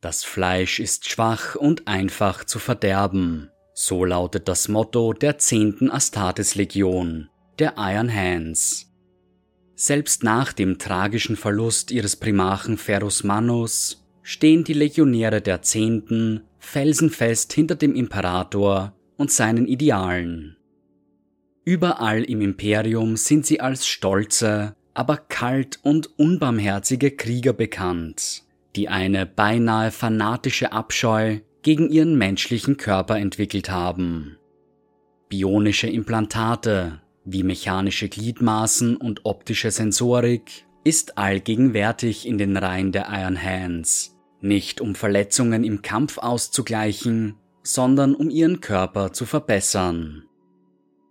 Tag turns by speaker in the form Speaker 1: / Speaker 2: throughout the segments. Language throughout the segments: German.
Speaker 1: Das Fleisch ist schwach und einfach zu verderben. So lautet das Motto der 10. Astartes-Legion, der Iron Hands. Selbst nach dem tragischen Verlust ihres Primarchen Ferus Manus stehen die Legionäre der 10. felsenfest hinter dem Imperator und seinen Idealen. Überall im Imperium sind sie als stolze, aber kalt und unbarmherzige Krieger bekannt die eine beinahe fanatische Abscheu gegen ihren menschlichen Körper entwickelt haben. Bionische Implantate wie mechanische Gliedmaßen und optische Sensorik ist allgegenwärtig in den Reihen der Iron Hands, nicht um Verletzungen im Kampf auszugleichen, sondern um ihren Körper zu verbessern.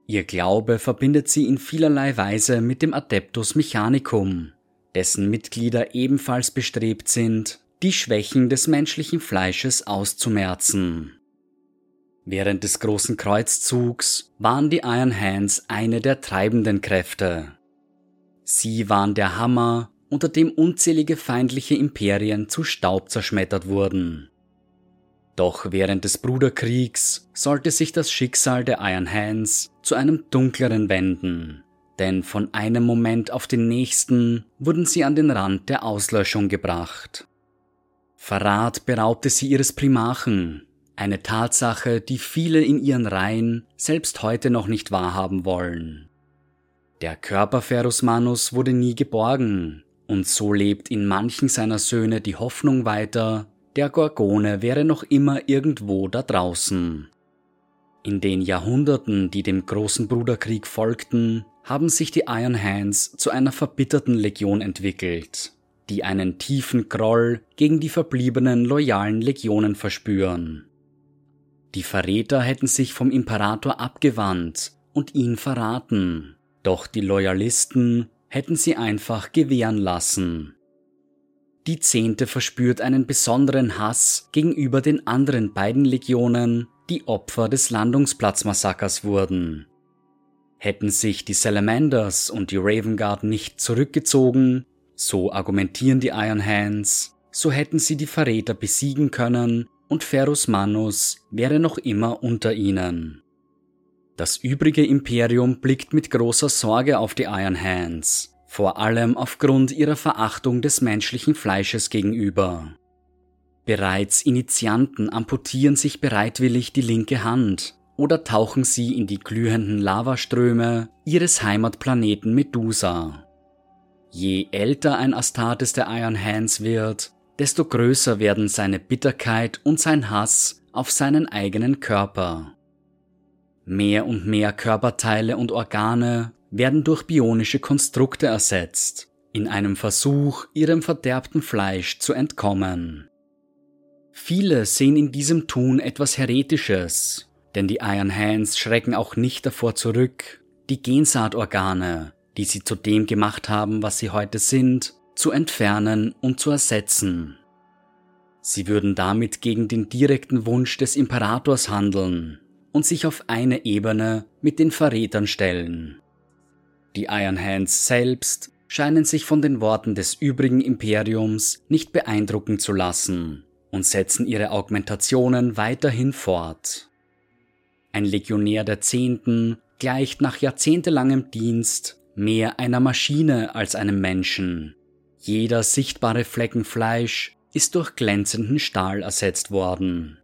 Speaker 1: Ihr Glaube verbindet sie in vielerlei Weise mit dem Adeptus Mechanicum, dessen Mitglieder ebenfalls bestrebt sind, die Schwächen des menschlichen Fleisches auszumerzen. Während des großen Kreuzzugs waren die Iron Hands eine der treibenden Kräfte. Sie waren der Hammer, unter dem unzählige feindliche Imperien zu Staub zerschmettert wurden. Doch während des Bruderkriegs sollte sich das Schicksal der Iron Hands zu einem dunkleren wenden denn von einem Moment auf den nächsten wurden sie an den Rand der Auslöschung gebracht. Verrat beraubte sie ihres Primarchen, eine Tatsache, die viele in ihren Reihen selbst heute noch nicht wahrhaben wollen. Der Körper Ferus Manus wurde nie geborgen, und so lebt in manchen seiner Söhne die Hoffnung weiter, der Gorgone wäre noch immer irgendwo da draußen. In den Jahrhunderten, die dem großen Bruderkrieg folgten, haben sich die Iron Hands zu einer verbitterten Legion entwickelt, die einen tiefen Groll gegen die verbliebenen loyalen Legionen verspüren. Die Verräter hätten sich vom Imperator abgewandt und ihn verraten, doch die Loyalisten hätten sie einfach gewähren lassen. Die Zehnte verspürt einen besonderen Hass gegenüber den anderen beiden Legionen, die Opfer des Landungsplatzmassakers wurden. Hätten sich die Salamanders und die Raven Guard nicht zurückgezogen, so argumentieren die Iron Hands, so hätten sie die Verräter besiegen können und Ferus Manus wäre noch immer unter ihnen. Das übrige Imperium blickt mit großer Sorge auf die Iron Hands, vor allem aufgrund ihrer Verachtung des menschlichen Fleisches gegenüber. Bereits Initianten amputieren sich bereitwillig die linke Hand, oder tauchen sie in die glühenden Lavaströme ihres Heimatplaneten Medusa. Je älter ein Astartes der Iron Hands wird, desto größer werden seine Bitterkeit und sein Hass auf seinen eigenen Körper. Mehr und mehr Körperteile und Organe werden durch bionische Konstrukte ersetzt, in einem Versuch, ihrem verderbten Fleisch zu entkommen. Viele sehen in diesem Tun etwas Heretisches denn die Iron Hands schrecken auch nicht davor zurück, die Gensaatorgane, die sie zu dem gemacht haben, was sie heute sind, zu entfernen und zu ersetzen. Sie würden damit gegen den direkten Wunsch des Imperators handeln und sich auf eine Ebene mit den Verrätern stellen. Die Iron Hands selbst scheinen sich von den Worten des übrigen Imperiums nicht beeindrucken zu lassen und setzen ihre Augmentationen weiterhin fort. Ein Legionär der Zehnten gleicht nach jahrzehntelangem Dienst mehr einer Maschine als einem Menschen. Jeder sichtbare Flecken Fleisch ist durch glänzenden Stahl ersetzt worden.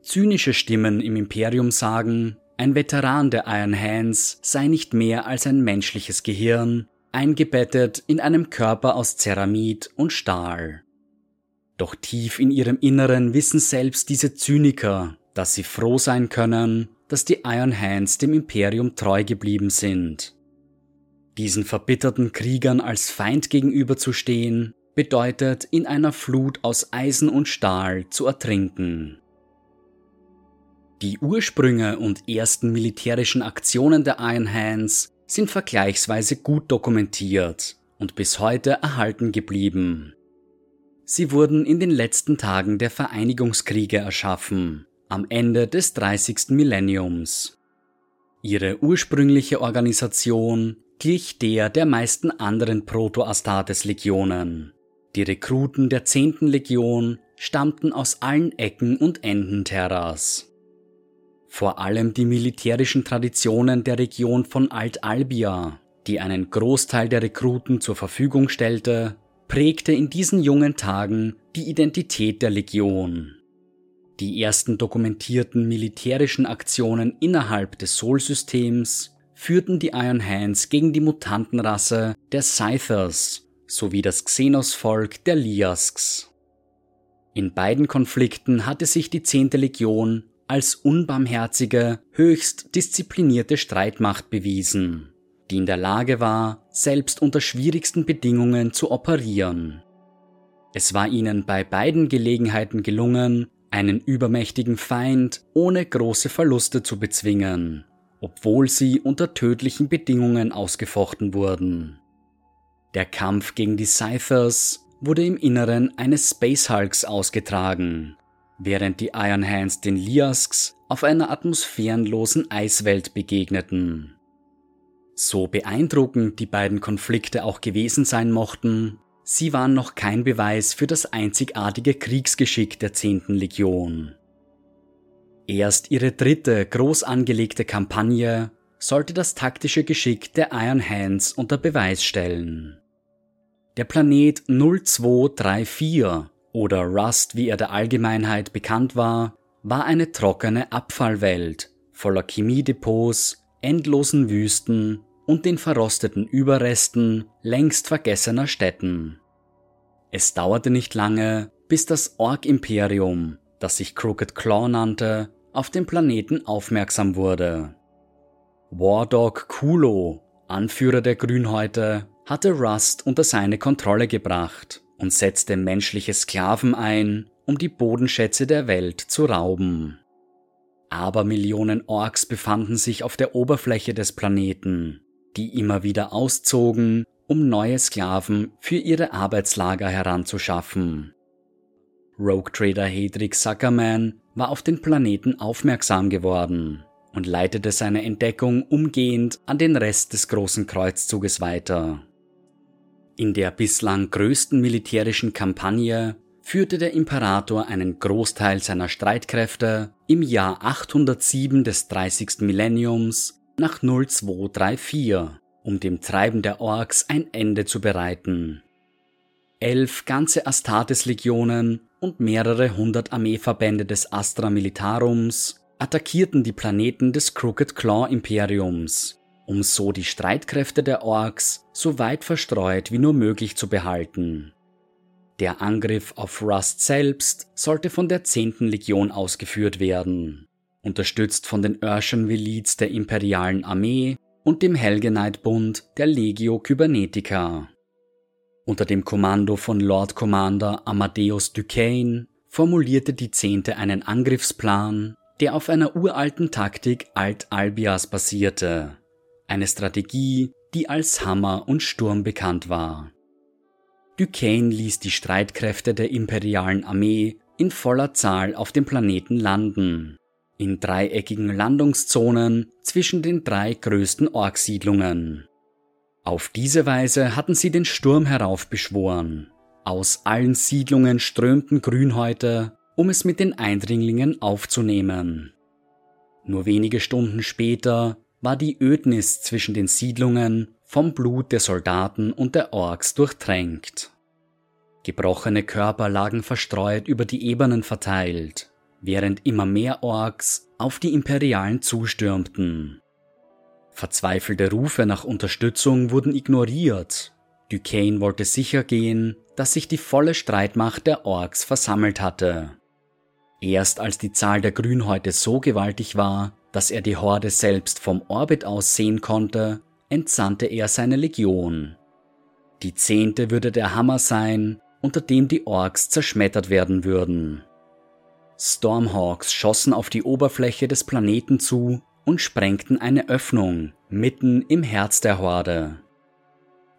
Speaker 1: Zynische Stimmen im Imperium sagen, ein Veteran der Iron Hands sei nicht mehr als ein menschliches Gehirn, eingebettet in einem Körper aus Ceramid und Stahl. Doch tief in ihrem Inneren wissen selbst diese Zyniker, dass sie froh sein können, dass die Iron Hands dem Imperium treu geblieben sind. Diesen verbitterten Kriegern als Feind gegenüberzustehen, bedeutet in einer Flut aus Eisen und Stahl zu ertrinken. Die Ursprünge und ersten militärischen Aktionen der Iron Hands sind vergleichsweise gut dokumentiert und bis heute erhalten geblieben. Sie wurden in den letzten Tagen der Vereinigungskriege erschaffen am Ende des 30. Millenniums. Ihre ursprüngliche Organisation glich der der meisten anderen Proto-Astartes-Legionen. Die Rekruten der 10. Legion stammten aus allen Ecken und Enden Terras. Vor allem die militärischen Traditionen der Region von Alt-Albia, die einen Großteil der Rekruten zur Verfügung stellte, prägte in diesen jungen Tagen die Identität der Legion. Die ersten dokumentierten militärischen Aktionen innerhalb des Sol-Systems führten die Iron Hands gegen die Mutantenrasse der Scythers sowie das Xenos-Volk der Liasks. In beiden Konflikten hatte sich die 10. Legion als unbarmherzige, höchst disziplinierte Streitmacht bewiesen, die in der Lage war, selbst unter schwierigsten Bedingungen zu operieren. Es war ihnen bei beiden Gelegenheiten gelungen, einen übermächtigen Feind ohne große Verluste zu bezwingen obwohl sie unter tödlichen Bedingungen ausgefochten wurden. Der Kampf gegen die Scythers wurde im Inneren eines Space Hulks ausgetragen, während die Iron Hands den Liasks auf einer atmosphärenlosen Eiswelt begegneten. So beeindruckend die beiden Konflikte auch gewesen sein mochten, sie waren noch kein Beweis für das einzigartige Kriegsgeschick der 10. Legion. Erst ihre dritte groß angelegte Kampagne sollte das taktische Geschick der Iron Hands unter Beweis stellen. Der Planet 0234 oder Rust, wie er der Allgemeinheit bekannt war, war eine trockene Abfallwelt voller Chemiedepots, endlosen Wüsten und den verrosteten Überresten längst vergessener Städten. Es dauerte nicht lange, bis das Ork-Imperium, das sich Crooked Claw nannte, auf den Planeten aufmerksam wurde. Wardog Kulo, Anführer der Grünhäute, hatte Rust unter seine Kontrolle gebracht und setzte menschliche Sklaven ein, um die Bodenschätze der Welt zu rauben. Aber Millionen Orks befanden sich auf der Oberfläche des Planeten, die immer wieder auszogen, um neue Sklaven für ihre Arbeitslager heranzuschaffen. Rogue Trader Hedrick Zuckerman war auf den Planeten aufmerksam geworden und leitete seine Entdeckung umgehend an den Rest des großen Kreuzzuges weiter. In der bislang größten militärischen Kampagne führte der Imperator einen Großteil seiner Streitkräfte im Jahr 807 des 30. Millenniums nach 0234, um dem Treiben der Orks ein Ende zu bereiten. Elf ganze Astartes-Legionen und mehrere hundert Armeeverbände des Astra Militarums attackierten die Planeten des Crooked Claw Imperiums, um so die Streitkräfte der Orks so weit verstreut wie nur möglich zu behalten. Der Angriff auf Rust selbst sollte von der 10. Legion ausgeführt werden, unterstützt von den Urshan Velites der imperialen Armee und dem Helgenite-Bund der Legio Kybernetica. Unter dem Kommando von Lord Commander Amadeus Duquesne formulierte die Zehnte einen Angriffsplan, der auf einer uralten Taktik Alt-Albias basierte. Eine Strategie, die als Hammer und Sturm bekannt war. Duquesne ließ die Streitkräfte der imperialen Armee in voller Zahl auf dem Planeten landen, in dreieckigen Landungszonen zwischen den drei größten Orksiedlungen. Auf diese Weise hatten sie den Sturm heraufbeschworen. Aus allen Siedlungen strömten Grünhäute, um es mit den Eindringlingen aufzunehmen. Nur wenige Stunden später war die Ödnis zwischen den Siedlungen vom Blut der Soldaten und der Orks durchtränkt. Gebrochene Körper lagen verstreut über die Ebenen verteilt, während immer mehr Orks auf die Imperialen zustürmten. Verzweifelte Rufe nach Unterstützung wurden ignoriert. Duquesne wollte sicher gehen, dass sich die volle Streitmacht der Orks versammelt hatte. Erst als die Zahl der Grünhäute so gewaltig war, dass er die Horde selbst vom Orbit aus sehen konnte, entsandte er seine Legion. Die zehnte würde der Hammer sein, unter dem die Orks zerschmettert werden würden. Stormhawks schossen auf die Oberfläche des Planeten zu und sprengten eine Öffnung mitten im Herz der Horde.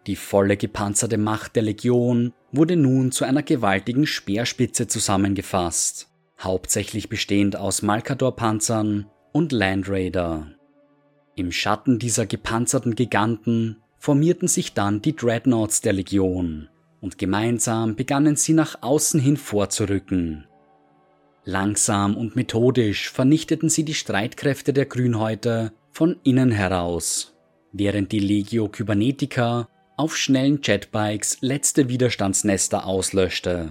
Speaker 1: Die volle gepanzerte Macht der Legion wurde nun zu einer gewaltigen Speerspitze zusammengefasst, hauptsächlich bestehend aus Malkador-Panzern und Landraider. Im Schatten dieser gepanzerten Giganten formierten sich dann die Dreadnoughts der Legion, und gemeinsam begannen sie nach außen hin vorzurücken. Langsam und methodisch vernichteten sie die Streitkräfte der Grünhäute von innen heraus, während die Legio Kybernetica auf schnellen Jetbikes letzte Widerstandsnester auslöschte.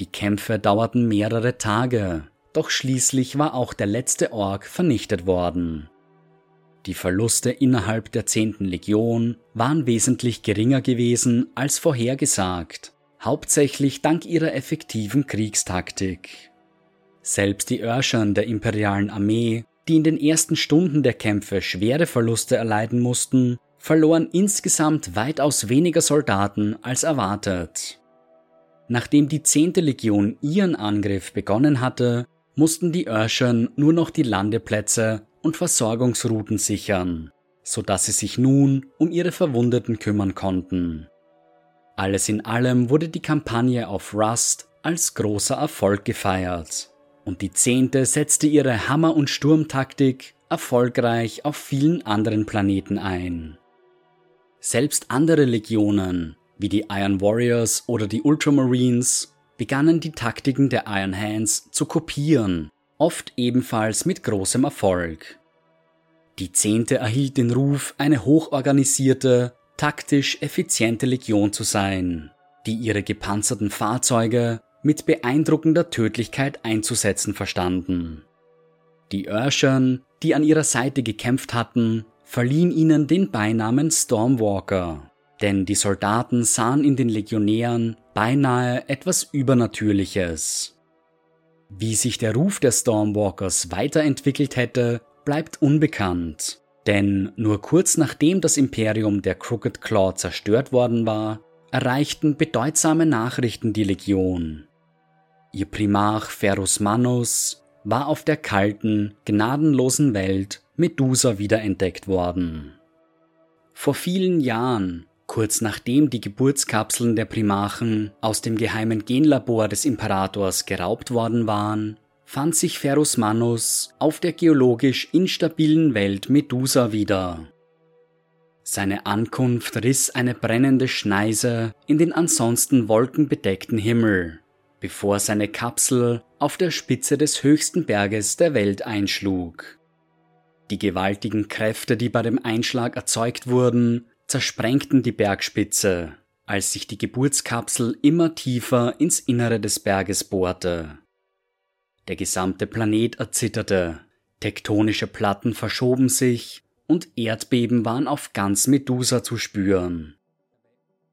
Speaker 1: Die Kämpfe dauerten mehrere Tage, doch schließlich war auch der letzte Ork vernichtet worden. Die Verluste innerhalb der 10. Legion waren wesentlich geringer gewesen als vorhergesagt, hauptsächlich dank ihrer effektiven Kriegstaktik. Selbst die Örschern der imperialen Armee, die in den ersten Stunden der Kämpfe schwere Verluste erleiden mussten, verloren insgesamt weitaus weniger Soldaten als erwartet. Nachdem die 10. Legion ihren Angriff begonnen hatte, mussten die Örschern nur noch die Landeplätze und Versorgungsrouten sichern, so dass sie sich nun um ihre Verwundeten kümmern konnten. Alles in allem wurde die Kampagne auf Rust als großer Erfolg gefeiert und die Zehnte setzte ihre Hammer- und Sturmtaktik erfolgreich auf vielen anderen Planeten ein. Selbst andere Legionen, wie die Iron Warriors oder die Ultramarines, begannen die Taktiken der Iron Hands zu kopieren, oft ebenfalls mit großem Erfolg. Die Zehnte erhielt den Ruf, eine hochorganisierte, taktisch effiziente Legion zu sein, die ihre gepanzerten Fahrzeuge mit beeindruckender Tödlichkeit einzusetzen verstanden. Die Örschern, die an ihrer Seite gekämpft hatten, verliehen ihnen den Beinamen Stormwalker, denn die Soldaten sahen in den Legionären beinahe etwas Übernatürliches. Wie sich der Ruf der Stormwalkers weiterentwickelt hätte, bleibt unbekannt, denn nur kurz nachdem das Imperium der Crooked Claw zerstört worden war, erreichten bedeutsame Nachrichten die Legion. Ihr Primarch Ferus Manus war auf der kalten, gnadenlosen Welt Medusa wiederentdeckt worden. Vor vielen Jahren, kurz nachdem die Geburtskapseln der Primarchen aus dem geheimen Genlabor des Imperators geraubt worden waren, fand sich Ferus Manus auf der geologisch instabilen Welt Medusa wieder. Seine Ankunft riss eine brennende Schneise in den ansonsten wolkenbedeckten Himmel bevor seine Kapsel auf der Spitze des höchsten Berges der Welt einschlug. Die gewaltigen Kräfte, die bei dem Einschlag erzeugt wurden, zersprengten die Bergspitze, als sich die Geburtskapsel immer tiefer ins Innere des Berges bohrte. Der gesamte Planet erzitterte, tektonische Platten verschoben sich und Erdbeben waren auf ganz Medusa zu spüren.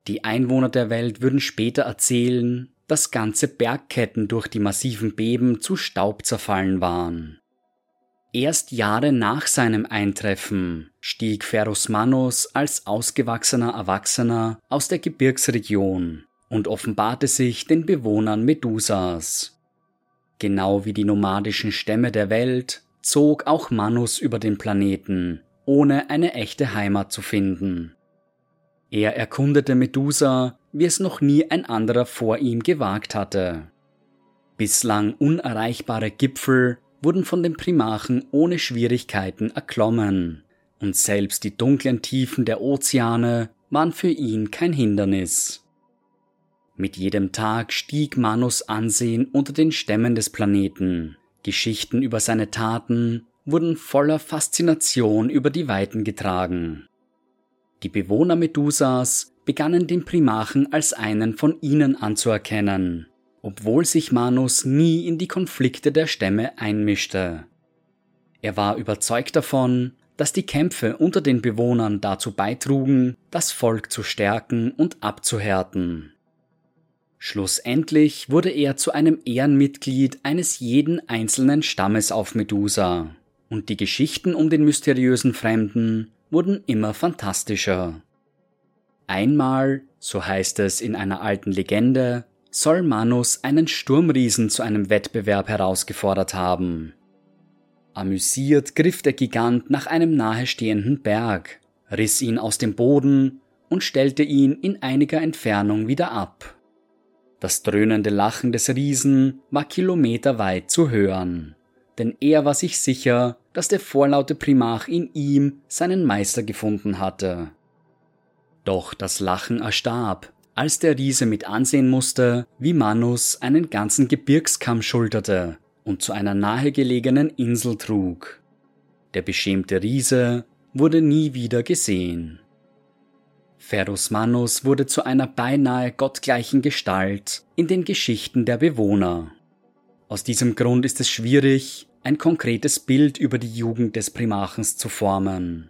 Speaker 1: Die Einwohner der Welt würden später erzählen, dass ganze Bergketten durch die massiven Beben zu Staub zerfallen waren. Erst Jahre nach seinem Eintreffen stieg Ferus Manus als ausgewachsener Erwachsener aus der Gebirgsregion und offenbarte sich den Bewohnern Medusas. Genau wie die nomadischen Stämme der Welt zog auch Manus über den Planeten, ohne eine echte Heimat zu finden. Er erkundete Medusa, wie es noch nie ein anderer vor ihm gewagt hatte. Bislang unerreichbare Gipfel wurden von den Primarchen ohne Schwierigkeiten erklommen, und selbst die dunklen Tiefen der Ozeane waren für ihn kein Hindernis. Mit jedem Tag stieg Manus Ansehen unter den Stämmen des Planeten. Geschichten über seine Taten wurden voller Faszination über die Weiten getragen. Die Bewohner Medusas begannen den Primarchen als einen von ihnen anzuerkennen, obwohl sich Manus nie in die Konflikte der Stämme einmischte. Er war überzeugt davon, dass die Kämpfe unter den Bewohnern dazu beitrugen, das Volk zu stärken und abzuhärten. Schlussendlich wurde er zu einem Ehrenmitglied eines jeden einzelnen Stammes auf Medusa, und die Geschichten um den mysteriösen Fremden wurden immer fantastischer. Einmal, so heißt es in einer alten Legende, soll Manus einen Sturmriesen zu einem Wettbewerb herausgefordert haben. Amüsiert griff der Gigant nach einem nahestehenden Berg, riss ihn aus dem Boden und stellte ihn in einiger Entfernung wieder ab. Das dröhnende Lachen des Riesen war kilometerweit zu hören denn er war sich sicher, dass der vorlaute Primarch in ihm seinen Meister gefunden hatte. Doch das Lachen erstarb, als der Riese mit ansehen musste, wie Manus einen ganzen Gebirgskamm schulterte und zu einer nahegelegenen Insel trug. Der beschämte Riese wurde nie wieder gesehen. Ferus Manus wurde zu einer beinahe gottgleichen Gestalt in den Geschichten der Bewohner. Aus diesem Grund ist es schwierig, ein konkretes Bild über die Jugend des Primarchens zu formen.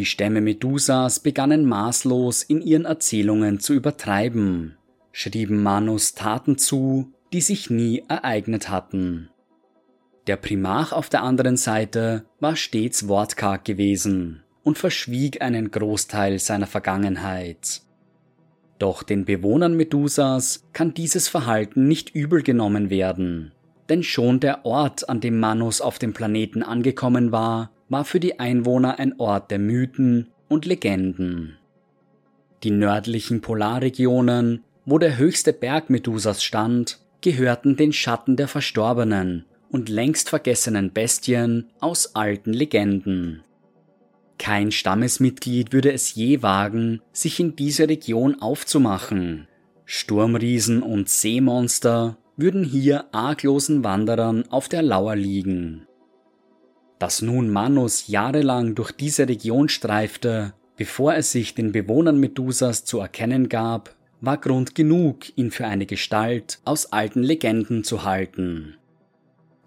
Speaker 1: Die Stämme Medusas begannen maßlos in ihren Erzählungen zu übertreiben, schrieben Manus Taten zu, die sich nie ereignet hatten. Der Primarch auf der anderen Seite war stets wortkarg gewesen und verschwieg einen Großteil seiner Vergangenheit. Doch den Bewohnern Medusas kann dieses Verhalten nicht übel genommen werden, denn schon der Ort, an dem Manus auf dem Planeten angekommen war, war für die Einwohner ein Ort der Mythen und Legenden. Die nördlichen Polarregionen, wo der höchste Berg Medusas stand, gehörten den Schatten der Verstorbenen und längst vergessenen Bestien aus alten Legenden. Kein Stammesmitglied würde es je wagen, sich in diese Region aufzumachen. Sturmriesen und Seemonster würden hier arglosen Wanderern auf der Lauer liegen. Dass nun Manus jahrelang durch diese Region streifte, bevor er sich den Bewohnern Medusas zu erkennen gab, war Grund genug, ihn für eine Gestalt aus alten Legenden zu halten.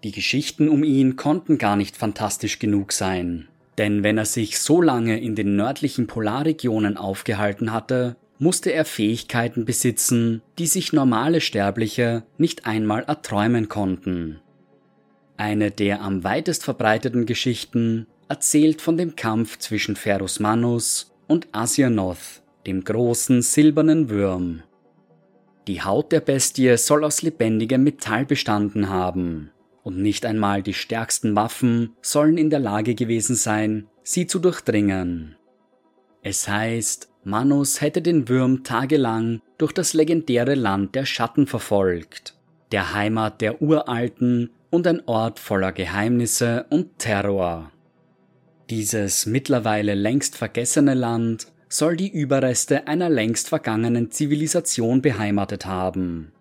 Speaker 1: Die Geschichten um ihn konnten gar nicht fantastisch genug sein, denn wenn er sich so lange in den nördlichen Polarregionen aufgehalten hatte, musste er Fähigkeiten besitzen, die sich normale Sterbliche nicht einmal erträumen konnten. Eine der am weitest verbreiteten Geschichten erzählt von dem Kampf zwischen Ferus Manus und Asianoth, dem großen silbernen Würm. Die Haut der Bestie soll aus lebendigem Metall bestanden haben, und nicht einmal die stärksten Waffen sollen in der Lage gewesen sein, sie zu durchdringen. Es heißt, Manus hätte den Würm tagelang durch das legendäre Land der Schatten verfolgt, der Heimat der Uralten und ein Ort voller Geheimnisse und Terror. Dieses mittlerweile längst vergessene Land soll die Überreste einer längst vergangenen Zivilisation beheimatet haben.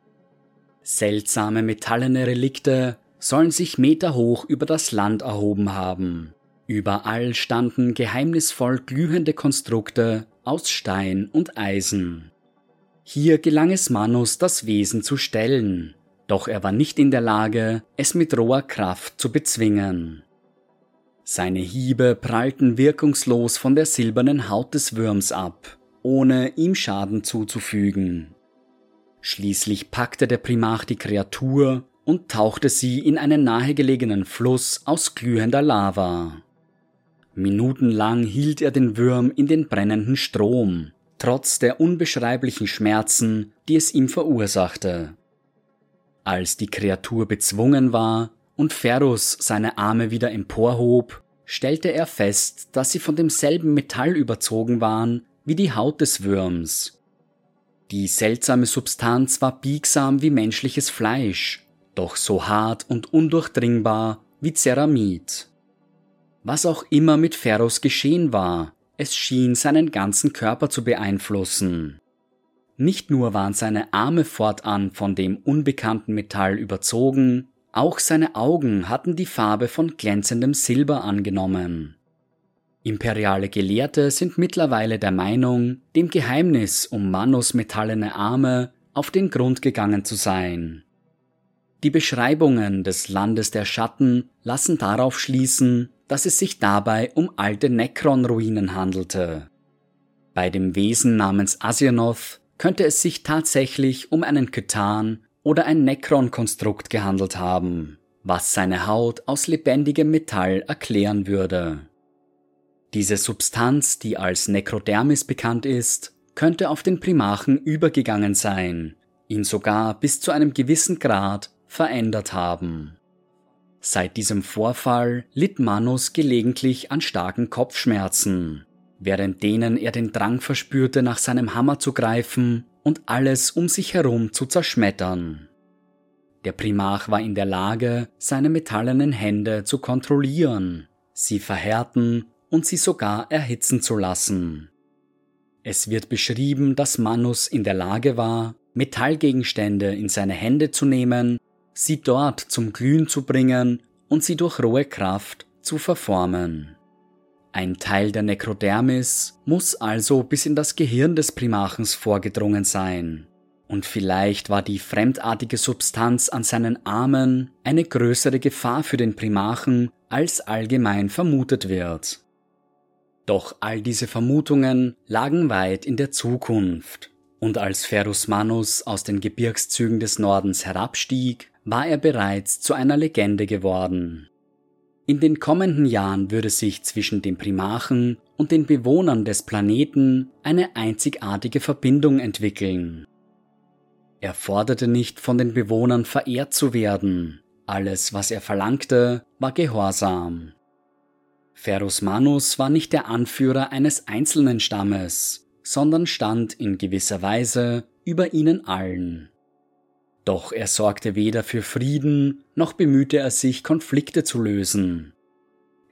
Speaker 1: Seltsame metallene Relikte sollen sich meterhoch über das Land erhoben haben. Überall standen geheimnisvoll glühende Konstrukte aus Stein und Eisen. Hier gelang es Manus, das Wesen zu stellen, doch er war nicht in der Lage, es mit roher Kraft zu bezwingen. Seine Hiebe prallten wirkungslos von der silbernen Haut des Würms ab, ohne ihm Schaden zuzufügen. Schließlich packte der Primarch die Kreatur und tauchte sie in einen nahegelegenen Fluss aus glühender Lava. Minutenlang hielt er den Würm in den brennenden Strom, trotz der unbeschreiblichen Schmerzen, die es ihm verursachte. Als die Kreatur bezwungen war und Ferus seine Arme wieder emporhob, stellte er fest, dass sie von demselben Metall überzogen waren wie die Haut des Würms. Die seltsame Substanz war biegsam wie menschliches Fleisch, doch so hart und undurchdringbar wie Ceramid. Was auch immer mit Ferus geschehen war, es schien seinen ganzen Körper zu beeinflussen. Nicht nur waren seine Arme fortan von dem unbekannten Metall überzogen, auch seine Augen hatten die Farbe von glänzendem Silber angenommen. Imperiale Gelehrte sind mittlerweile der Meinung, dem Geheimnis um Manus metallene Arme auf den Grund gegangen zu sein. Die Beschreibungen des Landes der Schatten lassen darauf schließen, dass es sich dabei um alte Necron-Ruinen handelte. Bei dem Wesen namens Asianoth könnte es sich tatsächlich um einen Kytan oder ein Necron-Konstrukt gehandelt haben, was seine Haut aus lebendigem Metall erklären würde. Diese Substanz, die als Necrodermis bekannt ist, könnte auf den Primarchen übergegangen sein, ihn sogar bis zu einem gewissen Grad verändert haben. Seit diesem Vorfall litt Manus gelegentlich an starken Kopfschmerzen, während denen er den Drang verspürte, nach seinem Hammer zu greifen und alles um sich herum zu zerschmettern. Der Primarch war in der Lage, seine metallenen Hände zu kontrollieren, sie verhärten und sie sogar erhitzen zu lassen. Es wird beschrieben, dass Manus in der Lage war, Metallgegenstände in seine Hände zu nehmen, sie dort zum Glühen zu bringen und sie durch rohe Kraft zu verformen. Ein Teil der Nekrodermis muss also bis in das Gehirn des Primachens vorgedrungen sein. Und vielleicht war die fremdartige Substanz an seinen Armen eine größere Gefahr für den Primachen, als allgemein vermutet wird. Doch all diese Vermutungen lagen weit in der Zukunft, und als Ferus Manus aus den Gebirgszügen des Nordens herabstieg, war er bereits zu einer Legende geworden. In den kommenden Jahren würde sich zwischen dem Primachen und den Bewohnern des Planeten eine einzigartige Verbindung entwickeln. Er forderte nicht von den Bewohnern verehrt zu werden, alles, was er verlangte, war Gehorsam. Ferus Manus war nicht der Anführer eines einzelnen Stammes, sondern stand in gewisser Weise über ihnen allen. Doch er sorgte weder für Frieden, noch bemühte er sich, Konflikte zu lösen.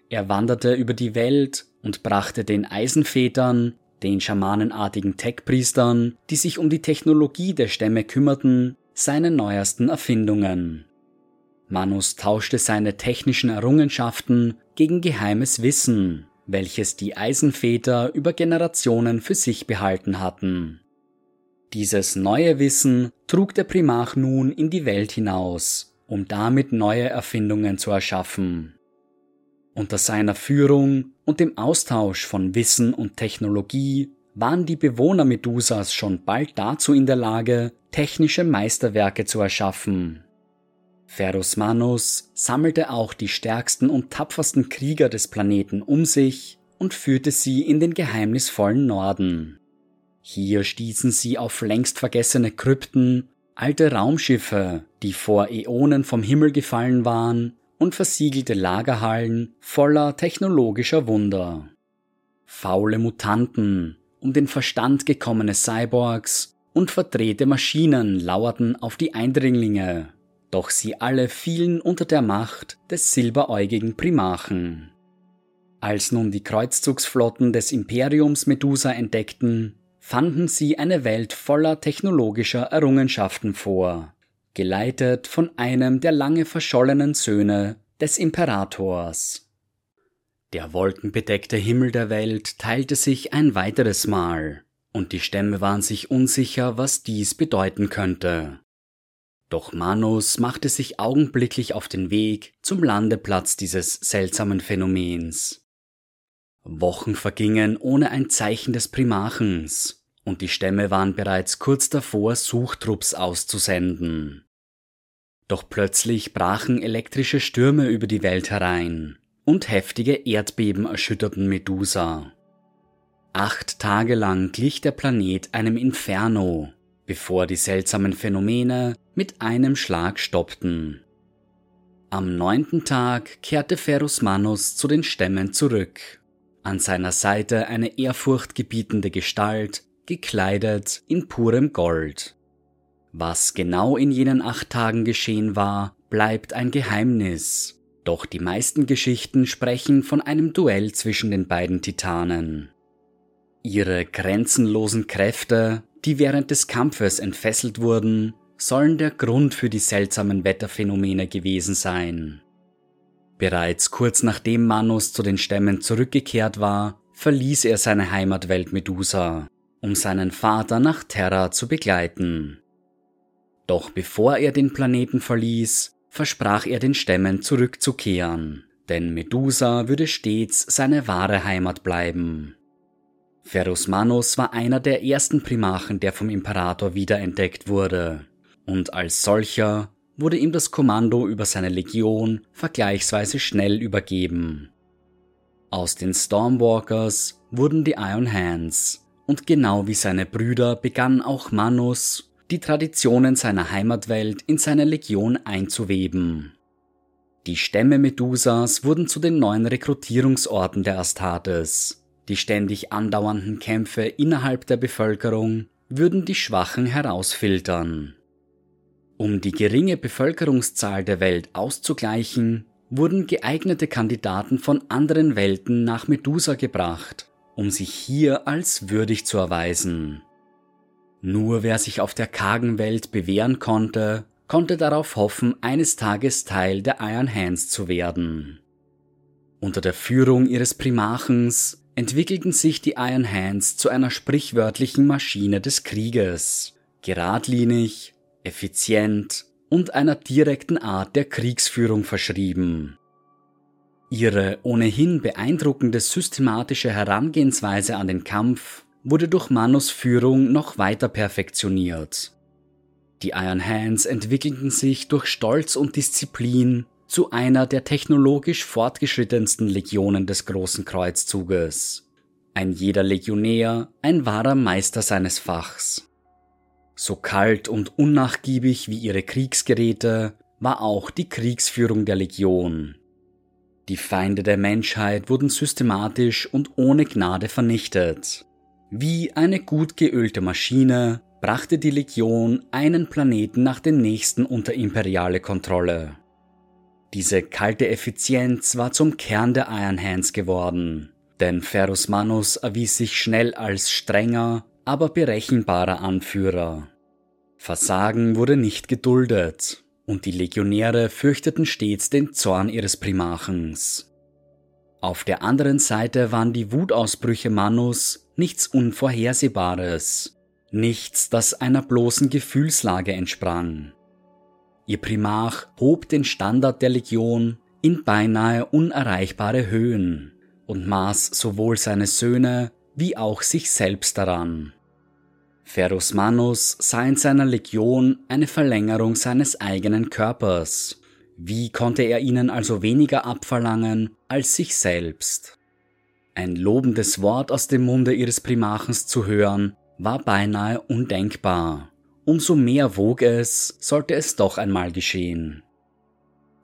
Speaker 1: Er wanderte über die Welt und brachte den Eisenvätern, den schamanenartigen Tech-Priestern, die sich um die Technologie der Stämme kümmerten, seine neuesten Erfindungen. Manus tauschte seine technischen Errungenschaften gegen geheimes Wissen, welches die Eisenväter über Generationen für sich behalten hatten. Dieses neue Wissen trug der Primarch nun in die Welt hinaus, um damit neue Erfindungen zu erschaffen. Unter seiner Führung und dem Austausch von Wissen und Technologie waren die Bewohner Medusas schon bald dazu in der Lage, technische Meisterwerke zu erschaffen. Ferus Manus sammelte auch die stärksten und tapfersten Krieger des Planeten um sich und führte sie in den geheimnisvollen Norden. Hier stießen sie auf längst vergessene Krypten, alte Raumschiffe, die vor Äonen vom Himmel gefallen waren, und versiegelte Lagerhallen voller technologischer Wunder. Faule Mutanten, um den Verstand gekommene Cyborgs und verdrehte Maschinen lauerten auf die Eindringlinge, doch sie alle fielen unter der Macht des silberäugigen Primachen. Als nun die Kreuzzugsflotten des Imperiums Medusa entdeckten, fanden sie eine Welt voller technologischer Errungenschaften vor, geleitet von einem der lange verschollenen Söhne des Imperators. Der wolkenbedeckte Himmel der Welt teilte sich ein weiteres Mal, und die Stämme waren sich unsicher, was dies bedeuten könnte. Doch Manus machte sich augenblicklich auf den Weg zum Landeplatz dieses seltsamen Phänomens. Wochen vergingen ohne ein Zeichen des Primarchens, und die Stämme waren bereits kurz davor, Suchtrupps auszusenden. Doch plötzlich brachen elektrische Stürme über die Welt herein, und heftige Erdbeben erschütterten Medusa. Acht Tage lang glich der Planet einem Inferno, bevor die seltsamen Phänomene mit einem Schlag stoppten. Am neunten Tag kehrte Ferus Manus zu den Stämmen zurück. An seiner Seite eine ehrfurchtgebietende Gestalt, gekleidet in purem Gold. Was genau in jenen acht Tagen geschehen war, bleibt ein Geheimnis. Doch die meisten Geschichten sprechen von einem Duell zwischen den beiden Titanen. Ihre grenzenlosen Kräfte die während des Kampfes entfesselt wurden, sollen der Grund für die seltsamen Wetterphänomene gewesen sein. Bereits kurz nachdem Manus zu den Stämmen zurückgekehrt war, verließ er seine Heimatwelt Medusa, um seinen Vater nach Terra zu begleiten. Doch bevor er den Planeten verließ, versprach er den Stämmen zurückzukehren, denn Medusa würde stets seine wahre Heimat bleiben. Ferus Manus war einer der ersten Primarchen, der vom Imperator wiederentdeckt wurde, und als solcher wurde ihm das Kommando über seine Legion vergleichsweise schnell übergeben. Aus den Stormwalkers wurden die Iron Hands, und genau wie seine Brüder begann auch Manus, die Traditionen seiner Heimatwelt in seine Legion einzuweben. Die Stämme Medusas wurden zu den neuen Rekrutierungsorten der Astartes, die ständig andauernden Kämpfe innerhalb der Bevölkerung würden die Schwachen herausfiltern. Um die geringe Bevölkerungszahl der Welt auszugleichen, wurden geeignete Kandidaten von anderen Welten nach Medusa gebracht, um sich hier als würdig zu erweisen. Nur wer sich auf der kargen Welt bewähren konnte, konnte darauf hoffen, eines Tages Teil der Iron Hands zu werden. Unter der Führung ihres Primarchens entwickelten sich die Iron Hands zu einer sprichwörtlichen Maschine des Krieges, geradlinig, effizient und einer direkten Art der Kriegsführung verschrieben. Ihre ohnehin beeindruckende systematische Herangehensweise an den Kampf wurde durch Manus Führung noch weiter perfektioniert. Die Iron Hands entwickelten sich durch Stolz und Disziplin zu einer der technologisch fortgeschrittensten Legionen des Großen Kreuzzuges. Ein jeder Legionär ein wahrer Meister seines Fachs. So kalt und unnachgiebig wie ihre Kriegsgeräte war auch die Kriegsführung der Legion. Die Feinde der Menschheit wurden systematisch und ohne Gnade vernichtet. Wie eine gut geölte Maschine brachte die Legion einen Planeten nach dem nächsten unter imperiale Kontrolle. Diese kalte Effizienz war zum Kern der Iron Hands geworden, denn Ferus Manus erwies sich schnell als strenger, aber berechenbarer Anführer. Versagen wurde nicht geduldet, und die Legionäre fürchteten stets den Zorn ihres Primarchens. Auf der anderen Seite waren die Wutausbrüche Manus nichts Unvorhersehbares, nichts, das einer bloßen Gefühlslage entsprang. Ihr Primarch hob den Standard der Legion in beinahe unerreichbare Höhen und maß sowohl seine Söhne wie auch sich selbst daran. Ferus Manus sah in seiner Legion eine Verlängerung seines eigenen Körpers. Wie konnte er ihnen also weniger abverlangen als sich selbst? Ein lobendes Wort aus dem Munde ihres Primarchens zu hören, war beinahe undenkbar. Umso mehr wog es, sollte es doch einmal geschehen.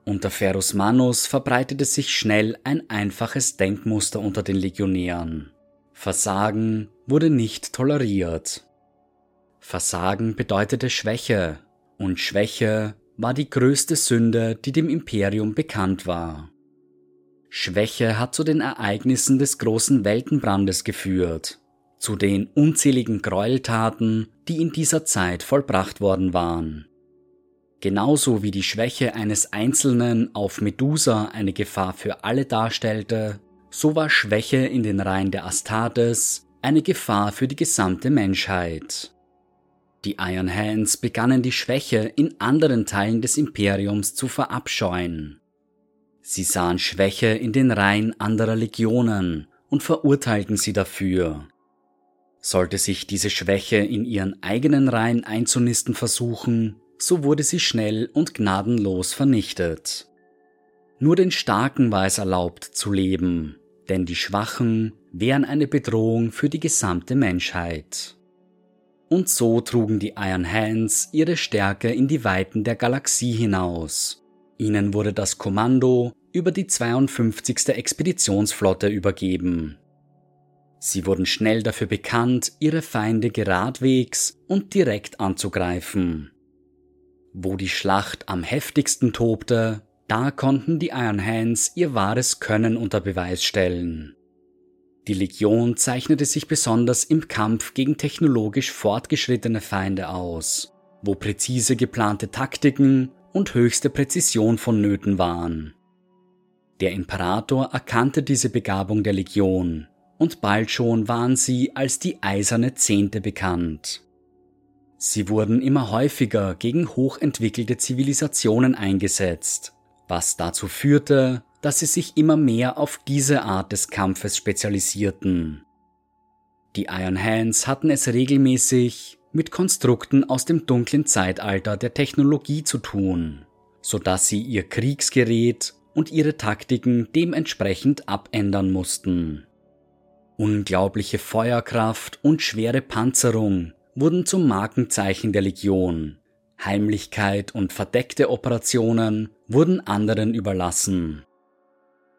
Speaker 1: Unter Ferus Manus verbreitete sich schnell ein einfaches Denkmuster unter den Legionären. Versagen wurde nicht toleriert. Versagen bedeutete Schwäche, und Schwäche war die größte Sünde, die dem Imperium bekannt war. Schwäche hat zu den Ereignissen des großen Weltenbrandes geführt, zu den unzähligen Gräueltaten, die in dieser Zeit vollbracht worden waren. Genauso wie die Schwäche eines Einzelnen auf Medusa eine Gefahr für alle darstellte, so war Schwäche in den Reihen der Astartes eine Gefahr für die gesamte Menschheit. Die Iron Hands begannen die Schwäche in anderen Teilen des Imperiums zu verabscheuen. Sie sahen Schwäche in den Reihen anderer Legionen und verurteilten sie dafür. Sollte sich diese Schwäche in ihren eigenen Reihen einzunisten versuchen, so wurde sie schnell und gnadenlos vernichtet. Nur den Starken war es erlaubt zu leben, denn die Schwachen wären eine Bedrohung für die gesamte Menschheit. Und so trugen die Iron Hands ihre Stärke in die Weiten der Galaxie hinaus. Ihnen wurde das Kommando über die 52. Expeditionsflotte übergeben. Sie wurden schnell dafür bekannt, ihre Feinde geradwegs und direkt anzugreifen. Wo die Schlacht am heftigsten tobte, da konnten die Iron Hands ihr wahres Können unter Beweis stellen. Die Legion zeichnete sich besonders im Kampf gegen technologisch fortgeschrittene Feinde aus, wo präzise geplante Taktiken und höchste Präzision vonnöten waren. Der Imperator erkannte diese Begabung der Legion, und bald schon waren sie als die eiserne Zehnte bekannt. Sie wurden immer häufiger gegen hochentwickelte Zivilisationen eingesetzt, was dazu führte, dass sie sich immer mehr auf diese Art des Kampfes spezialisierten. Die Iron Hands hatten es regelmäßig mit Konstrukten aus dem dunklen Zeitalter der Technologie zu tun, so dass sie ihr Kriegsgerät und ihre Taktiken dementsprechend abändern mussten. Unglaubliche Feuerkraft und schwere Panzerung wurden zum Markenzeichen der Legion. Heimlichkeit und verdeckte Operationen wurden anderen überlassen.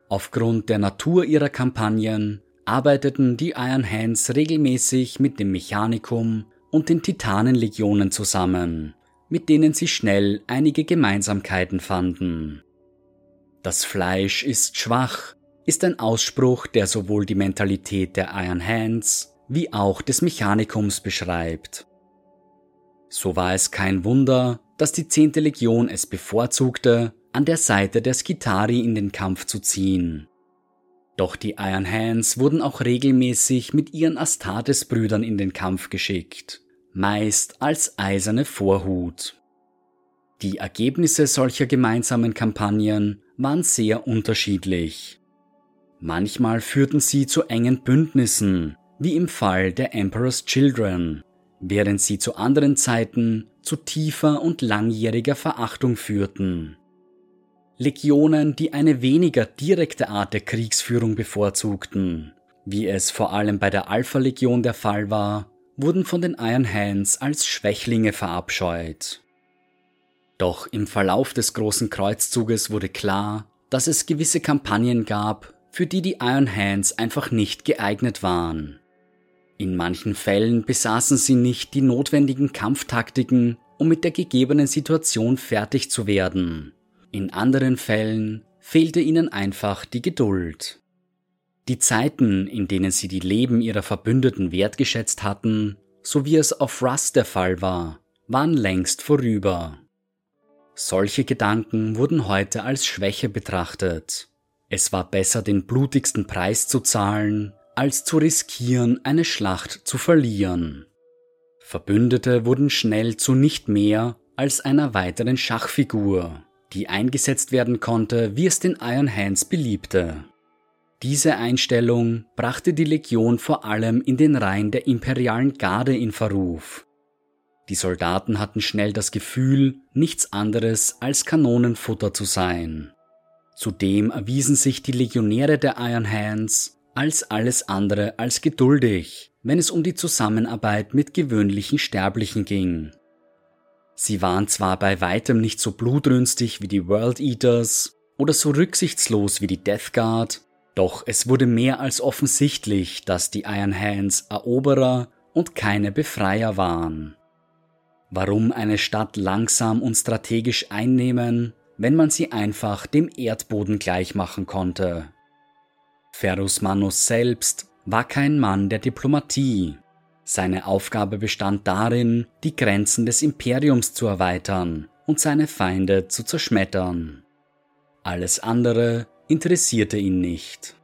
Speaker 1: Aufgrund der Natur ihrer Kampagnen arbeiteten die Iron Hands regelmäßig mit dem Mechanicum und den Titanenlegionen zusammen, mit denen sie schnell einige Gemeinsamkeiten fanden. Das Fleisch ist schwach, ist ein Ausspruch, der sowohl die Mentalität der Iron Hands wie auch des Mechanikums beschreibt. So war es kein Wunder, dass die 10. Legion es bevorzugte, an der Seite der Skitari in den Kampf zu ziehen. Doch die Iron Hands wurden auch regelmäßig mit ihren Astartes-Brüdern in den Kampf geschickt, meist als eiserne Vorhut. Die Ergebnisse solcher gemeinsamen Kampagnen waren sehr unterschiedlich. Manchmal führten sie zu engen Bündnissen, wie im Fall der Emperor's Children, während sie zu anderen Zeiten zu tiefer und langjähriger Verachtung führten. Legionen, die eine weniger direkte Art der Kriegsführung bevorzugten, wie es vor allem bei der Alpha-Legion der Fall war, wurden von den Iron Hands als Schwächlinge verabscheut. Doch im Verlauf des großen Kreuzzuges wurde klar, dass es gewisse Kampagnen gab, für die die Iron Hands einfach nicht geeignet waren. In manchen Fällen besaßen sie nicht die notwendigen Kampftaktiken, um mit der gegebenen Situation fertig zu werden. In anderen Fällen fehlte ihnen einfach die Geduld. Die Zeiten, in denen sie die Leben ihrer Verbündeten wertgeschätzt hatten, so wie es auf Rust der Fall war, waren längst vorüber. Solche Gedanken wurden heute als Schwäche betrachtet. Es war besser, den blutigsten Preis zu zahlen, als zu riskieren, eine Schlacht zu verlieren. Verbündete wurden schnell zu nicht mehr als einer weiteren Schachfigur, die eingesetzt werden konnte, wie es den Iron Hands beliebte. Diese Einstellung brachte die Legion vor allem in den Reihen der imperialen Garde in Verruf. Die Soldaten hatten schnell das Gefühl, nichts anderes als Kanonenfutter zu sein. Zudem erwiesen sich die Legionäre der Iron Hands als alles andere als geduldig, wenn es um die Zusammenarbeit mit gewöhnlichen Sterblichen ging. Sie waren zwar bei weitem nicht so blutrünstig wie die World Eaters oder so rücksichtslos wie die Death Guard, doch es wurde mehr als offensichtlich, dass die Iron Hands Eroberer und keine Befreier waren. Warum eine Stadt langsam und strategisch einnehmen, wenn man sie einfach dem Erdboden gleichmachen konnte? Ferus Manus selbst war kein Mann der Diplomatie. Seine Aufgabe bestand darin, die Grenzen des Imperiums zu erweitern und seine Feinde zu zerschmettern. Alles andere interessierte ihn nicht.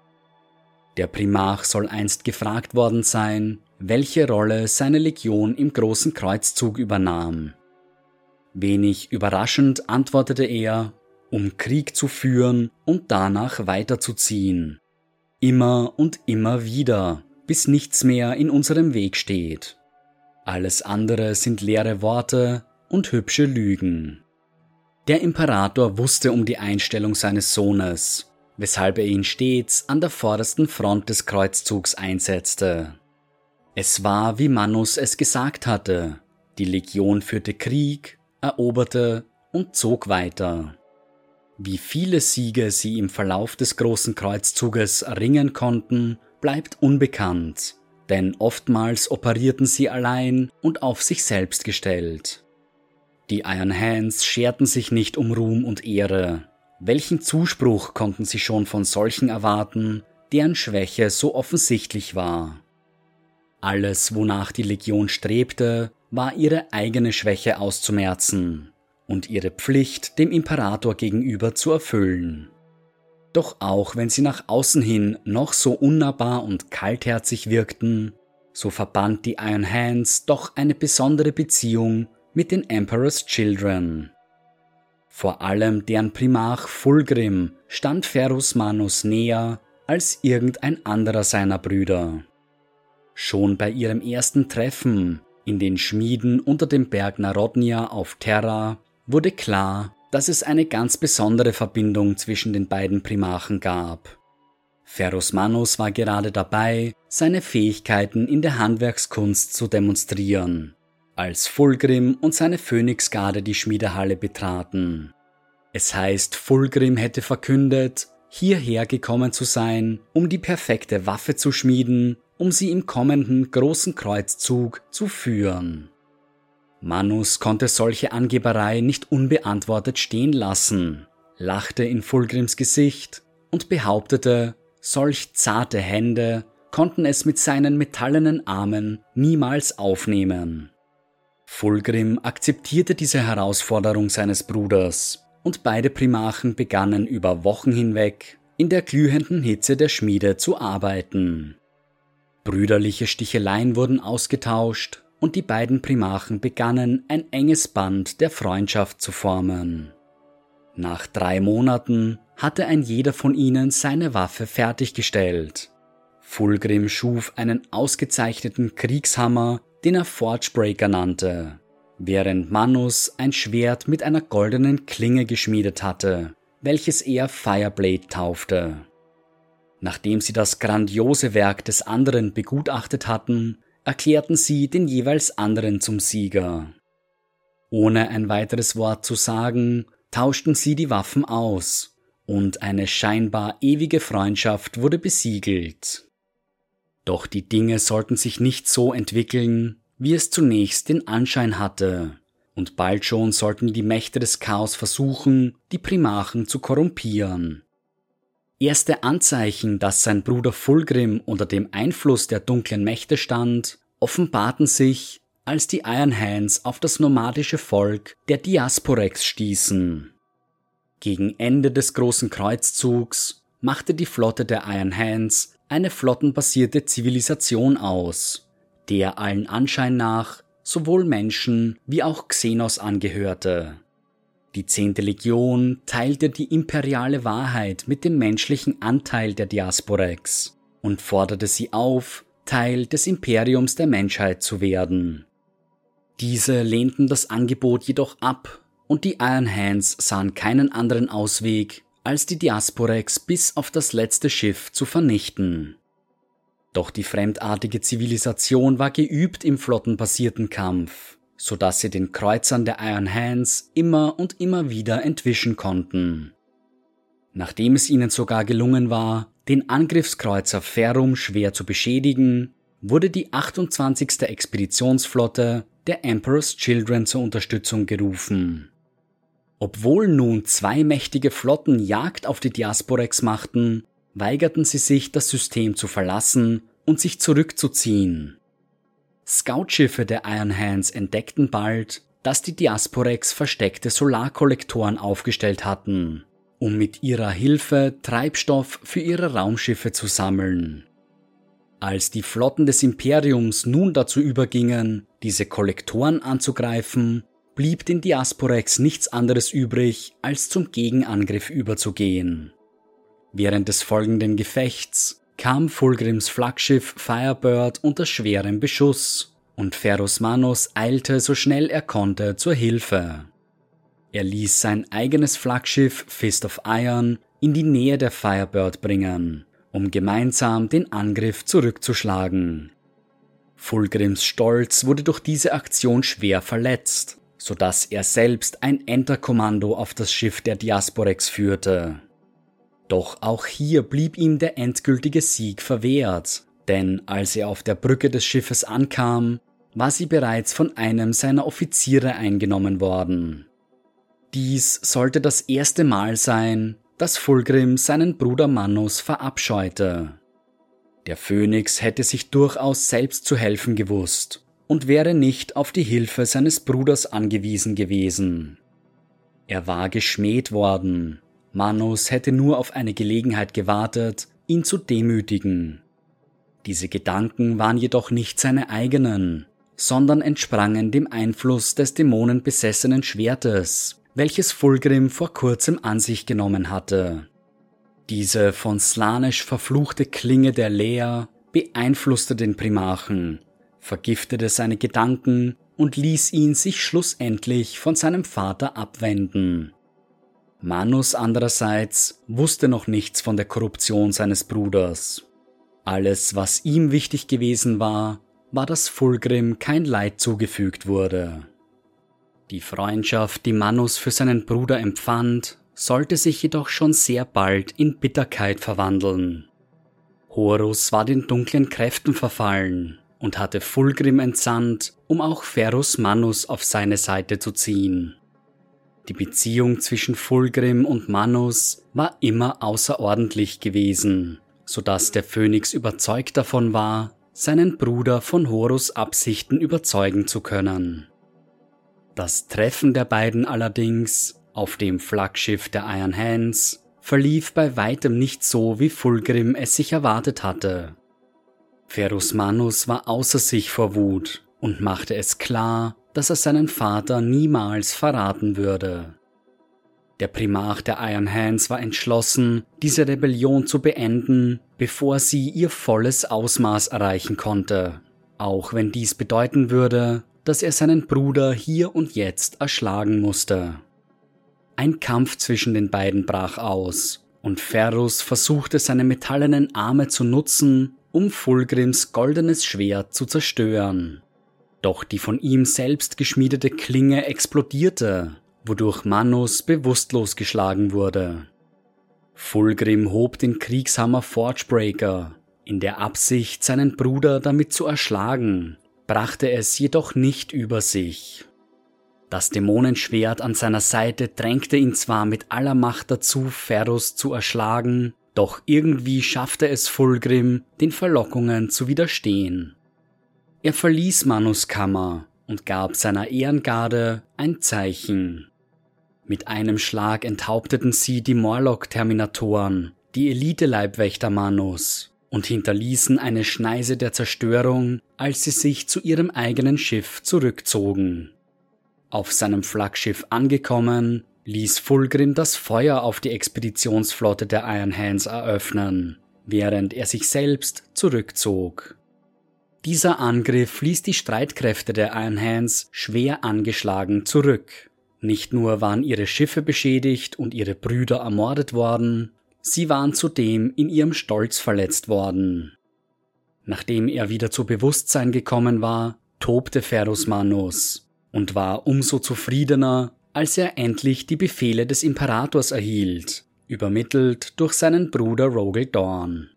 Speaker 1: Der Primarch soll einst gefragt worden sein, welche Rolle seine Legion im großen Kreuzzug übernahm. Wenig überraschend antwortete er, um Krieg zu führen und danach weiterzuziehen. Immer und immer wieder, bis nichts mehr in unserem Weg steht. Alles andere sind leere Worte und hübsche Lügen. Der Imperator wusste um die Einstellung seines Sohnes, weshalb er ihn stets an der vordersten Front des Kreuzzugs einsetzte. Es war, wie Manus es gesagt hatte, die Legion führte Krieg, eroberte und zog weiter. Wie viele Siege sie im Verlauf des großen Kreuzzuges erringen konnten, bleibt unbekannt, denn oftmals operierten sie allein und auf sich selbst gestellt. Die Iron Hands scherten sich nicht um Ruhm und Ehre. Welchen Zuspruch konnten sie schon von solchen erwarten, deren Schwäche so offensichtlich war? Alles, wonach die Legion strebte, war ihre eigene Schwäche auszumerzen und ihre Pflicht dem Imperator gegenüber zu erfüllen. Doch auch wenn sie nach außen hin noch so unnahbar und kaltherzig wirkten, so verband die Iron Hands doch eine besondere Beziehung mit den Emperor's Children. Vor allem deren Primarch Fulgrim stand Ferus Manus näher als irgendein anderer seiner Brüder. Schon bei ihrem ersten Treffen in den Schmieden unter dem Berg Narodnia auf Terra wurde klar, dass es eine ganz besondere Verbindung zwischen den beiden Primarchen gab. Ferus Manus war gerade dabei, seine Fähigkeiten in der Handwerkskunst zu demonstrieren, als Fulgrim und seine Phönixgarde die Schmiedehalle betraten. Es heißt, Fulgrim hätte verkündet, hierher gekommen zu sein, um die perfekte Waffe zu schmieden, um sie im kommenden großen Kreuzzug zu führen. Manus konnte solche Angeberei nicht unbeantwortet stehen lassen, lachte in Fulgrims Gesicht und behauptete, solch zarte Hände konnten es mit seinen metallenen Armen niemals aufnehmen. Fulgrim akzeptierte diese Herausforderung seines Bruders, und beide Primachen begannen über Wochen hinweg in der glühenden Hitze der Schmiede zu arbeiten. Brüderliche Sticheleien wurden ausgetauscht, und die beiden Primachen begannen ein enges Band der Freundschaft zu formen. Nach drei Monaten hatte ein jeder von ihnen seine Waffe fertiggestellt. Fulgrim schuf einen ausgezeichneten Kriegshammer, den er Forgebreaker nannte, während Manus ein Schwert mit einer goldenen Klinge geschmiedet hatte, welches er Fireblade taufte. Nachdem sie das grandiose Werk des anderen begutachtet hatten, erklärten sie den jeweils anderen zum Sieger. Ohne ein weiteres Wort zu sagen, tauschten sie die Waffen aus, und eine scheinbar ewige Freundschaft wurde besiegelt. Doch die Dinge sollten sich nicht so entwickeln, wie es zunächst den Anschein hatte, und bald schon sollten die Mächte des Chaos versuchen, die Primachen zu korrumpieren. Erste Anzeichen, dass sein Bruder Fulgrim unter dem Einfluss der dunklen Mächte stand, offenbarten sich, als die Iron Hands auf das nomadische Volk der Diasporex stießen. Gegen Ende des großen Kreuzzugs machte die Flotte der Iron Hands eine flottenbasierte Zivilisation aus, der allen Anschein nach sowohl Menschen wie auch Xenos angehörte. Die zehnte Legion teilte die imperiale Wahrheit mit dem menschlichen Anteil der Diasporex und forderte sie auf, Teil des Imperiums der Menschheit zu werden. Diese lehnten das Angebot jedoch ab und die Iron Hands sahen keinen anderen Ausweg, als die Diasporex bis auf das letzte Schiff zu vernichten. Doch die fremdartige Zivilisation war geübt im flottenbasierten Kampf so dass sie den Kreuzern der Iron Hands immer und immer wieder entwischen konnten. Nachdem es ihnen sogar gelungen war, den Angriffskreuzer Ferrum schwer zu beschädigen, wurde die 28. Expeditionsflotte der Emperor's Children zur Unterstützung gerufen. Obwohl nun zwei mächtige Flotten Jagd auf die Diasporex machten, weigerten sie sich, das System zu verlassen und sich zurückzuziehen. Scoutschiffe der Iron Hands entdeckten bald, dass die Diasporex versteckte Solarkollektoren aufgestellt hatten, um mit ihrer Hilfe Treibstoff für ihre Raumschiffe zu sammeln. Als die Flotten des Imperiums nun dazu übergingen, diese Kollektoren anzugreifen, blieb den Diasporex nichts anderes übrig, als zum Gegenangriff überzugehen. Während des folgenden Gefechts kam Fulgrims Flaggschiff Firebird unter schwerem Beschuss und Ferus Manus eilte so schnell er konnte zur Hilfe. Er ließ sein eigenes Flaggschiff Fist of Iron in die Nähe der Firebird bringen, um gemeinsam den Angriff zurückzuschlagen. Fulgrims Stolz wurde durch diese Aktion schwer verletzt, so dass er selbst ein Enterkommando auf das Schiff der Diasporex führte. Doch auch hier blieb ihm der endgültige Sieg verwehrt, denn als er auf der Brücke des Schiffes ankam, war sie bereits von einem seiner Offiziere eingenommen worden. Dies sollte das erste Mal sein, dass Fulgrim seinen Bruder Manus verabscheute. Der Phönix hätte sich durchaus selbst zu helfen gewusst und wäre nicht auf die Hilfe seines Bruders angewiesen gewesen. Er war geschmäht worden, Manus hätte nur auf eine Gelegenheit gewartet, ihn zu demütigen. Diese Gedanken waren jedoch nicht seine eigenen, sondern entsprangen dem Einfluss des dämonenbesessenen Schwertes, welches Fulgrim vor kurzem an sich genommen hatte. Diese von Slanisch verfluchte Klinge der Lea beeinflusste den Primarchen, vergiftete seine Gedanken und ließ ihn sich schlussendlich von seinem Vater abwenden. Manus andererseits wusste noch nichts von der Korruption seines Bruders. Alles, was ihm wichtig gewesen war, war, dass Fulgrim kein Leid zugefügt wurde. Die Freundschaft, die Manus für seinen Bruder empfand, sollte sich jedoch schon sehr bald in Bitterkeit verwandeln. Horus war den dunklen Kräften verfallen und hatte Fulgrim entsandt, um auch Ferus Manus auf seine Seite zu ziehen. Die Beziehung zwischen Fulgrim und Manus war immer außerordentlich gewesen, sodass der Phönix überzeugt davon war, seinen Bruder von Horus Absichten überzeugen zu können. Das Treffen der beiden allerdings auf dem Flaggschiff der Iron Hands verlief bei weitem nicht so, wie Fulgrim es sich erwartet hatte. Ferus Manus war außer sich vor Wut und machte es klar, dass er seinen Vater niemals verraten würde. Der Primarch der Iron Hands war entschlossen, diese Rebellion zu beenden, bevor sie ihr volles Ausmaß erreichen konnte, auch wenn dies bedeuten würde, dass er seinen Bruder hier und jetzt erschlagen musste. Ein Kampf zwischen den beiden brach aus, und Ferrus versuchte seine metallenen Arme zu nutzen, um Fulgrims goldenes Schwert zu zerstören. Doch die von ihm selbst geschmiedete Klinge explodierte, wodurch Manus bewusstlos geschlagen wurde. Fulgrim hob den Kriegshammer Forgebreaker, in der Absicht, seinen Bruder damit zu erschlagen, brachte es jedoch nicht über sich. Das Dämonenschwert an seiner Seite drängte ihn zwar mit aller Macht dazu, Ferus zu erschlagen, doch irgendwie schaffte es Fulgrim, den Verlockungen zu widerstehen. Er verließ Manus Kammer und gab seiner Ehrengarde ein Zeichen. Mit einem Schlag enthaupteten sie die Morlock-Terminatoren, die Elite-Leibwächter Manus, und hinterließen eine Schneise der Zerstörung, als sie sich zu ihrem eigenen Schiff zurückzogen. Auf seinem Flaggschiff angekommen, ließ Fulgrim das Feuer auf die Expeditionsflotte der Iron Hands eröffnen, während er sich selbst zurückzog. Dieser Angriff ließ die Streitkräfte der Iron Hands schwer angeschlagen zurück. Nicht nur waren ihre Schiffe beschädigt und ihre Brüder ermordet worden, sie waren zudem in ihrem Stolz verletzt worden. Nachdem er wieder zu Bewusstsein gekommen war, tobte Ferus Manus und war umso zufriedener, als er endlich die Befehle des Imperators erhielt, übermittelt durch seinen Bruder Rogel Dorn.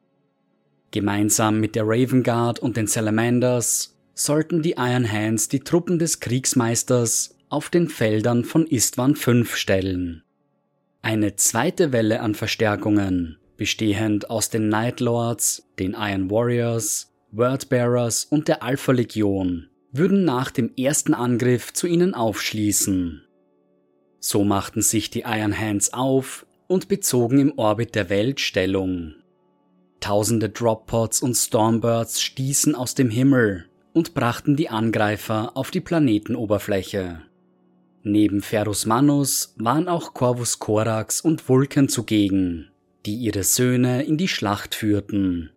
Speaker 1: Gemeinsam mit der Raven Guard und den Salamanders sollten die Iron Hands die Truppen des Kriegsmeisters auf den Feldern von Istvan V stellen. Eine zweite Welle an Verstärkungen, bestehend aus den Night Lords, den Iron Warriors, Wordbearers und der Alpha Legion, würden nach dem ersten Angriff zu ihnen aufschließen. So machten sich die Iron Hands auf und bezogen im Orbit der Welt Stellung. Tausende Droppods und Stormbirds stießen aus dem Himmel und brachten die Angreifer auf die Planetenoberfläche. Neben Ferus Manus waren auch Corvus Corax und Vulcan zugegen, die ihre Söhne in die Schlacht führten.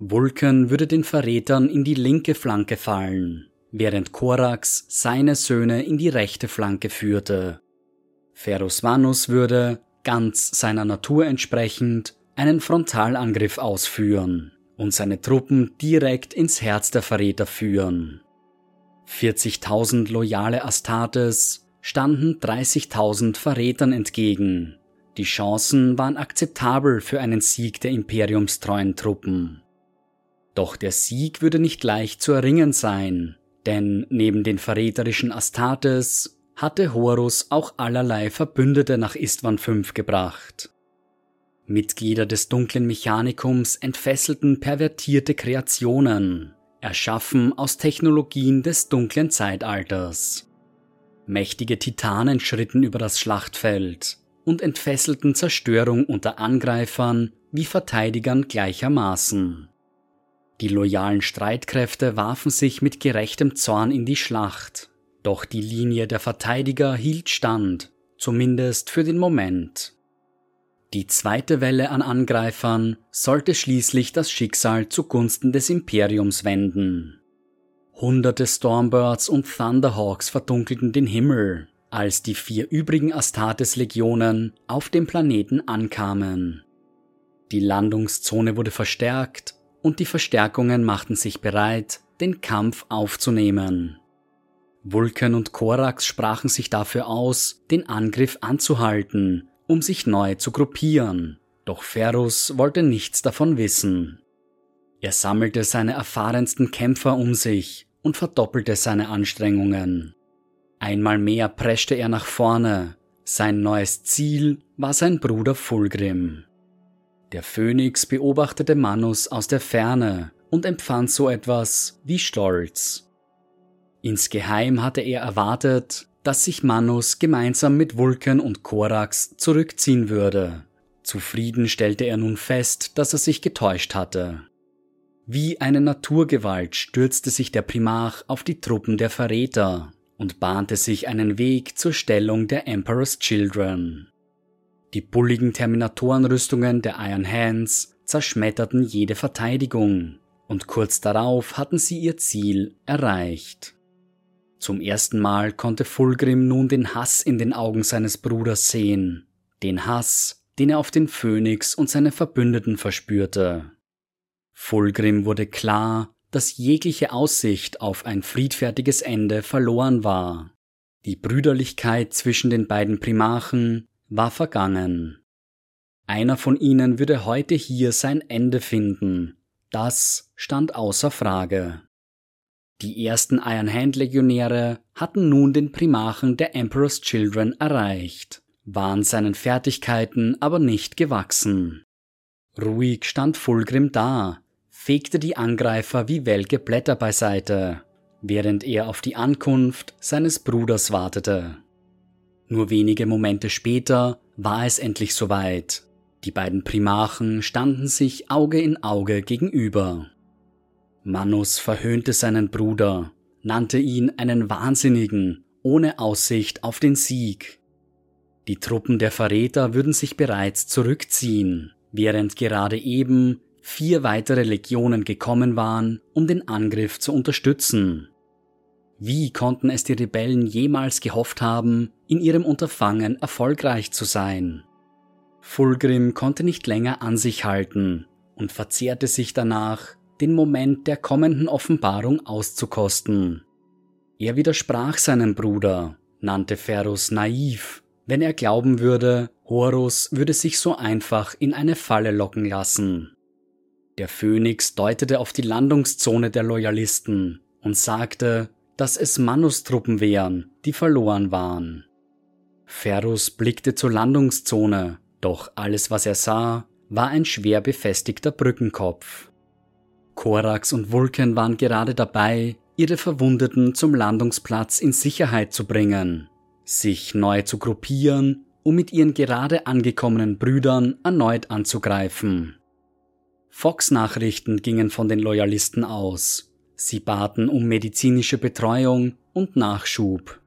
Speaker 1: Vulcan würde den Verrätern in die linke Flanke fallen, während Korax seine Söhne in die rechte Flanke führte. Ferus Manus würde, ganz seiner Natur entsprechend, einen Frontalangriff ausführen und seine Truppen direkt ins Herz der Verräter führen. 40.000 loyale Astartes standen 30.000 Verrätern entgegen. Die Chancen waren akzeptabel für einen Sieg der imperiumstreuen Truppen. Doch der Sieg würde nicht leicht zu erringen sein, denn neben den verräterischen Astartes hatte Horus auch allerlei Verbündete nach Istvan V gebracht. Mitglieder des dunklen Mechanikums entfesselten pervertierte Kreationen, erschaffen aus Technologien des dunklen Zeitalters. Mächtige Titanen schritten über das Schlachtfeld und entfesselten Zerstörung unter Angreifern wie Verteidigern gleichermaßen. Die loyalen Streitkräfte warfen sich mit gerechtem Zorn in die Schlacht, doch die Linie der Verteidiger hielt stand, zumindest für den Moment. Die zweite Welle an Angreifern sollte schließlich das Schicksal zugunsten des Imperiums wenden. Hunderte Stormbirds und Thunderhawks verdunkelten den Himmel, als die vier übrigen Astartes-Legionen auf dem Planeten ankamen. Die Landungszone wurde verstärkt und die Verstärkungen machten sich bereit, den Kampf aufzunehmen. Vulkan und Korax sprachen sich dafür aus, den Angriff anzuhalten, um sich neu zu gruppieren, doch Ferus wollte nichts davon wissen. Er sammelte seine erfahrensten Kämpfer um sich und verdoppelte seine Anstrengungen. Einmal mehr preschte er nach vorne, sein neues Ziel war sein Bruder Fulgrim. Der Phönix beobachtete Manus aus der Ferne und empfand so etwas wie Stolz. Insgeheim hatte er erwartet, dass sich Manus gemeinsam mit Vulkan und Korax zurückziehen würde. Zufrieden stellte er nun fest, dass er sich getäuscht hatte. Wie eine Naturgewalt stürzte sich der Primarch auf die Truppen der Verräter und bahnte sich einen Weg zur Stellung der Emperor's Children. Die bulligen Terminatorenrüstungen der Iron Hands zerschmetterten jede Verteidigung, und kurz darauf hatten sie ihr Ziel erreicht. Zum ersten Mal konnte Fulgrim nun den Hass in den Augen seines Bruders sehen, den Hass, den er auf den Phönix und seine Verbündeten verspürte. Fulgrim wurde klar, dass jegliche Aussicht auf ein friedfertiges Ende verloren war. Die Brüderlichkeit zwischen den beiden Primarchen war vergangen. Einer von ihnen würde heute hier sein Ende finden, das stand außer Frage. Die ersten Iron Hand Legionäre hatten nun den Primarchen der Emperor's Children erreicht, waren seinen Fertigkeiten aber nicht gewachsen. Ruhig stand Fulgrim da, fegte die Angreifer wie welke Blätter beiseite, während er auf die Ankunft seines Bruders wartete. Nur wenige Momente später war es endlich soweit. Die beiden Primarchen standen sich Auge in Auge gegenüber. Manus verhöhnte seinen Bruder, nannte ihn einen Wahnsinnigen, ohne Aussicht auf den Sieg. Die Truppen der Verräter würden sich bereits zurückziehen, während gerade eben vier weitere Legionen gekommen waren, um den Angriff zu unterstützen. Wie konnten es die Rebellen jemals gehofft haben, in ihrem Unterfangen erfolgreich zu sein? Fulgrim konnte nicht länger an sich halten und verzehrte sich danach, den Moment der kommenden Offenbarung auszukosten. Er widersprach seinem Bruder, nannte Ferus naiv, wenn er glauben würde, Horus würde sich so einfach in eine Falle locken lassen. Der Phönix deutete auf die Landungszone der Loyalisten und sagte, dass es Manus-Truppen wären, die verloren waren. Ferus blickte zur Landungszone, doch alles, was er sah, war ein schwer befestigter Brückenkopf. Korax und Vulkan waren gerade dabei, ihre Verwundeten zum Landungsplatz in Sicherheit zu bringen, sich neu zu gruppieren, um mit ihren gerade angekommenen Brüdern erneut anzugreifen. Fox-Nachrichten gingen von den Loyalisten aus, Sie baten um medizinische Betreuung und Nachschub.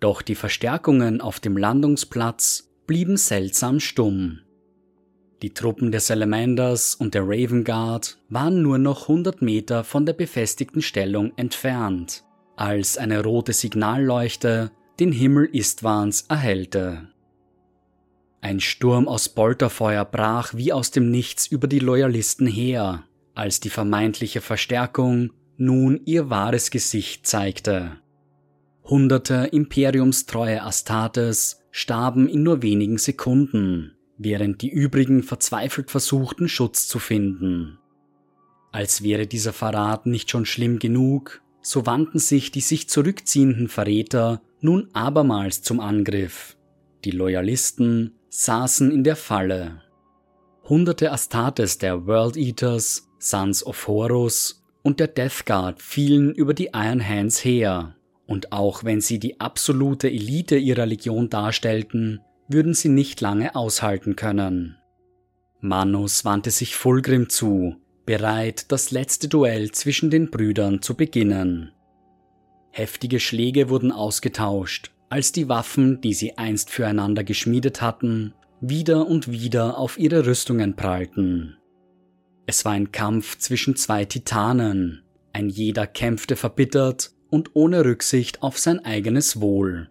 Speaker 1: Doch die Verstärkungen auf dem Landungsplatz blieben seltsam stumm. Die Truppen der Salamanders und der Raven Guard waren nur noch 100 Meter von der befestigten Stellung entfernt, als eine rote Signalleuchte den Himmel Istwans erhellte. Ein Sturm aus Bolterfeuer brach wie aus dem Nichts über die Loyalisten her, als die vermeintliche Verstärkung nun ihr wahres Gesicht zeigte. Hunderte imperiumstreue Astartes starben in nur wenigen Sekunden, während die übrigen verzweifelt versuchten Schutz zu finden. Als wäre dieser Verrat nicht schon schlimm genug, so wandten sich die sich zurückziehenden Verräter nun abermals zum Angriff. Die Loyalisten saßen in der Falle. Hunderte Astartes der World Eaters, Sons of Horus und der Death Guard fielen über die Iron Hands her, und auch wenn sie die absolute Elite ihrer Legion darstellten, würden sie nicht lange aushalten können. Manus wandte sich Fulgrim zu, bereit, das letzte Duell zwischen den Brüdern zu beginnen. Heftige Schläge wurden ausgetauscht, als die Waffen, die sie einst füreinander geschmiedet hatten, wieder und wieder auf ihre Rüstungen prallten. Es war ein Kampf zwischen zwei Titanen, ein jeder kämpfte verbittert und ohne Rücksicht auf sein eigenes Wohl.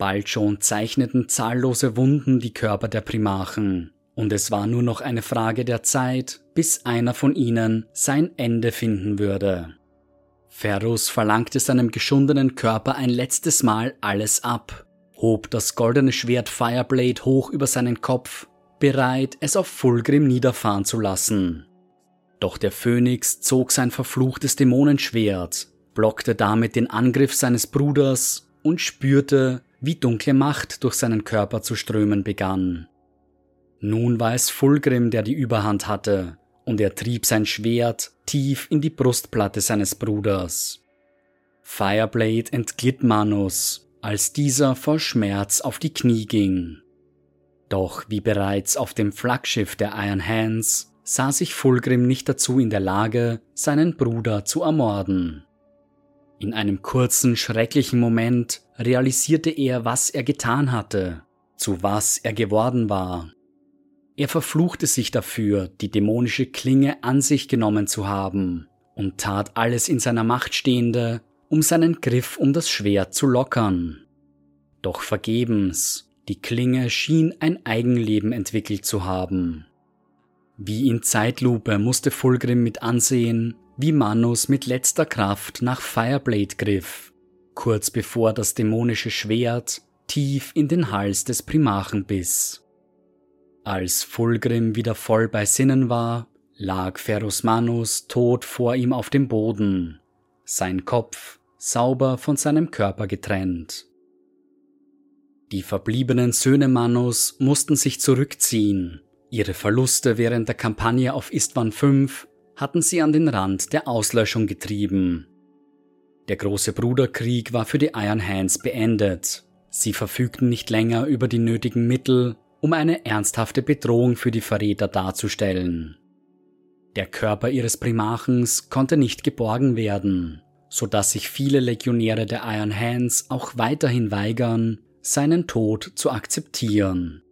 Speaker 1: Bald schon zeichneten zahllose Wunden die Körper der Primarchen, und es war nur noch eine Frage der Zeit, bis einer von ihnen sein Ende finden würde. Ferus verlangte seinem geschundenen Körper ein letztes Mal alles ab, hob das goldene Schwert Fireblade hoch über seinen Kopf bereit, es auf Fulgrim niederfahren zu lassen. Doch der Phönix zog sein verfluchtes Dämonenschwert, blockte damit den Angriff seines Bruders und spürte, wie dunkle Macht durch seinen Körper zu strömen begann. Nun war es Fulgrim, der die Überhand hatte, und er trieb sein Schwert tief in die Brustplatte seines Bruders. Fireblade entglitt Manus, als dieser vor Schmerz auf die Knie ging. Doch wie bereits auf dem Flaggschiff der Iron Hands sah sich Fulgrim nicht dazu in der Lage, seinen Bruder zu ermorden. In einem kurzen, schrecklichen Moment realisierte er, was er getan hatte, zu was er geworden war. Er verfluchte sich dafür, die dämonische Klinge an sich genommen zu haben und tat alles in seiner Macht Stehende, um seinen Griff um das Schwert zu lockern. Doch vergebens, die Klinge schien ein Eigenleben entwickelt zu haben. Wie in Zeitlupe musste Fulgrim mit ansehen, wie Manus mit letzter Kraft nach Fireblade griff, kurz bevor das dämonische Schwert tief in den Hals des Primachen biss. Als Fulgrim wieder voll bei Sinnen war, lag Ferus Manus tot vor ihm auf dem Boden, sein Kopf sauber von seinem Körper getrennt. Die verbliebenen Söhne Manus mussten sich zurückziehen. Ihre Verluste während der Kampagne auf Istvan V hatten sie an den Rand der Auslöschung getrieben. Der große Bruderkrieg war für die Iron Hands beendet. Sie verfügten nicht länger über die nötigen Mittel, um eine ernsthafte Bedrohung für die Verräter darzustellen. Der Körper ihres Primachens konnte nicht geborgen werden, so dass sich viele Legionäre der Iron Hands auch weiterhin weigern, seinen Tod zu akzeptieren.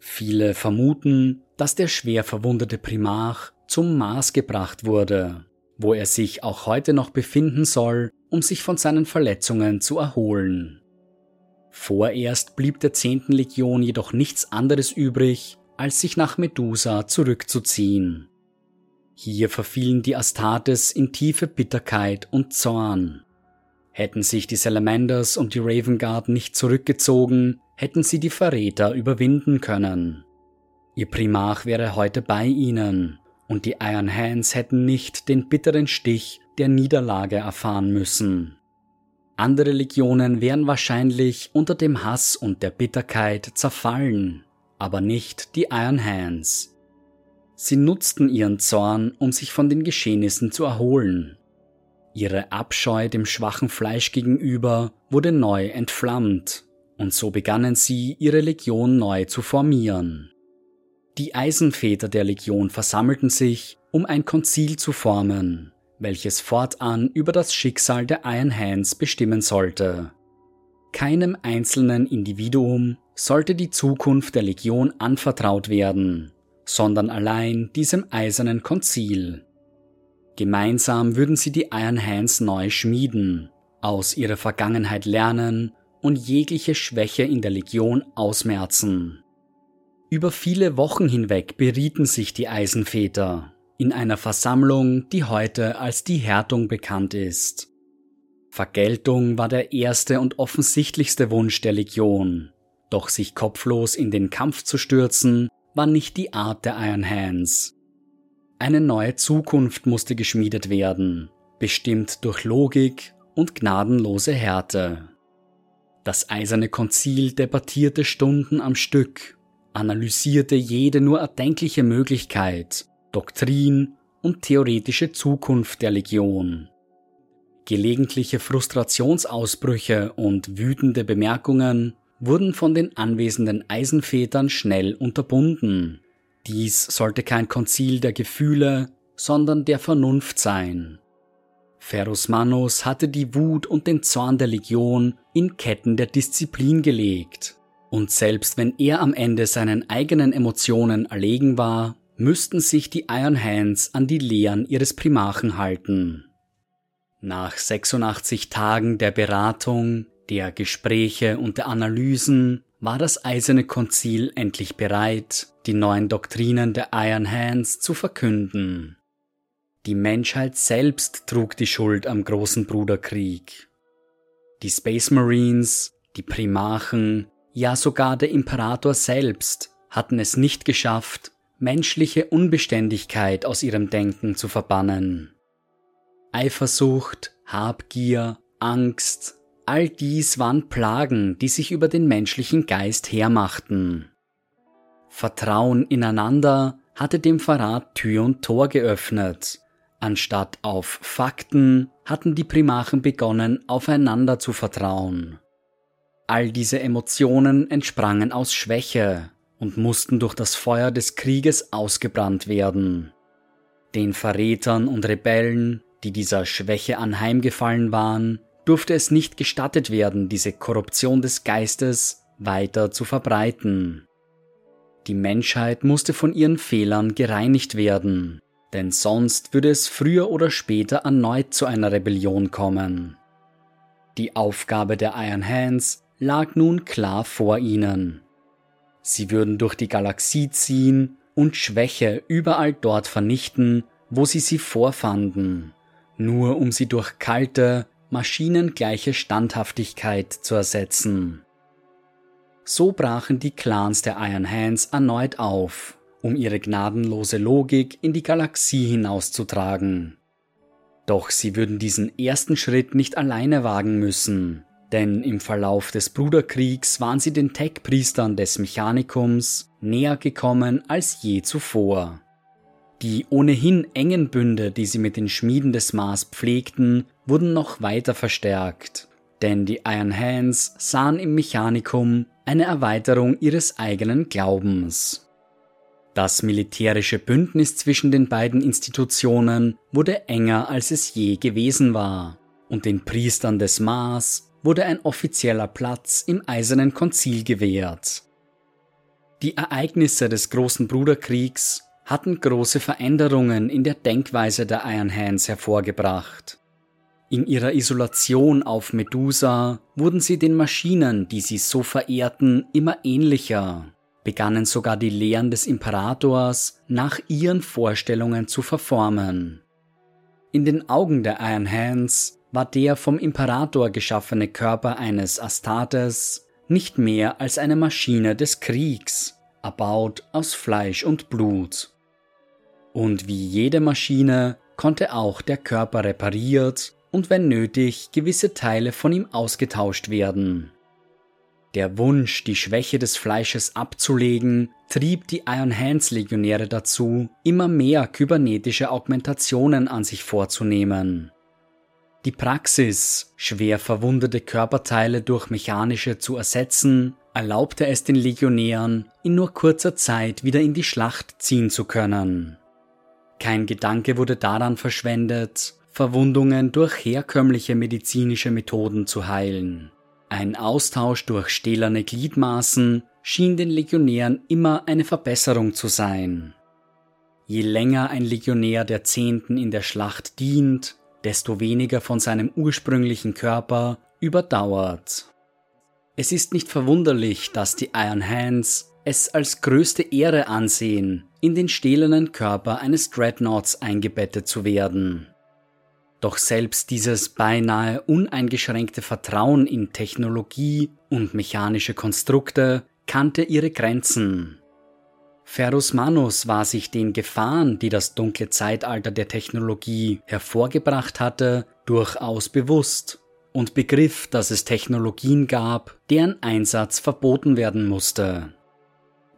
Speaker 1: Viele vermuten, dass der schwer verwundete Primach zum Mars gebracht wurde, wo er sich auch heute noch befinden soll, um sich von seinen Verletzungen zu erholen. Vorerst blieb der 10. Legion jedoch nichts anderes übrig, als sich nach Medusa zurückzuziehen. Hier verfielen die Astartes in tiefe Bitterkeit und Zorn. Hätten sich die Salamanders und die Raven Guard nicht zurückgezogen, hätten sie die Verräter überwinden können. Ihr Primarch wäre heute bei ihnen, und die Iron Hands hätten nicht den bitteren Stich der Niederlage erfahren müssen. Andere Legionen wären wahrscheinlich unter dem Hass und der Bitterkeit zerfallen, aber nicht die Iron Hands. Sie nutzten ihren Zorn, um sich von den Geschehnissen zu erholen Ihre Abscheu dem schwachen Fleisch gegenüber wurde neu entflammt, und so begannen sie, ihre Legion neu zu formieren. Die Eisenväter der Legion versammelten sich, um ein Konzil zu formen, welches fortan über das Schicksal der Iron Hands bestimmen sollte. Keinem einzelnen Individuum sollte die Zukunft der Legion anvertraut werden, sondern allein diesem eisernen Konzil. Gemeinsam würden sie die Iron Hands neu schmieden, aus ihrer Vergangenheit lernen und jegliche Schwäche in der Legion ausmerzen. Über viele Wochen hinweg berieten sich die Eisenväter in einer Versammlung, die heute als die Härtung bekannt ist. Vergeltung war der erste und offensichtlichste Wunsch der Legion, doch sich kopflos in den Kampf zu stürzen, war nicht die Art der Iron Hands. Eine neue Zukunft musste geschmiedet werden, bestimmt durch Logik und gnadenlose Härte. Das eiserne Konzil debattierte Stunden am Stück, analysierte jede nur erdenkliche Möglichkeit, Doktrin und theoretische Zukunft der Legion. Gelegentliche Frustrationsausbrüche und wütende Bemerkungen wurden von den anwesenden Eisenvätern schnell unterbunden dies sollte kein Konzil der Gefühle, sondern der Vernunft sein. Ferus Manus hatte die Wut und den Zorn der Legion in Ketten der Disziplin gelegt. Und selbst wenn er am Ende seinen eigenen Emotionen erlegen war, müssten sich die Iron Hands an die Lehren ihres Primarchen halten. Nach 86 Tagen der Beratung, der Gespräche und der Analysen war das eiserne Konzil endlich bereit, die neuen Doktrinen der Iron Hands zu verkünden. Die Menschheit selbst trug die Schuld am großen Bruderkrieg. Die Space Marines, die Primarchen, ja sogar der Imperator selbst hatten es nicht geschafft, menschliche Unbeständigkeit aus ihrem Denken zu verbannen. Eifersucht, Habgier, Angst, All dies waren Plagen, die sich über den menschlichen Geist hermachten. Vertrauen ineinander hatte dem Verrat Tür und Tor geöffnet. Anstatt auf Fakten hatten die Primachen begonnen, aufeinander zu vertrauen. All diese Emotionen entsprangen aus Schwäche und mussten durch das Feuer des Krieges ausgebrannt werden. Den Verrätern und Rebellen, die dieser Schwäche anheimgefallen waren, durfte es nicht gestattet werden, diese Korruption des Geistes weiter zu verbreiten. Die Menschheit musste von ihren Fehlern gereinigt werden, denn sonst würde es früher oder später erneut zu einer Rebellion kommen. Die Aufgabe der Iron Hands lag nun klar vor ihnen. Sie würden durch die Galaxie ziehen und Schwäche überall dort vernichten, wo sie sie vorfanden, nur um sie durch kalte, maschinengleiche Standhaftigkeit zu ersetzen. So brachen die Clans der Iron Hands erneut auf, um ihre gnadenlose Logik in die Galaxie hinauszutragen. Doch sie würden diesen ersten Schritt nicht alleine wagen müssen, denn im Verlauf des Bruderkriegs waren sie den Tech-Priestern des Mechanikums näher gekommen als je zuvor. Die ohnehin engen Bünde, die sie mit den Schmieden des Mars pflegten, wurden noch weiter verstärkt, denn die Iron Hands sahen im Mechanikum eine Erweiterung ihres eigenen Glaubens. Das militärische Bündnis zwischen den beiden Institutionen wurde enger als es je gewesen war, und den Priestern des Mars wurde ein offizieller Platz im Eisernen Konzil gewährt. Die Ereignisse des großen Bruderkriegs hatten große Veränderungen in der Denkweise der Iron Hands hervorgebracht. In ihrer Isolation auf Medusa wurden sie den Maschinen, die sie so verehrten, immer ähnlicher, begannen sogar die Lehren des Imperators nach ihren Vorstellungen zu verformen. In den Augen der Iron Hands war der vom Imperator geschaffene Körper eines Astartes nicht mehr als eine Maschine des Kriegs, erbaut aus Fleisch und Blut. Und wie jede Maschine konnte auch der Körper repariert und wenn nötig gewisse Teile von ihm ausgetauscht werden. Der Wunsch, die Schwäche des Fleisches abzulegen, trieb die Iron Hands Legionäre dazu, immer mehr kybernetische Augmentationen an sich vorzunehmen. Die Praxis, schwer verwundete Körperteile durch mechanische zu ersetzen, erlaubte es den Legionären, in nur kurzer Zeit wieder in die Schlacht ziehen zu können. Kein Gedanke wurde daran verschwendet, Verwundungen durch herkömmliche medizinische Methoden zu heilen. Ein Austausch durch stählerne Gliedmaßen schien den Legionären immer eine Verbesserung zu sein. Je länger ein Legionär der Zehnten in der Schlacht dient, desto weniger von seinem ursprünglichen Körper überdauert. Es ist nicht verwunderlich, dass die Iron Hands es als größte Ehre ansehen, in den stählernen Körper eines Dreadnoughts eingebettet zu werden. Doch selbst dieses beinahe uneingeschränkte Vertrauen in Technologie und mechanische Konstrukte kannte ihre Grenzen. Ferus Manus war sich den Gefahren, die das dunkle Zeitalter der Technologie hervorgebracht hatte, durchaus bewusst und begriff, dass es Technologien gab, deren Einsatz verboten werden musste.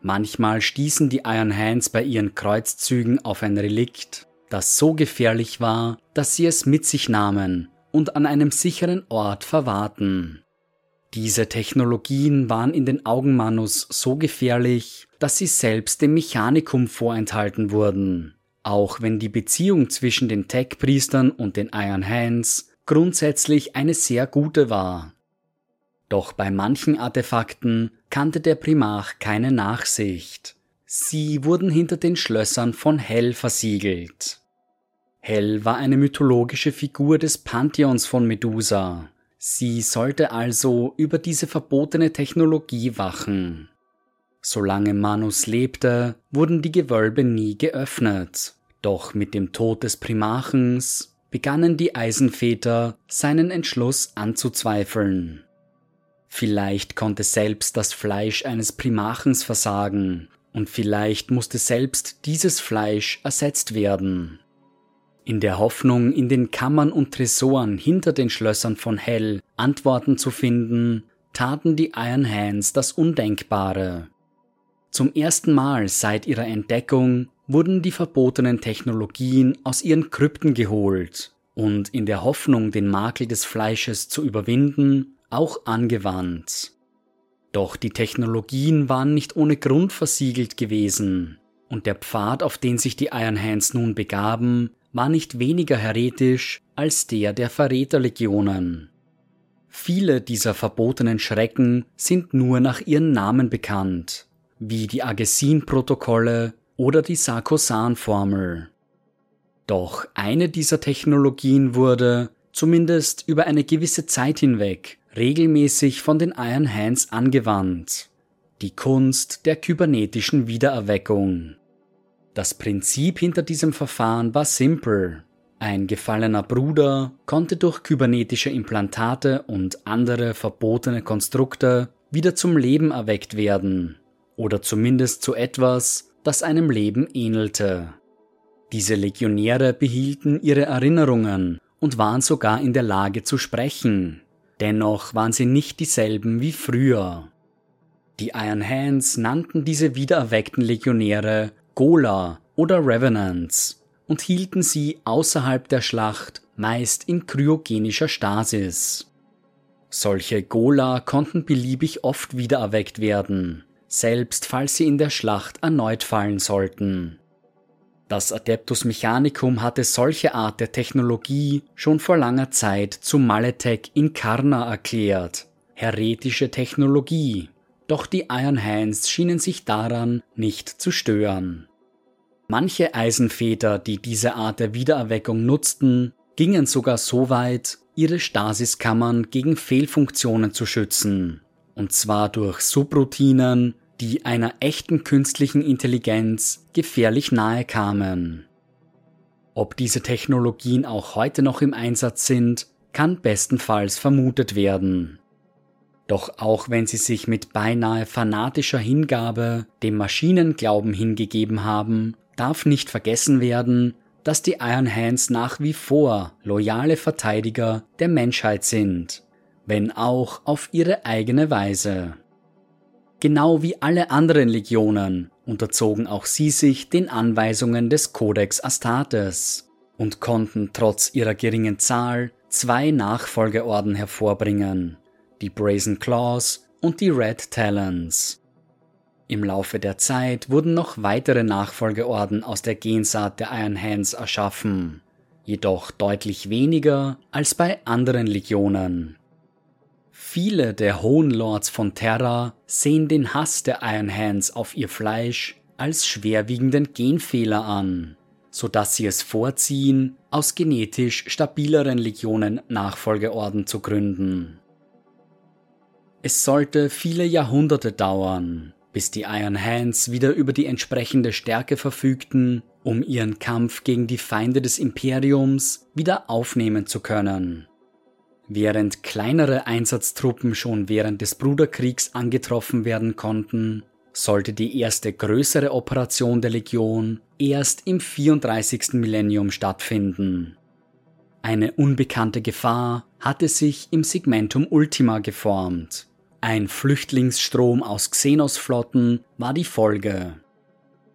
Speaker 1: Manchmal stießen die Iron Hands bei ihren Kreuzzügen auf ein Relikt, das so gefährlich war, dass sie es mit sich nahmen und an einem sicheren Ort verwahrten. Diese Technologien waren in den Augen Manus so gefährlich, dass sie selbst dem Mechanikum vorenthalten wurden, auch wenn die Beziehung zwischen den Tech-Priestern und den Iron Hands grundsätzlich eine sehr gute war. Doch bei manchen Artefakten kannte der Primarch keine Nachsicht. Sie wurden hinter den Schlössern von Hell versiegelt. Hell war eine mythologische Figur des Pantheons von Medusa. Sie sollte also über diese verbotene Technologie wachen. Solange Manus lebte, wurden die Gewölbe nie geöffnet. Doch mit dem Tod des Primarchens begannen die Eisenväter seinen Entschluss anzuzweifeln. Vielleicht konnte selbst das Fleisch eines Primarchens versagen, und vielleicht musste selbst dieses Fleisch ersetzt werden. In der Hoffnung, in den Kammern und Tresoren hinter den Schlössern von Hell Antworten zu finden, taten die Iron Hands das Undenkbare. Zum ersten Mal seit ihrer Entdeckung wurden die verbotenen Technologien aus ihren Krypten geholt und in der Hoffnung, den Makel des Fleisches zu überwinden, auch angewandt. Doch die Technologien waren nicht ohne Grund versiegelt gewesen, und der Pfad, auf den sich die Iron Hands nun begaben, war nicht weniger heretisch als der der Verräterlegionen. Viele dieser verbotenen Schrecken sind nur nach ihren Namen bekannt, wie die Agessin-Protokolle oder die Sarkosan-Formel. Doch eine dieser Technologien wurde, zumindest über eine gewisse Zeit hinweg, regelmäßig von den Iron Hands angewandt. Die Kunst der kybernetischen Wiedererweckung. Das Prinzip hinter diesem Verfahren war simpel. Ein gefallener Bruder konnte durch kybernetische Implantate und andere verbotene Konstrukte wieder zum Leben erweckt werden oder zumindest zu etwas, das einem Leben ähnelte. Diese Legionäre behielten ihre Erinnerungen und waren sogar in der Lage zu sprechen. Dennoch waren sie nicht dieselben wie früher. Die Iron Hands nannten diese wiedererweckten Legionäre Gola oder Revenants und hielten sie außerhalb der Schlacht meist in kryogenischer Stasis. Solche Gola konnten beliebig oft wiedererweckt werden, selbst falls sie in der Schlacht erneut fallen sollten. Das Adeptus Mechanicum hatte solche Art der Technologie schon vor langer Zeit zu Maletech Incarna erklärt, heretische Technologie, doch die Iron Hands schienen sich daran nicht zu stören. Manche Eisenväter, die diese Art der Wiedererweckung nutzten, gingen sogar so weit, ihre Stasiskammern gegen Fehlfunktionen zu schützen, und zwar durch Subroutinen, die einer echten künstlichen Intelligenz gefährlich nahe kamen. Ob diese Technologien auch heute noch im Einsatz sind, kann bestenfalls vermutet werden. Doch auch wenn sie sich mit beinahe fanatischer Hingabe dem Maschinenglauben hingegeben haben, darf nicht vergessen werden, dass die Iron Hands nach wie vor loyale Verteidiger der Menschheit sind, wenn auch auf ihre eigene Weise. Genau wie alle anderen Legionen unterzogen auch sie sich den Anweisungen des Codex Astartes und konnten trotz ihrer geringen Zahl zwei Nachfolgeorden hervorbringen, die Brazen Claws und die Red Talons. Im Laufe der Zeit wurden noch weitere Nachfolgeorden aus der Gensaat der Iron Hands erschaffen, jedoch deutlich weniger als bei anderen Legionen. Viele der Hohen Lords von Terra sehen den Hass der Iron Hands auf ihr Fleisch als schwerwiegenden Genfehler an, so dass sie es vorziehen, aus genetisch stabileren Legionen Nachfolgeorden zu gründen. Es sollte viele Jahrhunderte dauern, bis die Iron Hands wieder über die entsprechende Stärke verfügten, um ihren Kampf gegen die Feinde des Imperiums wieder aufnehmen zu können. Während kleinere Einsatztruppen schon während des Bruderkriegs angetroffen werden konnten, sollte die erste größere Operation der Legion erst im 34. Millennium stattfinden. Eine unbekannte Gefahr hatte sich im Segmentum Ultima geformt, ein Flüchtlingsstrom aus Xenos-Flotten war die Folge.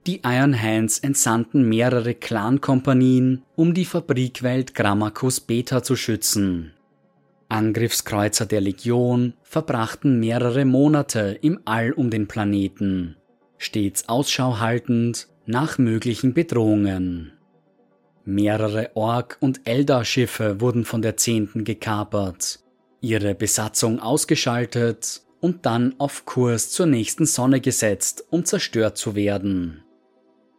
Speaker 1: Die Iron Hands entsandten mehrere Clan-Kompanien, um die Fabrikwelt Grammacus Beta zu schützen. Angriffskreuzer der Legion verbrachten mehrere Monate im All um den Planeten, stets Ausschau haltend nach möglichen Bedrohungen. Mehrere Ork- und Eldar-Schiffe wurden von der Zehnten gekapert, ihre Besatzung ausgeschaltet und dann auf Kurs zur nächsten Sonne gesetzt, um zerstört zu werden.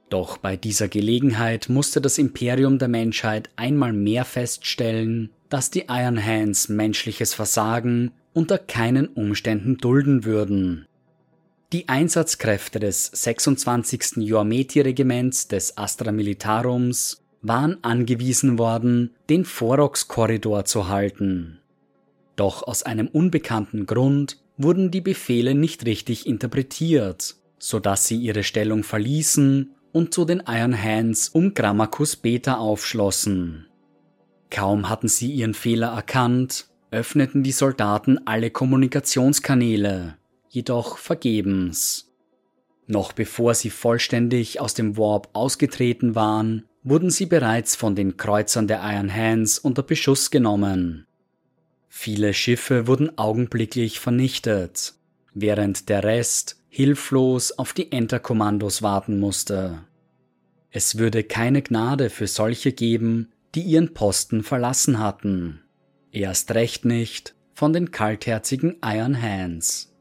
Speaker 1: Doch bei dieser Gelegenheit musste das Imperium der Menschheit einmal mehr feststellen, dass die Iron Hands menschliches Versagen unter keinen Umständen dulden würden. Die Einsatzkräfte des 26. Joameti-Regiments des Astra Militarums waren angewiesen worden, den Forox-Korridor zu halten. Doch aus einem unbekannten Grund wurden die Befehle nicht richtig interpretiert, so dass sie ihre Stellung verließen und zu den Iron Hands um Grammacus Beta aufschlossen. Kaum hatten sie ihren Fehler erkannt, öffneten die Soldaten alle Kommunikationskanäle, jedoch vergebens. Noch bevor sie vollständig aus dem Warp ausgetreten waren, wurden sie bereits von den Kreuzern der Iron Hands unter Beschuss genommen. Viele Schiffe wurden augenblicklich vernichtet, während der Rest hilflos auf die Enterkommandos warten musste. Es würde keine Gnade für solche geben, die ihren Posten verlassen hatten. Erst recht nicht von den kaltherzigen Iron Hands.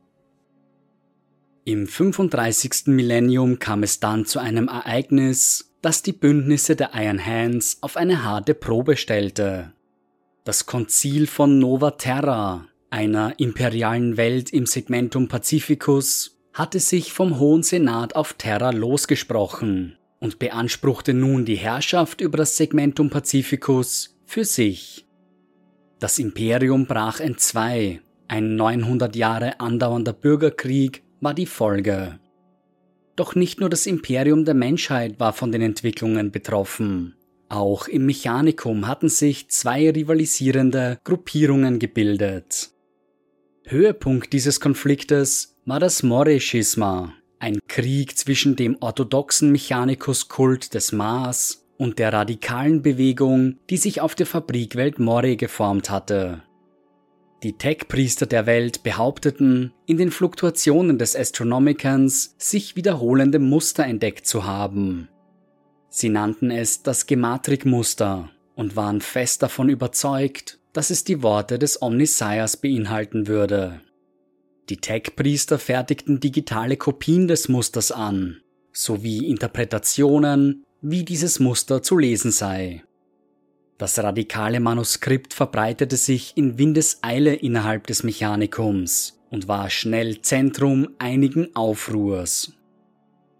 Speaker 1: Im 35. Millennium kam es dann zu einem Ereignis, das die Bündnisse der Iron Hands auf eine harte Probe stellte. Das Konzil von Nova Terra, einer imperialen Welt im Segmentum Pacificus, hatte sich vom Hohen Senat auf Terra losgesprochen und beanspruchte nun die Herrschaft über das Segmentum Pacificus für sich. Das Imperium brach entzwei, ein 900 Jahre andauernder Bürgerkrieg war die Folge. Doch nicht nur das Imperium der Menschheit war von den Entwicklungen betroffen. Auch im Mechanikum hatten sich zwei rivalisierende Gruppierungen gebildet. Höhepunkt dieses Konfliktes war das Moray-Schisma, ein Krieg zwischen dem orthodoxen Mechanikus-Kult des Mars und der radikalen Bewegung, die sich auf der Fabrikwelt Moray geformt hatte. Die Tech-Priester der Welt behaupteten, in den Fluktuationen des Astronomicans sich wiederholende Muster entdeckt zu haben. Sie nannten es das Gematrik-Muster und waren fest davon überzeugt, dass es die Worte des Omnisciers beinhalten würde. Die Tech-Priester fertigten digitale Kopien des Musters an, sowie Interpretationen, wie dieses Muster zu lesen sei. Das radikale Manuskript verbreitete sich in Windeseile innerhalb des Mechanikums und war schnell Zentrum einigen Aufruhrs.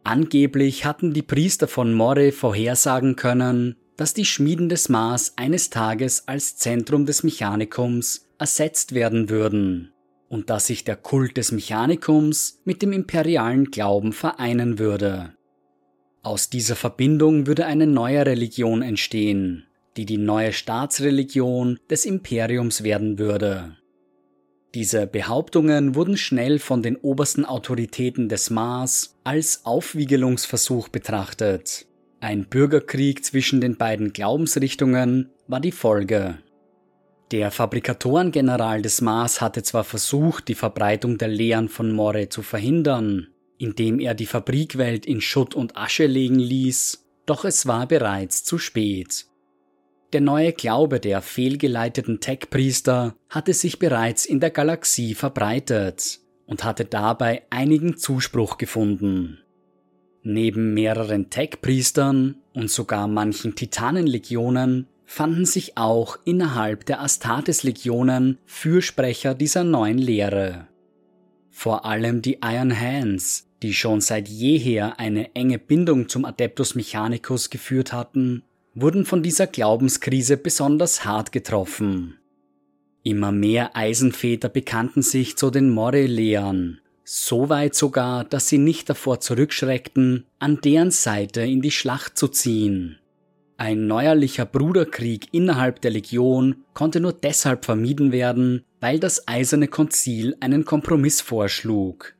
Speaker 1: Angeblich hatten die Priester von Moray vorhersagen können, dass die Schmieden des Mars eines Tages als Zentrum des Mechanikums ersetzt werden würden und dass sich der Kult des Mechanikums mit dem imperialen Glauben vereinen würde. Aus dieser Verbindung würde eine neue Religion entstehen, die die neue Staatsreligion des Imperiums werden würde. Diese Behauptungen wurden schnell von den obersten Autoritäten des Mars als Aufwiegelungsversuch betrachtet. Ein Bürgerkrieg zwischen den beiden Glaubensrichtungen war die Folge. Der Fabrikatorengeneral des Mars hatte zwar versucht, die Verbreitung der Lehren von Moray zu verhindern, indem er die Fabrikwelt in Schutt und Asche legen ließ, doch es war bereits zu spät. Der neue Glaube der fehlgeleiteten Tech-Priester hatte sich bereits in der Galaxie verbreitet und hatte dabei einigen Zuspruch gefunden. Neben mehreren Tech-Priestern und sogar manchen Titanenlegionen fanden sich auch innerhalb der Astartes-Legionen Fürsprecher dieser neuen Lehre. Vor allem die Iron Hands, die schon seit jeher eine enge Bindung zum Adeptus Mechanicus geführt hatten, wurden von dieser Glaubenskrise besonders hart getroffen. Immer mehr Eisenväter bekannten sich zu den Moray-Lehren, so weit sogar, dass sie nicht davor zurückschreckten, an deren Seite in die Schlacht zu ziehen. Ein neuerlicher Bruderkrieg innerhalb der Legion konnte nur deshalb vermieden werden, weil das Eiserne Konzil einen Kompromiss vorschlug.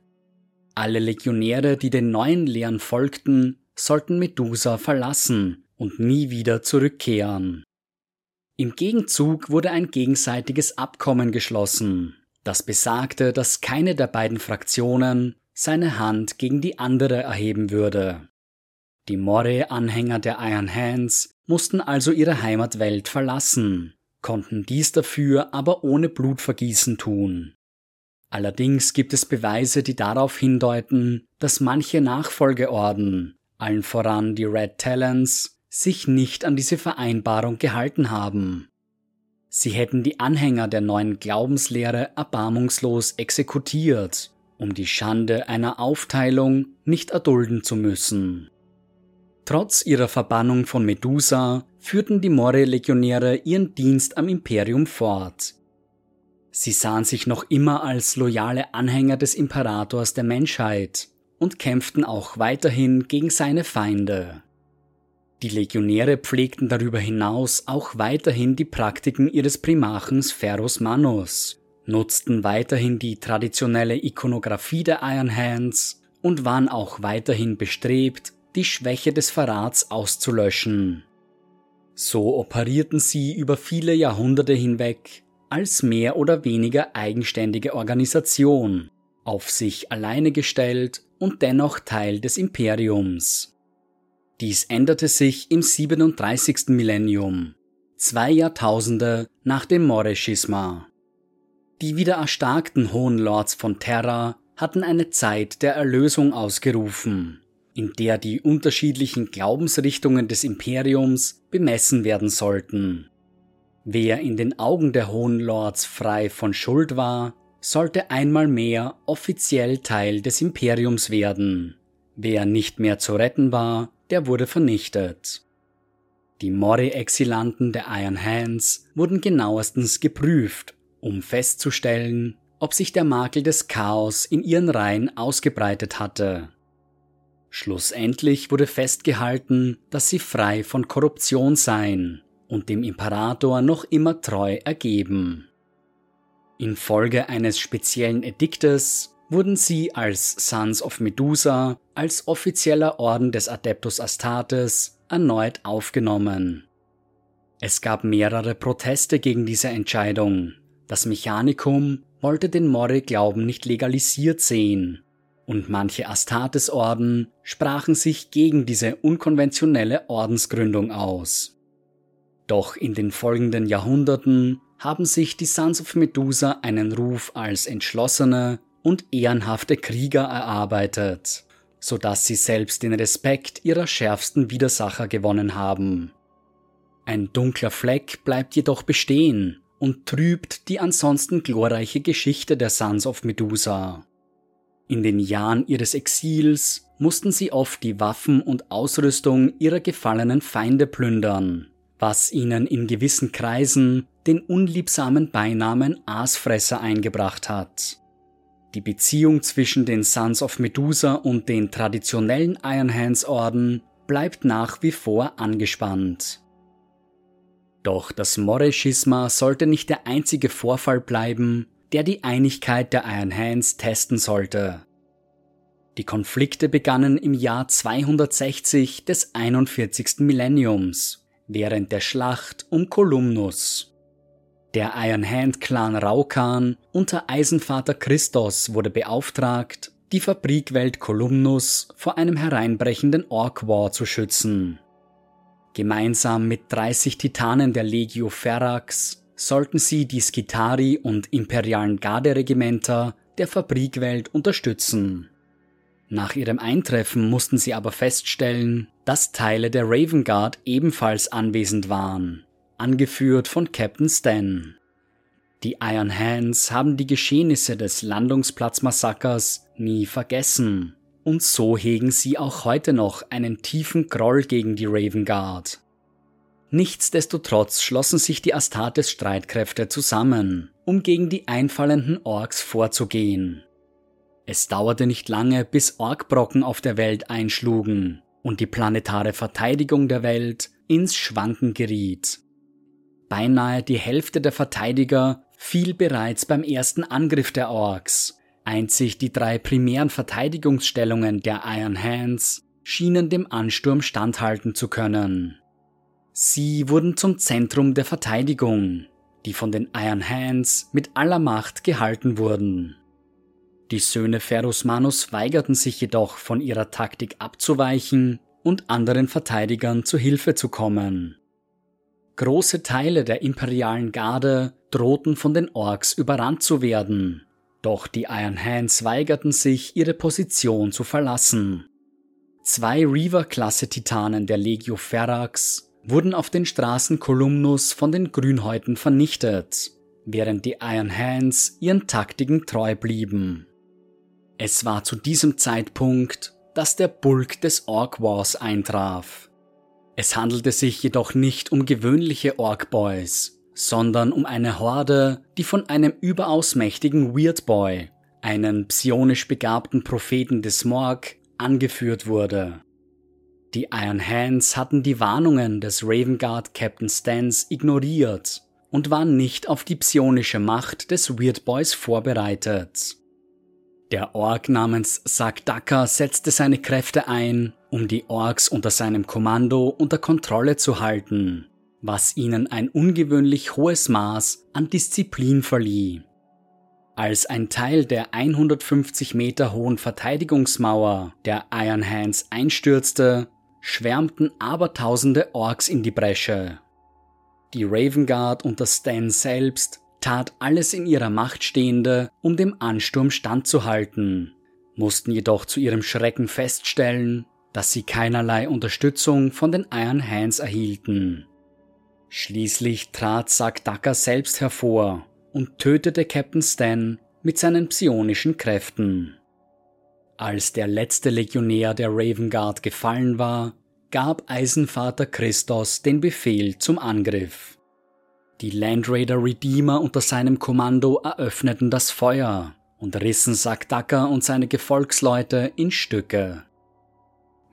Speaker 1: Alle Legionäre, die den neuen Lehren folgten, sollten Medusa verlassen und nie wieder zurückkehren. Im Gegenzug wurde ein gegenseitiges Abkommen geschlossen, das besagte, dass keine der beiden Fraktionen seine Hand gegen die andere erheben würde. Die Moray-Anhänger der Iron Hands mussten also ihre Heimatwelt verlassen, konnten dies dafür aber ohne Blutvergießen tun. Allerdings gibt es Beweise, die darauf hindeuten, dass manche Nachfolgeorden, allen voran die Red Talons, sich nicht an diese Vereinbarung gehalten haben. Sie hätten die Anhänger der neuen Glaubenslehre erbarmungslos exekutiert, um die Schande einer Aufteilung nicht erdulden zu müssen. Trotz ihrer Verbannung von Medusa führten die Moray-Legionäre ihren Dienst am Imperium fort. Sie sahen sich noch immer als loyale Anhänger des Imperators der Menschheit und kämpften auch weiterhin gegen seine Feinde. Die Legionäre pflegten darüber hinaus auch weiterhin die Praktiken ihres Primarchen Spheros Manus, nutzten weiterhin die traditionelle Ikonographie der Iron Hands und waren auch weiterhin bestrebt, die Schwäche des Verrats auszulöschen. So operierten sie über viele Jahrhunderte hinweg als mehr oder weniger eigenständige Organisation, auf sich alleine gestellt und dennoch Teil des Imperiums. Dies änderte sich im 37. Millennium, zwei Jahrtausende nach dem Moreschisma. Die wieder erstarkten Hohen Lords von Terra hatten eine Zeit der Erlösung ausgerufen, in der die unterschiedlichen Glaubensrichtungen des Imperiums bemessen werden sollten. Wer in den Augen der Hohen Lords frei von Schuld war, sollte einmal mehr offiziell Teil des Imperiums werden. Wer nicht mehr zu retten war, der wurde vernichtet. Die Mori-Exilanten der Iron Hands wurden genauestens geprüft, um festzustellen, ob sich der Makel des Chaos in ihren Reihen ausgebreitet hatte. Schlussendlich wurde festgehalten, dass sie frei von Korruption seien und dem Imperator noch immer treu ergeben. Infolge eines speziellen Ediktes wurden sie als Sons of Medusa als offizieller Orden des Adeptus Astartes erneut aufgenommen. Es gab mehrere Proteste gegen diese Entscheidung. Das Mechanikum wollte den Mori-Glauben nicht legalisiert sehen und manche Astartes-Orden sprachen sich gegen diese unkonventionelle Ordensgründung aus. Doch in den folgenden Jahrhunderten haben sich die Sons of Medusa einen Ruf als entschlossene und ehrenhafte Krieger erarbeitet, so dass sie selbst den Respekt ihrer schärfsten Widersacher gewonnen haben. Ein dunkler Fleck bleibt jedoch bestehen und trübt die ansonsten glorreiche Geschichte der Sons of Medusa. In den Jahren ihres Exils mussten sie oft die Waffen und Ausrüstung ihrer gefallenen Feinde plündern, was ihnen in gewissen Kreisen den unliebsamen Beinamen Aasfresser eingebracht hat. Die Beziehung zwischen den Sons of Medusa und den traditionellen Iron Hands Orden bleibt nach wie vor angespannt. Doch das Moreschisma sollte nicht der einzige Vorfall bleiben, der die Einigkeit der Iron Hands testen sollte. Die Konflikte begannen im Jahr 260 des 41. Millenniums, während der Schlacht um Kolumnus. Der Iron Hand Clan Raukan unter Eisenvater Christos wurde beauftragt, die Fabrikwelt Kolumnus vor einem hereinbrechenden Orc War zu schützen. Gemeinsam mit 30 Titanen der Legio Ferrax sollten sie die Skitari und imperialen Garderegimenter der Fabrikwelt unterstützen. Nach ihrem Eintreffen mussten sie aber feststellen, dass Teile der Raven Guard ebenfalls anwesend waren, angeführt von Captain Stan. Die Iron Hands haben die Geschehnisse des Landungsplatzmassakers nie vergessen, und so hegen sie auch heute noch einen tiefen Groll gegen die Raven Guard. Nichtsdestotrotz schlossen sich die Astartes Streitkräfte zusammen, um gegen die einfallenden Orks vorzugehen. Es dauerte nicht lange, bis Orkbrocken auf der Welt einschlugen und die planetare Verteidigung der Welt ins Schwanken geriet. Beinahe die Hälfte der Verteidiger fiel bereits beim ersten Angriff der Orks. Einzig die drei primären Verteidigungsstellungen der Iron Hands schienen dem Ansturm standhalten zu können. Sie wurden zum Zentrum der Verteidigung, die von den Iron Hands mit aller Macht gehalten wurden. Die Söhne Ferusmanus weigerten sich jedoch von ihrer Taktik abzuweichen und anderen Verteidigern zu Hilfe zu kommen. Große Teile der imperialen Garde drohten von den Orks überrannt zu werden, doch die Iron Hands weigerten sich, ihre Position zu verlassen. Zwei Reaver-Klasse-Titanen der Legio Ferrax wurden auf den Straßen Kolumnus von den Grünhäuten vernichtet, während die Iron Hands ihren Taktiken treu blieben. Es war zu diesem Zeitpunkt, dass der Bulk des Orc Wars eintraf. Es handelte sich jedoch nicht um gewöhnliche Orc Boys, sondern um eine Horde, die von einem überaus mächtigen Weird Boy, einen psionisch begabten Propheten des Morg, angeführt wurde. Die Iron Hands hatten die Warnungen des Raven Guard Captain Stans ignoriert und waren nicht auf die psionische Macht des Weird Boys vorbereitet. Der Ork namens Sagdaka setzte seine Kräfte ein, um die Orks unter seinem Kommando unter Kontrolle zu halten, was ihnen ein ungewöhnlich hohes Maß an Disziplin verlieh. Als ein Teil der 150 Meter hohen Verteidigungsmauer der Iron Hands einstürzte, schwärmten abertausende Orks in die Bresche. Die Raven Guard und das Stan selbst tat alles in ihrer Macht Stehende, um dem Ansturm standzuhalten, mussten jedoch zu ihrem Schrecken feststellen, dass sie keinerlei Unterstützung von den Iron Hands erhielten. Schließlich trat Sagdaka selbst hervor und tötete Captain Stan mit seinen psionischen Kräften. Als der letzte Legionär der Raven Guard gefallen war, gab Eisenvater Christos den Befehl zum Angriff. Die Landraider Redeemer unter seinem Kommando eröffneten das Feuer und rissen Sakdaka und seine Gefolgsleute in Stücke.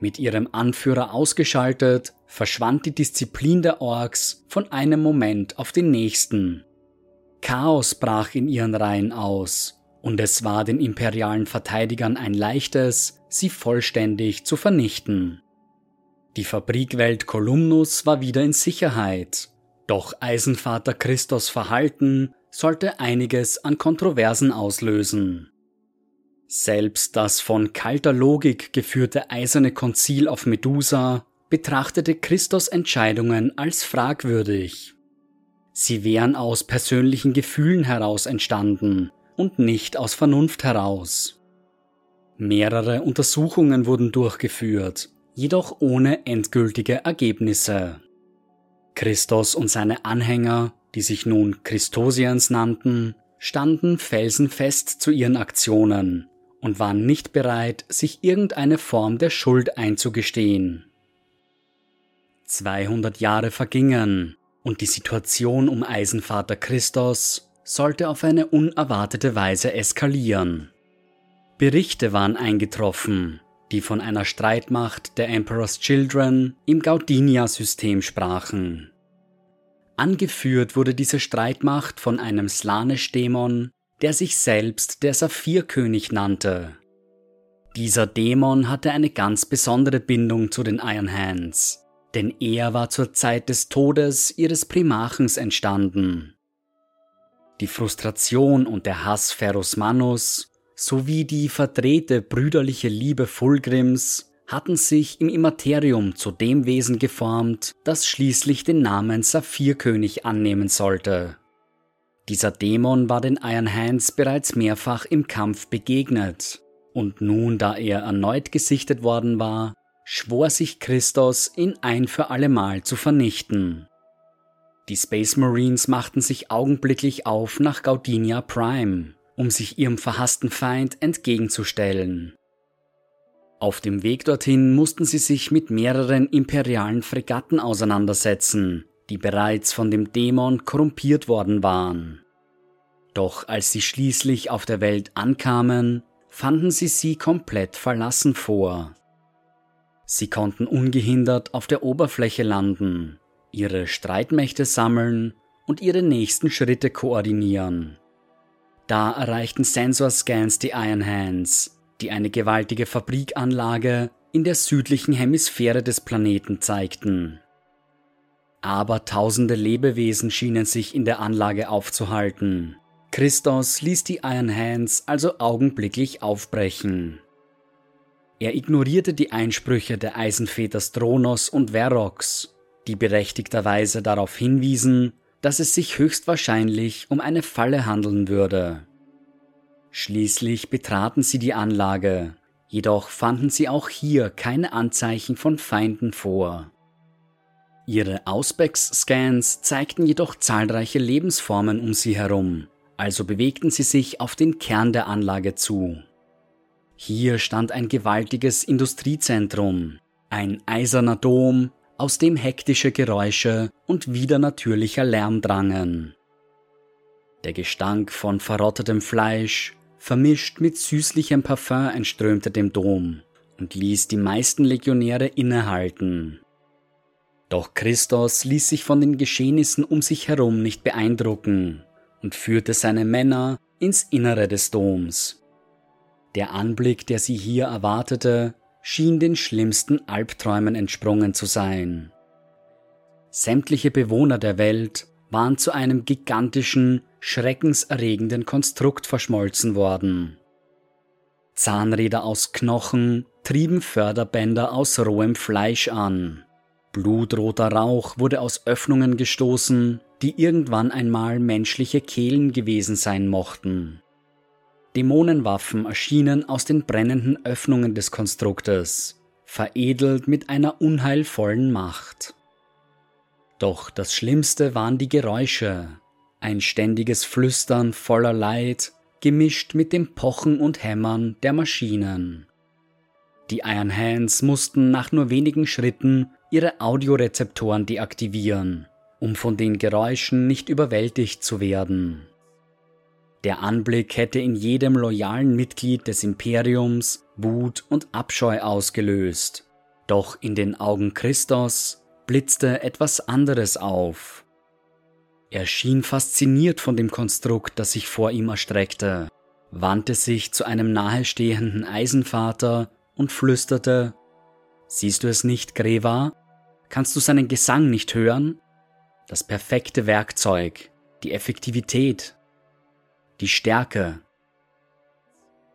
Speaker 1: Mit ihrem Anführer ausgeschaltet, verschwand die Disziplin der Orks von einem Moment auf den nächsten. Chaos brach in ihren Reihen aus, und es war den imperialen Verteidigern ein leichtes, sie vollständig zu vernichten. Die Fabrikwelt Kolumnus war wieder in Sicherheit, doch Eisenvater Christos Verhalten sollte einiges an Kontroversen auslösen. Selbst das von kalter Logik geführte eiserne Konzil auf Medusa betrachtete Christos Entscheidungen als fragwürdig. Sie wären aus persönlichen Gefühlen heraus entstanden und nicht aus Vernunft heraus. Mehrere Untersuchungen wurden durchgeführt, jedoch ohne endgültige Ergebnisse. Christos und seine Anhänger, die sich nun Christosians nannten, standen felsenfest zu ihren Aktionen und waren nicht bereit, sich irgendeine Form der Schuld einzugestehen. 200 Jahre vergingen und die Situation um Eisenvater Christos sollte auf eine unerwartete Weise eskalieren. Berichte waren eingetroffen, die von einer Streitmacht der Emperor's Children im Gaudinia-System sprachen. Angeführt wurde diese Streitmacht von einem Slanisch-Dämon, der sich selbst der Saphirkönig nannte. Dieser Dämon hatte eine ganz besondere Bindung zu den Iron Hands, denn er war zur Zeit des Todes ihres Primachens entstanden. Die Frustration und der Hass Ferus Manus sowie die verdrehte brüderliche Liebe Fulgrims hatten sich im Immaterium zu dem Wesen geformt, das schließlich den Namen Saphirkönig annehmen sollte. Dieser Dämon war den Iron Hands bereits mehrfach im Kampf begegnet, und nun, da er erneut gesichtet worden war, schwor sich Christos, ihn ein für allemal zu vernichten. Die Space Marines machten sich augenblicklich auf nach Gaudinia Prime, um sich ihrem verhassten Feind entgegenzustellen. Auf dem Weg dorthin mussten sie sich mit mehreren imperialen Fregatten auseinandersetzen, die bereits von dem Dämon korrumpiert worden waren. Doch als sie schließlich auf der Welt ankamen, fanden sie sie komplett verlassen vor. Sie konnten ungehindert auf der Oberfläche landen, ihre Streitmächte sammeln und ihre nächsten Schritte koordinieren. Da erreichten Sensorscans die Iron Hands, die eine gewaltige Fabrikanlage in der südlichen Hemisphäre des Planeten zeigten. Aber tausende Lebewesen schienen sich in der Anlage aufzuhalten. Christos ließ die Iron Hands also augenblicklich aufbrechen. Er ignorierte die Einsprüche der Eisenväter Stronos und Verox, die berechtigterweise darauf hinwiesen, dass es sich höchstwahrscheinlich um eine Falle handeln würde. Schließlich betraten sie die Anlage, jedoch fanden sie auch hier keine Anzeichen von Feinden vor. Ihre Auspex-Scans zeigten jedoch zahlreiche Lebensformen um sie herum, also bewegten sie sich auf den Kern der Anlage zu. Hier stand ein gewaltiges Industriezentrum, ein eiserner Dom, aus dem hektische Geräusche und widernatürlicher Lärm drangen. Der Gestank von verrottetem Fleisch, vermischt mit süßlichem Parfum, entströmte dem Dom und ließ die meisten Legionäre innehalten. Doch Christos ließ sich von den Geschehnissen um sich herum nicht beeindrucken und führte seine Männer ins Innere des Doms. Der Anblick, der sie hier erwartete, schien den schlimmsten Albträumen entsprungen zu sein. Sämtliche Bewohner der Welt waren zu einem gigantischen, schreckenserregenden Konstrukt verschmolzen worden. Zahnräder aus Knochen trieben Förderbänder aus rohem Fleisch an. Blutroter Rauch wurde aus Öffnungen gestoßen, die irgendwann einmal menschliche Kehlen gewesen sein mochten. Dämonenwaffen erschienen aus den brennenden Öffnungen des Konstruktes, veredelt mit einer unheilvollen Macht. Doch das Schlimmste waren die Geräusche, ein ständiges Flüstern voller Leid, gemischt mit dem Pochen und Hämmern der Maschinen. Die Iron Hands mussten nach nur wenigen Schritten ihre Audiorezeptoren deaktivieren, um von den Geräuschen nicht überwältigt zu werden. Der Anblick hätte in jedem loyalen Mitglied des Imperiums Wut und Abscheu ausgelöst, doch in den Augen Christos blitzte etwas anderes auf. Er schien fasziniert von dem Konstrukt, das sich vor ihm erstreckte, wandte sich zu einem nahestehenden Eisenvater und flüsterte Siehst du es nicht, Greva? Kannst du seinen Gesang nicht hören? Das perfekte Werkzeug, die Effektivität, die Stärke.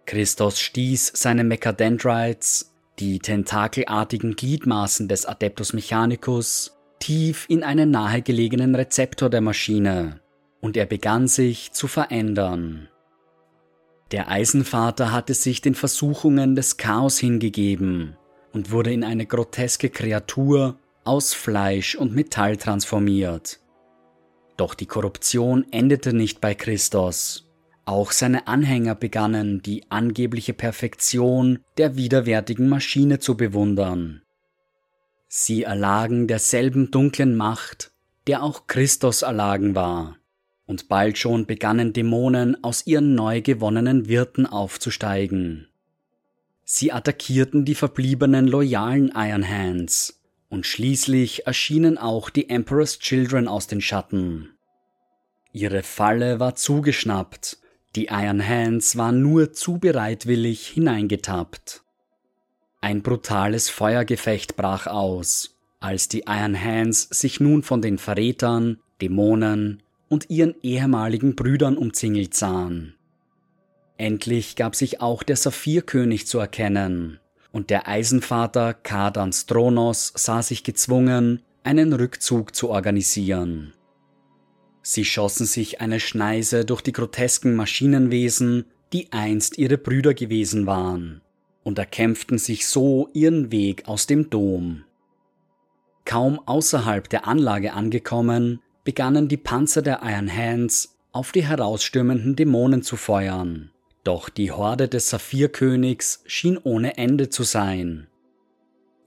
Speaker 1: Christos stieß seine Mechadendrites, die tentakelartigen Gliedmaßen des Adeptus Mechanicus, tief in einen nahegelegenen Rezeptor der Maschine, und er begann sich zu verändern. Der Eisenvater hatte sich den Versuchungen des Chaos hingegeben und wurde in eine groteske Kreatur aus Fleisch und Metall transformiert. Doch die Korruption endete nicht bei Christos. Auch seine Anhänger begannen die angebliche Perfektion der widerwärtigen Maschine zu bewundern. Sie erlagen derselben dunklen Macht, der auch Christus erlagen war, und bald schon begannen Dämonen aus ihren neu gewonnenen Wirten aufzusteigen. Sie attackierten die verbliebenen loyalen Iron Hands, und schließlich erschienen auch die Emperor's Children aus den Schatten. Ihre Falle war zugeschnappt die Iron Hands waren nur zu bereitwillig hineingetappt. Ein brutales Feuergefecht brach aus, als die Iron Hands sich nun von den Verrätern, Dämonen und ihren ehemaligen Brüdern umzingelt sahen. Endlich gab sich auch der Saphirkönig zu erkennen, und der Eisenvater Kadans Thronos sah sich gezwungen, einen Rückzug zu organisieren. Sie schossen sich eine Schneise durch die grotesken Maschinenwesen, die einst ihre Brüder gewesen waren, und erkämpften sich so ihren Weg aus dem Dom. Kaum außerhalb der Anlage angekommen, begannen die Panzer der Iron Hands auf die herausstürmenden Dämonen zu feuern. Doch die Horde des Saphirkönigs schien ohne Ende zu sein.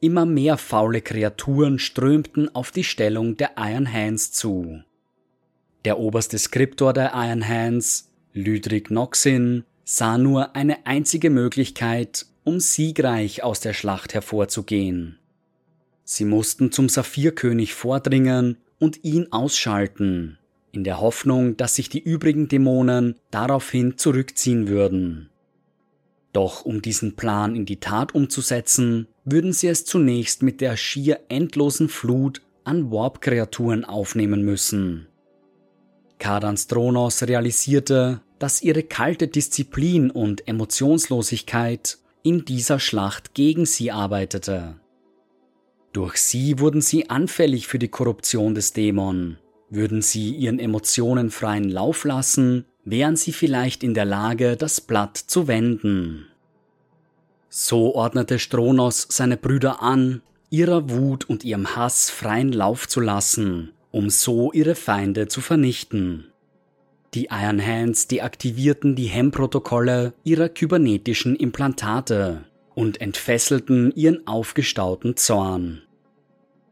Speaker 1: Immer mehr faule Kreaturen strömten auf die Stellung der Iron Hands zu. Der oberste Skriptor der Iron Hands, Lydrik Noxin, sah nur eine einzige Möglichkeit, um siegreich aus der Schlacht hervorzugehen. Sie mussten zum Saphirkönig vordringen und ihn ausschalten, in der Hoffnung, dass sich die übrigen Dämonen daraufhin zurückziehen würden. Doch um diesen Plan in die Tat umzusetzen, würden sie es zunächst mit der schier endlosen Flut an Warp-Kreaturen aufnehmen müssen. Kadans realisierte, dass ihre kalte Disziplin und Emotionslosigkeit in dieser Schlacht gegen sie arbeitete. Durch sie wurden sie anfällig für die Korruption des Dämon. Würden sie ihren Emotionen freien Lauf lassen, wären sie vielleicht in der Lage, das Blatt zu wenden. So ordnete Stronos seine Brüder an, ihrer Wut und ihrem Hass freien Lauf zu lassen um so ihre Feinde zu vernichten. Die Iron Hands deaktivierten die Hemmprotokolle ihrer kybernetischen Implantate und entfesselten ihren aufgestauten Zorn.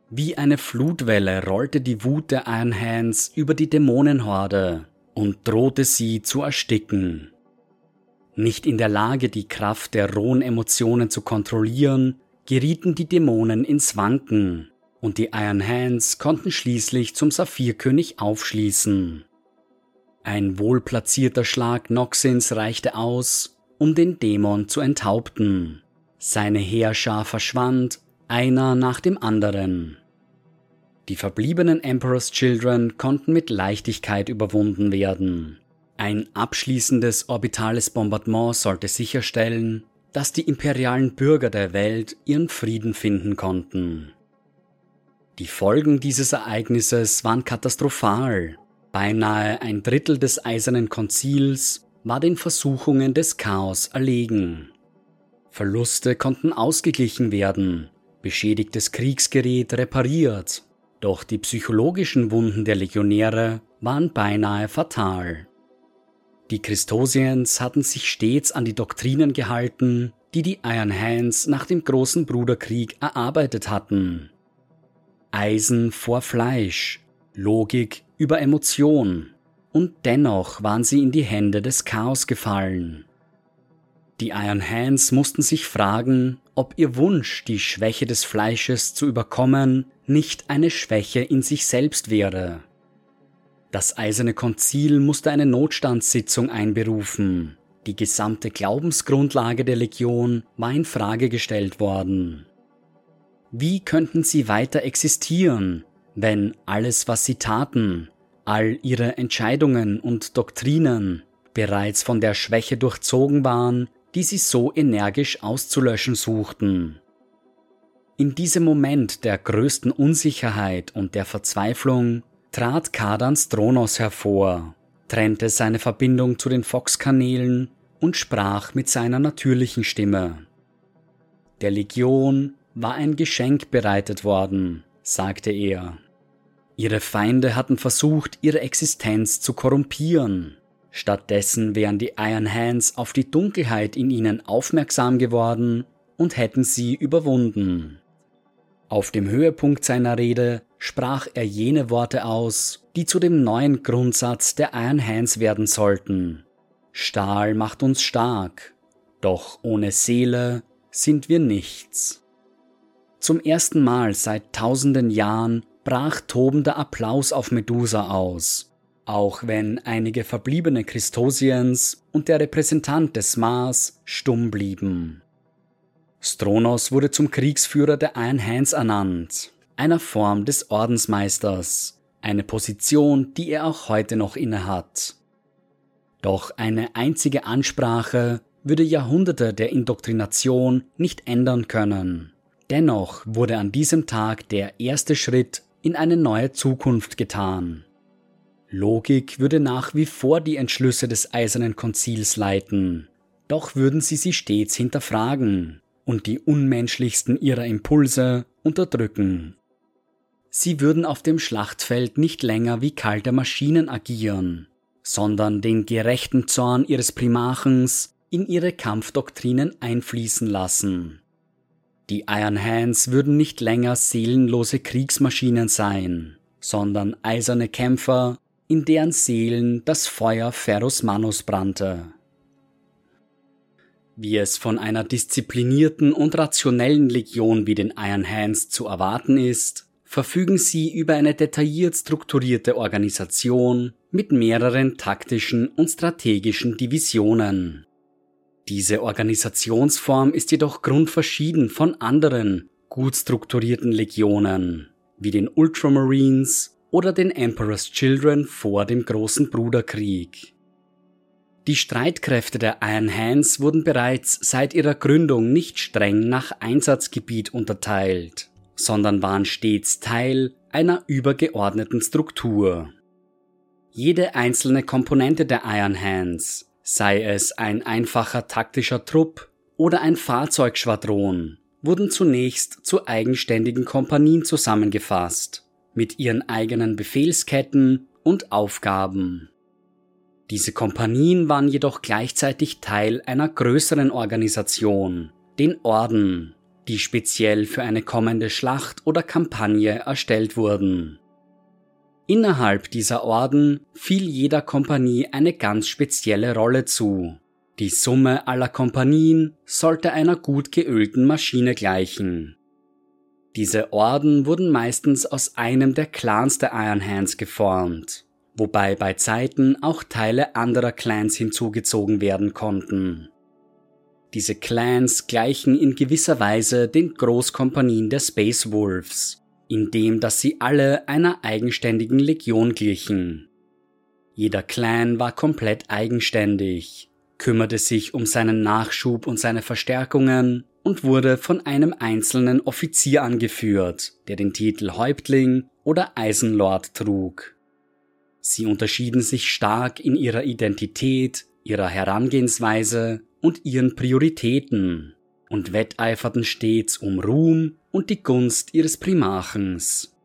Speaker 1: Wie eine Flutwelle rollte die Wut der Iron Hands über die Dämonenhorde und drohte sie zu ersticken. Nicht in der Lage, die Kraft der rohen Emotionen zu kontrollieren, gerieten die Dämonen ins Wanken und die Iron Hands konnten schließlich zum Saphirkönig aufschließen. Ein wohlplatzierter Schlag Noxins reichte aus, um den Dämon zu enthaupten. Seine Heerschar verschwand, einer nach dem anderen. Die verbliebenen Emperor's Children konnten mit Leichtigkeit überwunden werden. Ein abschließendes orbitales Bombardement sollte sicherstellen, dass die imperialen Bürger der Welt ihren Frieden finden konnten. Die Folgen dieses Ereignisses waren katastrophal. Beinahe ein Drittel des Eisernen Konzils war den Versuchungen des Chaos erlegen. Verluste konnten ausgeglichen werden, beschädigtes Kriegsgerät repariert, doch die psychologischen Wunden der Legionäre waren beinahe fatal. Die Christosians hatten sich stets an die Doktrinen gehalten, die die Iron Hands nach dem großen Bruderkrieg erarbeitet hatten. Eisen vor Fleisch, Logik über Emotion, und dennoch waren sie in die Hände des Chaos gefallen. Die Iron Hands mussten sich fragen, ob ihr Wunsch, die Schwäche des Fleisches zu überkommen, nicht eine Schwäche in sich selbst wäre. Das Eiserne Konzil musste eine Notstandssitzung einberufen. Die gesamte Glaubensgrundlage der Legion war in Frage gestellt worden. Wie könnten sie weiter existieren, wenn alles, was sie taten, all ihre Entscheidungen und Doktrinen bereits von der Schwäche durchzogen waren, die sie so energisch auszulöschen suchten? In diesem Moment der größten Unsicherheit und der Verzweiflung trat Kadans Dronos hervor, trennte seine Verbindung zu den Fox-Kanälen und sprach mit seiner natürlichen Stimme. Der Legion war ein Geschenk bereitet worden, sagte er. Ihre Feinde hatten versucht, ihre Existenz zu korrumpieren. Stattdessen wären die Iron Hands auf die Dunkelheit in ihnen aufmerksam geworden und hätten sie überwunden. Auf dem Höhepunkt seiner Rede sprach er jene Worte aus, die zu dem neuen Grundsatz der Iron Hands werden sollten. Stahl macht uns stark, doch ohne Seele sind wir nichts. Zum ersten Mal seit tausenden Jahren brach tobender Applaus auf Medusa aus, auch wenn einige verbliebene Christosians und der Repräsentant des Mars stumm blieben. Stronos wurde zum Kriegsführer der Iron Hands ernannt, einer Form des Ordensmeisters, eine Position, die er auch heute noch innehat. Doch eine einzige Ansprache würde Jahrhunderte der Indoktrination nicht ändern können. Dennoch wurde an diesem Tag der erste Schritt in eine neue Zukunft getan. Logik würde nach wie vor die Entschlüsse des Eisernen Konzils leiten, doch würden sie sie stets hinterfragen und die unmenschlichsten ihrer Impulse unterdrücken. Sie würden auf dem Schlachtfeld nicht länger wie kalte Maschinen agieren, sondern den gerechten Zorn ihres Primarchens in ihre Kampfdoktrinen einfließen lassen. Die Iron Hands würden nicht länger seelenlose Kriegsmaschinen sein, sondern eiserne Kämpfer, in deren Seelen das Feuer Ferus Manus brannte. Wie es von einer disziplinierten und rationellen Legion wie den Iron Hands zu erwarten ist, verfügen sie über eine detailliert strukturierte Organisation mit mehreren taktischen und strategischen Divisionen. Diese Organisationsform ist jedoch grundverschieden von anderen gut strukturierten Legionen, wie den Ultramarines oder den Emperor's Children vor dem großen Bruderkrieg. Die Streitkräfte der Iron Hands wurden bereits seit ihrer Gründung nicht streng nach Einsatzgebiet unterteilt, sondern waren stets Teil einer übergeordneten Struktur. Jede einzelne Komponente der Iron Hands, sei es ein einfacher taktischer Trupp oder ein Fahrzeugschwadron, wurden zunächst zu eigenständigen Kompanien zusammengefasst, mit ihren eigenen Befehlsketten und Aufgaben. Diese Kompanien waren jedoch gleichzeitig Teil einer größeren Organisation, den Orden, die speziell für eine kommende Schlacht oder Kampagne erstellt wurden. Innerhalb dieser Orden fiel jeder Kompanie eine ganz spezielle Rolle zu. Die Summe aller Kompanien sollte einer gut geölten Maschine gleichen. Diese Orden wurden meistens aus einem der Clans der Iron Hands geformt wobei bei Zeiten auch Teile anderer Clans hinzugezogen werden konnten. Diese Clans gleichen in gewisser Weise den Großkompanien der Space Wolves, indem dass sie alle einer eigenständigen Legion glichen. Jeder Clan war komplett eigenständig, kümmerte sich um seinen Nachschub und seine Verstärkungen und wurde von einem einzelnen Offizier angeführt, der den Titel Häuptling oder Eisenlord trug. Sie unterschieden sich stark in ihrer Identität, ihrer Herangehensweise und ihren Prioritäten und wetteiferten stets um Ruhm und die Gunst ihres Primarchens.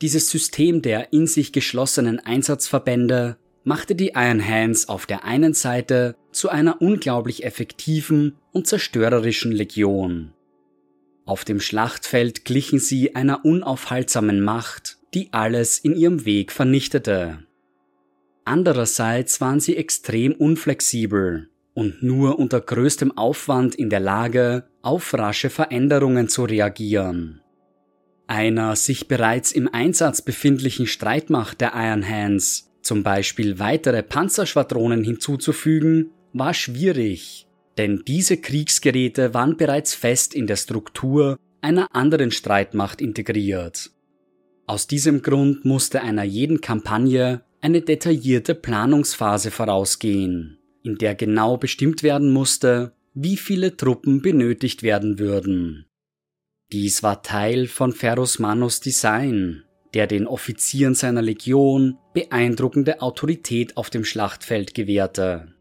Speaker 1: Dieses System der in sich geschlossenen Einsatzverbände machte die Iron Hands auf der einen Seite zu einer unglaublich effektiven und zerstörerischen Legion. Auf dem Schlachtfeld glichen sie einer unaufhaltsamen Macht, die alles in ihrem Weg vernichtete. Andererseits waren sie extrem unflexibel und nur unter größtem Aufwand in der Lage, auf rasche Veränderungen zu reagieren. Einer sich bereits im Einsatz befindlichen Streitmacht der Iron Hands, zum Beispiel weitere Panzerschwadronen hinzuzufügen, war schwierig, denn diese Kriegsgeräte waren bereits fest in der Struktur einer anderen Streitmacht integriert. Aus diesem Grund musste einer jeden Kampagne eine detaillierte Planungsphase vorausgehen, in der genau bestimmt werden musste, wie viele Truppen benötigt werden würden. Dies war Teil von Ferus Manus Design, der den Offizieren seiner Legion beeindruckende Autorität auf dem Schlachtfeld gewährte.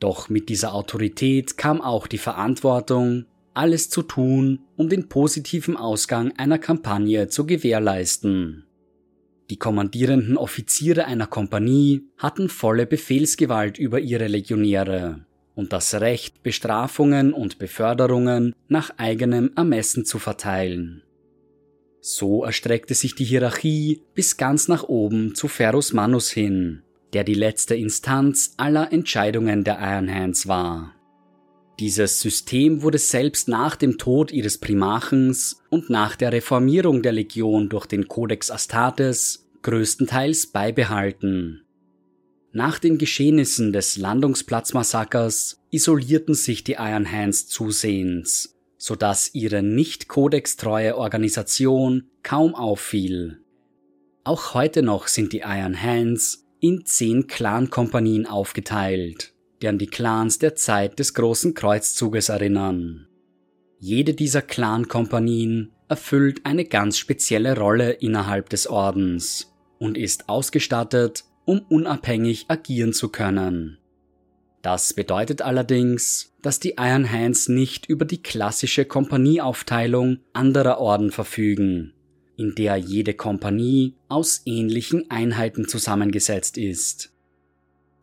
Speaker 1: Doch mit dieser Autorität kam auch die Verantwortung, alles zu tun, um den positiven Ausgang einer Kampagne zu gewährleisten. Die kommandierenden Offiziere einer Kompanie hatten volle Befehlsgewalt über ihre Legionäre und das Recht, Bestrafungen und Beförderungen nach eigenem Ermessen zu verteilen. So erstreckte sich die Hierarchie bis ganz nach oben zu Ferus Manus hin, der die letzte Instanz aller Entscheidungen der Iron Hands war. Dieses System wurde selbst nach dem Tod ihres Primarchens und nach der Reformierung der Legion durch den Codex Astartes größtenteils beibehalten. Nach den Geschehnissen des Landungsplatzmassakers isolierten sich die Iron Hands zusehends, so dass ihre nicht kodextreue Organisation kaum auffiel. Auch heute noch sind die Iron Hands in zehn Clan-Kompanien aufgeteilt die an die Clans der Zeit des großen Kreuzzuges erinnern. Jede dieser Clan-Kompanien erfüllt eine ganz spezielle Rolle innerhalb des Ordens und ist ausgestattet, um unabhängig agieren zu können. Das bedeutet allerdings, dass die Iron Hands nicht über die klassische Kompanieaufteilung anderer Orden verfügen, in der jede Kompanie aus ähnlichen Einheiten zusammengesetzt ist.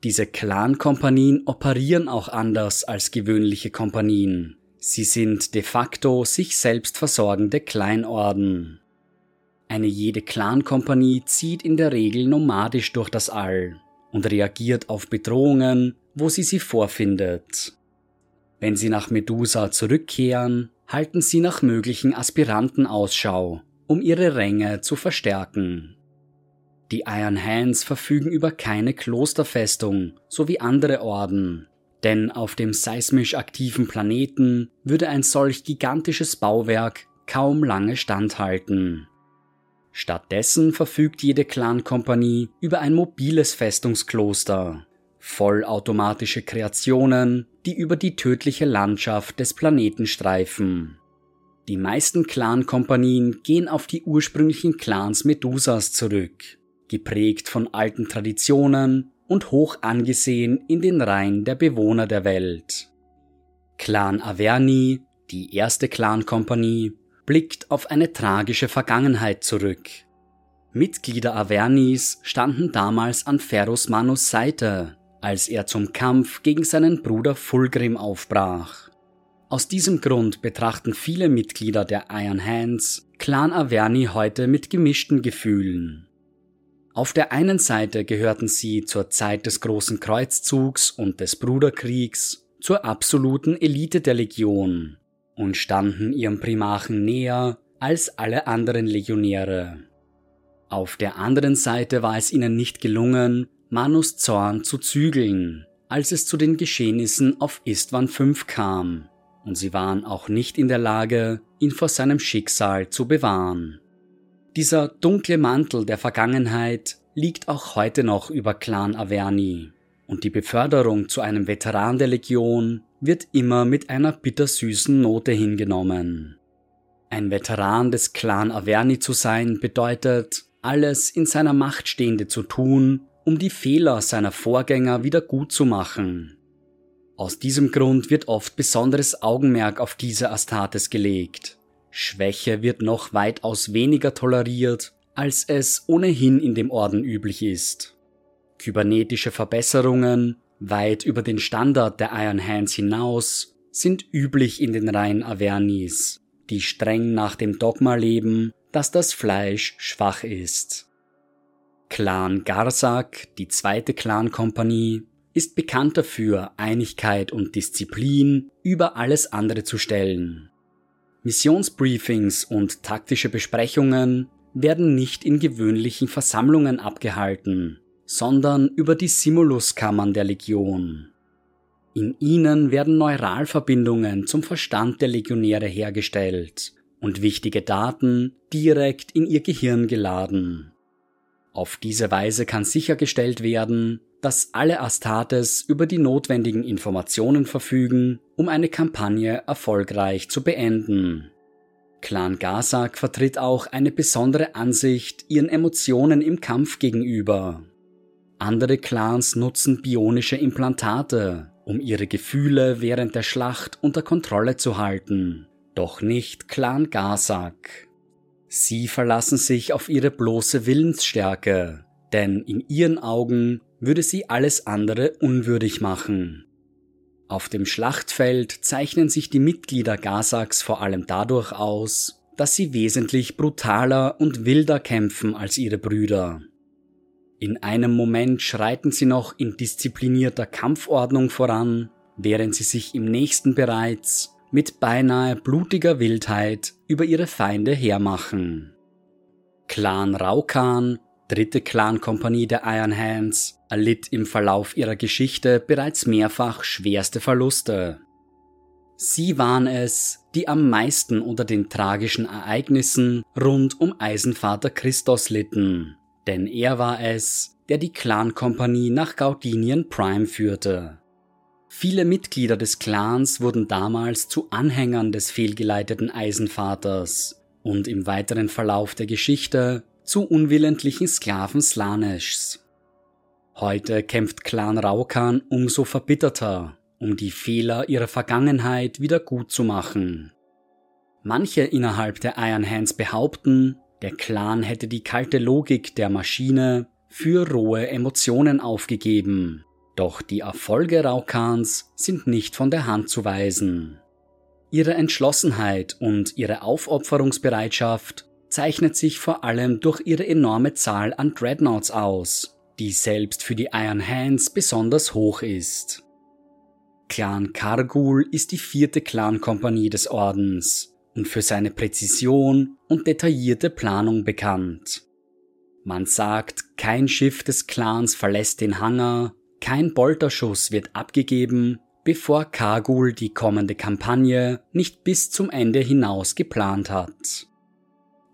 Speaker 1: Diese Clan-Kompanien operieren auch anders als gewöhnliche Kompanien. Sie sind de facto sich selbst versorgende Kleinorden. Eine jede Clan-Kompanie zieht in der Regel nomadisch durch das All und reagiert auf Bedrohungen, wo sie sie vorfindet. Wenn sie nach Medusa zurückkehren, halten sie nach möglichen Aspiranten Ausschau, um ihre Ränge zu verstärken. Die Iron Hands verfügen über keine Klosterfestung, so wie andere Orden, denn auf dem seismisch aktiven Planeten würde ein solch gigantisches Bauwerk kaum lange standhalten. Stattdessen verfügt jede Clan-Kompanie über ein mobiles Festungskloster, vollautomatische Kreationen, die über die tödliche Landschaft des Planeten streifen. Die meisten Clan-Kompanien gehen auf die ursprünglichen Clans Medusas zurück geprägt von alten Traditionen und hoch angesehen in den Reihen der Bewohner der Welt. Clan Averni, die erste Clan-Kompanie, blickt auf eine tragische Vergangenheit zurück. Mitglieder Avernis standen damals an Ferus Manus Seite, als er zum Kampf gegen seinen Bruder Fulgrim aufbrach. Aus diesem Grund betrachten viele Mitglieder der Iron Hands Clan Averni heute mit gemischten Gefühlen. Auf der einen Seite gehörten sie zur Zeit des großen Kreuzzugs und des Bruderkriegs zur absoluten Elite der Legion und standen ihrem Primarchen näher als alle anderen Legionäre. Auf der anderen Seite war es ihnen nicht gelungen, Manus Zorn zu zügeln, als es zu den Geschehnissen auf Istvan V kam, und sie waren auch nicht in der Lage, ihn vor seinem Schicksal zu bewahren. Dieser dunkle Mantel der Vergangenheit liegt auch heute noch über Clan Averni, und die Beförderung zu einem Veteran der Legion wird immer mit einer bittersüßen Note hingenommen. Ein Veteran des Clan Averni zu sein bedeutet, alles in seiner Macht Stehende zu tun, um die Fehler seiner Vorgänger wieder gut zu machen. Aus diesem Grund wird oft besonderes Augenmerk auf diese Astartes gelegt. Schwäche wird noch weitaus weniger toleriert, als es ohnehin in dem Orden üblich ist. Kybernetische Verbesserungen, weit über den Standard der Iron Hands hinaus, sind üblich in den Reihen Avernis, die streng nach dem Dogma leben, dass das Fleisch schwach ist. Clan Garsak, die zweite Clan-Kompanie, ist bekannt dafür, Einigkeit und Disziplin über alles andere zu stellen. Missionsbriefings und taktische Besprechungen werden nicht in gewöhnlichen Versammlungen abgehalten, sondern über die Simuluskammern der Legion. In ihnen werden Neuralverbindungen zum Verstand der Legionäre hergestellt und wichtige Daten direkt in ihr Gehirn geladen. Auf diese Weise kann sichergestellt werden, dass alle Astartes über die notwendigen Informationen verfügen, um eine Kampagne erfolgreich zu beenden. Clan Gazak vertritt auch eine besondere Ansicht ihren Emotionen im Kampf gegenüber. Andere Clans nutzen bionische Implantate, um ihre Gefühle während der Schlacht unter Kontrolle zu halten. Doch nicht Clan Gazak. Sie verlassen sich auf ihre bloße Willensstärke, denn in ihren Augen würde sie alles andere unwürdig machen. Auf dem Schlachtfeld zeichnen sich die Mitglieder Gazaks vor allem dadurch aus, dass sie wesentlich brutaler und wilder kämpfen als ihre Brüder. In einem Moment schreiten sie noch in disziplinierter Kampfordnung voran, während sie sich im nächsten bereits mit beinahe blutiger Wildheit über ihre Feinde hermachen. Clan Raukan, dritte Clankompanie der Iron Hands, erlitt im Verlauf ihrer Geschichte bereits mehrfach schwerste Verluste. Sie waren es, die am meisten unter den tragischen Ereignissen rund um Eisenvater Christos litten, denn er war es, der die Clankompanie nach Gaudinien Prime führte. Viele Mitglieder des Clans wurden damals zu Anhängern des fehlgeleiteten Eisenvaters und im weiteren Verlauf der Geschichte zu unwillentlichen Sklaven Slaneschs. Heute kämpft Clan Raukan umso verbitterter, um die Fehler ihrer Vergangenheit wieder gut zu machen. Manche innerhalb der Iron Hands behaupten, der Clan hätte die kalte Logik der Maschine für rohe Emotionen aufgegeben doch die Erfolge Raukans sind nicht von der Hand zu weisen. Ihre Entschlossenheit und ihre Aufopferungsbereitschaft zeichnet sich vor allem durch ihre enorme Zahl an Dreadnoughts aus, die selbst für die Iron Hands besonders hoch ist. Clan Kargul ist die vierte Clan-Kompanie des Ordens und für seine Präzision und detaillierte Planung bekannt. Man sagt, kein Schiff des Clans verlässt den Hangar, kein Bolterschuss wird abgegeben, bevor Kagul die kommende Kampagne nicht bis zum Ende hinaus geplant hat.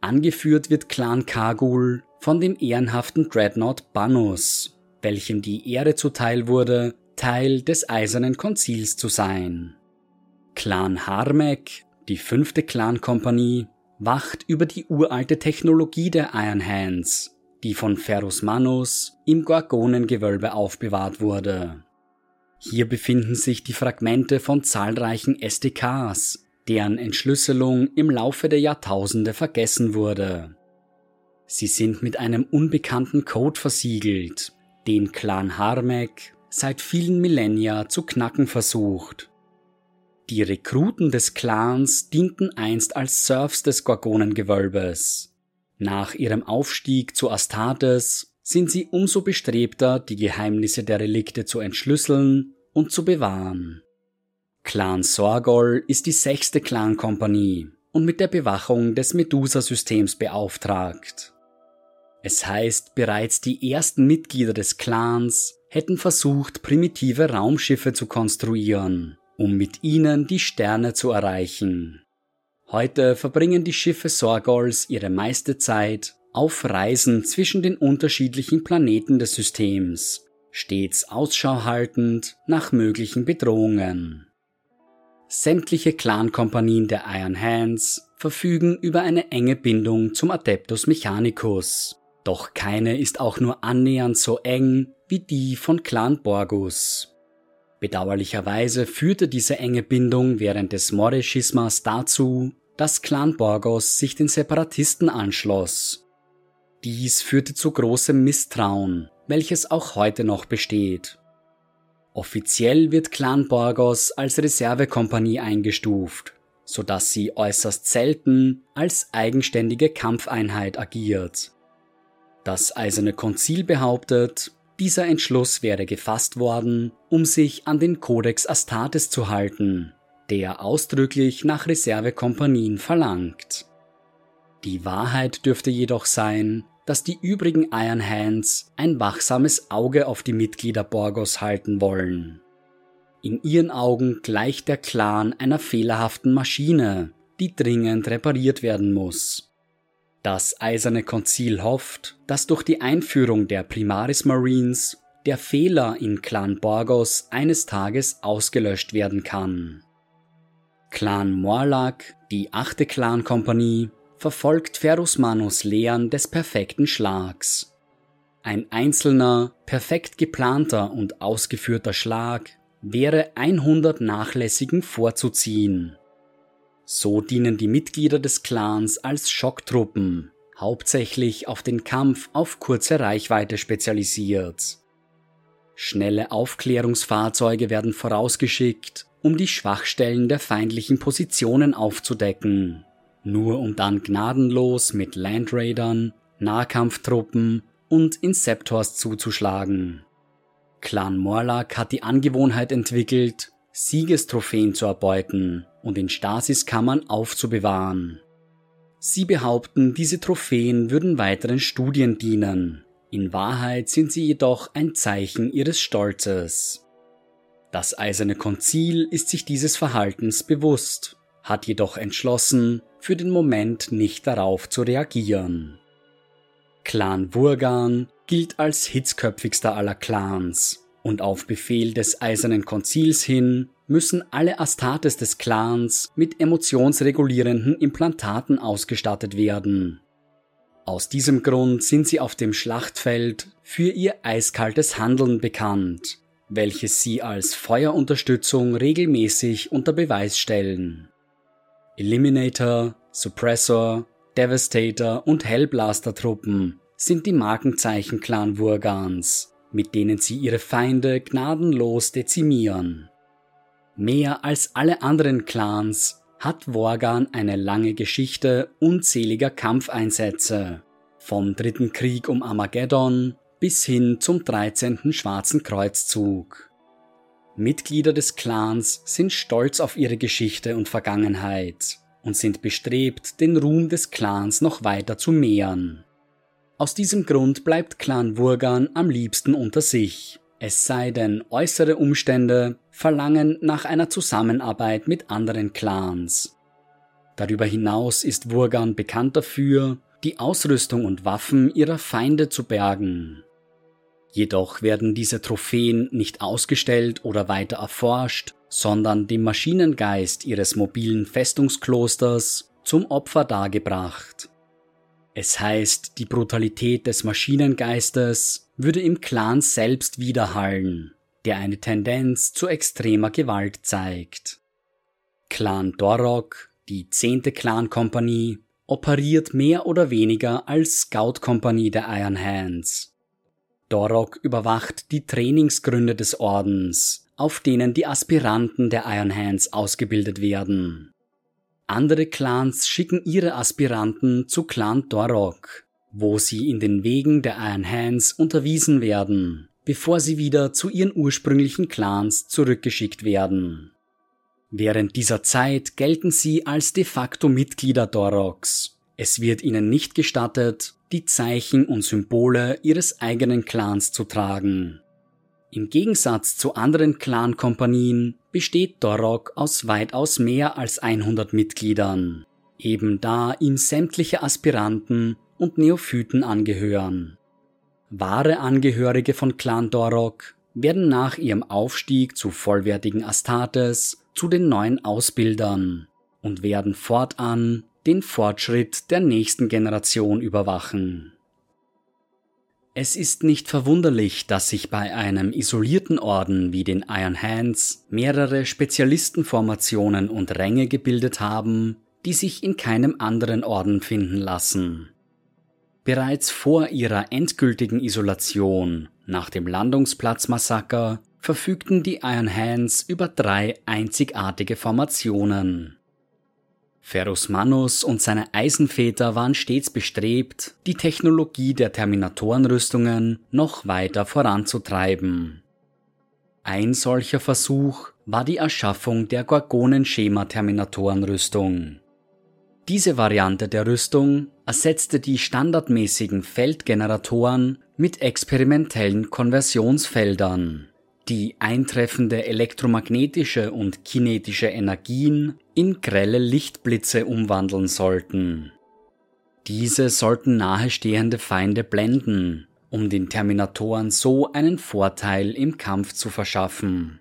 Speaker 1: Angeführt wird Clan Kagul von dem ehrenhaften Dreadnought Banus, welchem die Ehre zuteil wurde, Teil des Eisernen Konzils zu sein. Clan Harmek, die fünfte Clan-Kompanie, wacht über die uralte Technologie der Iron Hands die von Ferus Manus im Gorgonengewölbe aufbewahrt wurde. Hier befinden sich die Fragmente von zahlreichen SDKs, deren Entschlüsselung im Laufe der Jahrtausende vergessen wurde. Sie sind mit einem unbekannten Code versiegelt, den Clan Harmek seit vielen Millennia zu knacken versucht. Die Rekruten des Clans dienten einst als Serfs des Gorgonengewölbes. Nach ihrem Aufstieg zu Astartes sind sie umso bestrebter, die Geheimnisse der Relikte zu entschlüsseln und zu bewahren. Clan Sorgol ist die sechste Clan-Kompanie und mit der Bewachung des Medusa-Systems beauftragt. Es heißt, bereits die ersten Mitglieder des Clans hätten versucht, primitive Raumschiffe zu konstruieren, um mit ihnen die Sterne zu erreichen. Heute verbringen die Schiffe Sorgols ihre meiste Zeit auf Reisen zwischen den unterschiedlichen Planeten des Systems, stets Ausschau haltend nach möglichen Bedrohungen. Sämtliche Clankompanien der Iron Hands verfügen über eine enge Bindung zum Adeptus Mechanicus, doch keine ist auch nur annähernd so eng wie die von Clan Borgus. Bedauerlicherweise führte diese enge Bindung während des Morde-Schismas dazu, dass Clan Borgos sich den Separatisten anschloss. Dies führte zu großem Misstrauen, welches auch heute noch besteht. Offiziell wird Clan Borgos als Reservekompanie eingestuft, so dass sie äußerst selten als eigenständige Kampfeinheit agiert. Das Eiserne Konzil behauptet, dieser Entschluss wäre gefasst worden, um sich an den Codex Astartes zu halten, der ausdrücklich nach Reservekompanien verlangt. Die Wahrheit dürfte jedoch sein, dass die übrigen Iron Hands ein wachsames Auge auf die Mitglieder Borgos halten wollen. In ihren Augen gleicht der Clan einer fehlerhaften Maschine, die dringend repariert werden muss. Das Eiserne Konzil hofft, dass durch die Einführung der Primaris Marines der Fehler in Clan Borgos eines Tages ausgelöscht werden kann. Clan Morlach, die achte Clan-Kompanie, verfolgt Ferus Manus Lehren des perfekten Schlags. Ein einzelner, perfekt geplanter und ausgeführter Schlag wäre 100 nachlässigen vorzuziehen. So dienen die Mitglieder des Clans als Schocktruppen, hauptsächlich auf den Kampf auf kurze Reichweite spezialisiert. Schnelle Aufklärungsfahrzeuge werden vorausgeschickt, um die Schwachstellen der feindlichen Positionen aufzudecken nur um dann gnadenlos mit Landraidern, Nahkampftruppen und Inceptors zuzuschlagen. Clan Morlock hat die Angewohnheit entwickelt, Siegestrophäen zu erbeuten und in Stasiskammern aufzubewahren. Sie behaupten, diese Trophäen würden weiteren Studien dienen. In Wahrheit sind sie jedoch ein Zeichen ihres Stolzes. Das Eiserne Konzil ist sich dieses Verhaltens bewusst, hat jedoch entschlossen, für den Moment nicht darauf zu reagieren. Clan Wurgan gilt als hitzköpfigster aller Clans und auf Befehl des Eisernen Konzils hin müssen alle Astartes des Clans mit emotionsregulierenden Implantaten ausgestattet werden. Aus diesem Grund sind sie auf dem Schlachtfeld für ihr eiskaltes Handeln bekannt, welches sie als Feuerunterstützung regelmäßig unter Beweis stellen. Eliminator, Suppressor, Devastator und Hellblaster-Truppen sind die Markenzeichen Clan Wurgans, mit denen sie ihre Feinde gnadenlos dezimieren. Mehr als alle anderen Clans hat Worgan eine lange Geschichte unzähliger Kampfeinsätze, vom dritten Krieg um Armageddon bis hin zum 13. Schwarzen Kreuzzug. Mitglieder des Clans sind stolz auf ihre Geschichte und Vergangenheit und sind bestrebt, den Ruhm des Clans noch weiter zu mehren. Aus diesem Grund bleibt Clan Wurgan am liebsten unter sich, es sei denn äußere Umstände verlangen nach einer Zusammenarbeit mit anderen Clans. Darüber hinaus ist Wurgan bekannt dafür, die Ausrüstung und Waffen ihrer Feinde zu bergen. Jedoch werden diese Trophäen nicht ausgestellt oder weiter erforscht, sondern dem Maschinengeist ihres mobilen Festungsklosters zum Opfer dargebracht. Es heißt, die Brutalität des Maschinengeistes würde im Clan selbst widerhallen, der eine Tendenz zu extremer Gewalt zeigt. Clan Dorok, die zehnte Clan-Kompanie, operiert mehr oder weniger als Scout-Kompanie der Iron Hands. Dorok überwacht die Trainingsgründe des Ordens, auf denen die Aspiranten der Iron Hands ausgebildet werden. Andere Clans schicken ihre Aspiranten zu Clan Dorok, wo sie in den Wegen der Iron Hands unterwiesen werden, bevor sie wieder zu ihren ursprünglichen Clans zurückgeschickt werden. Während dieser Zeit gelten sie als de facto Mitglieder Doroks. Es wird ihnen nicht gestattet, die Zeichen und Symbole ihres eigenen Clans zu tragen. Im Gegensatz zu anderen Clan-Kompanien besteht Dorok aus weitaus mehr als 100 Mitgliedern, eben da ihm sämtliche Aspiranten und Neophyten angehören. Wahre Angehörige von Clan Dorok werden nach ihrem Aufstieg zu vollwertigen Astartes zu den neuen Ausbildern und werden fortan den Fortschritt der nächsten Generation überwachen. Es ist nicht verwunderlich, dass sich bei einem isolierten Orden wie den Iron Hands mehrere Spezialistenformationen und Ränge gebildet haben, die sich in keinem anderen Orden finden lassen. Bereits vor ihrer endgültigen Isolation nach dem Landungsplatzmassaker verfügten die Iron Hands über drei einzigartige Formationen. Ferus Manus und seine Eisenväter waren stets bestrebt, die Technologie der Terminatorenrüstungen noch weiter voranzutreiben. Ein solcher Versuch war die Erschaffung der Gorgonen-Schema-Terminatorenrüstung. Diese Variante der Rüstung ersetzte die standardmäßigen Feldgeneratoren mit experimentellen Konversionsfeldern die eintreffende elektromagnetische und kinetische Energien in grelle Lichtblitze umwandeln sollten. Diese sollten nahestehende Feinde blenden, um den Terminatoren so einen Vorteil im Kampf zu verschaffen.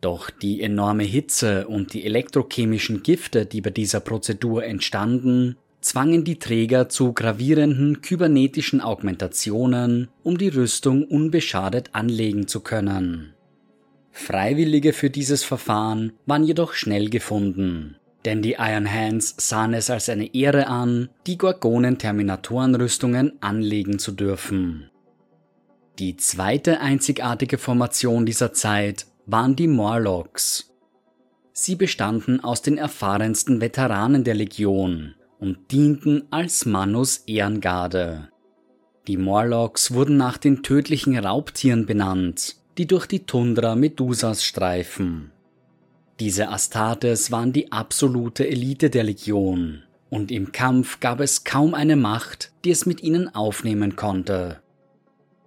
Speaker 1: Doch die enorme Hitze und die elektrochemischen Gifte, die bei dieser Prozedur entstanden, zwangen die Träger zu gravierenden kybernetischen Augmentationen, um die Rüstung unbeschadet anlegen zu können. Freiwillige für dieses Verfahren waren jedoch schnell gefunden, denn die Iron Hands sahen es als eine Ehre an, die Gorgonen-Terminatorenrüstungen anlegen zu dürfen. Die zweite einzigartige Formation dieser Zeit waren die Morlocks. Sie bestanden aus den erfahrensten Veteranen der Legion und dienten als Manus Ehrengarde. Die Morlocks wurden nach den tödlichen Raubtieren benannt, die durch die Tundra Medusas streifen. Diese Astartes waren die absolute Elite der Legion, und im Kampf gab es kaum eine Macht, die es mit ihnen aufnehmen konnte.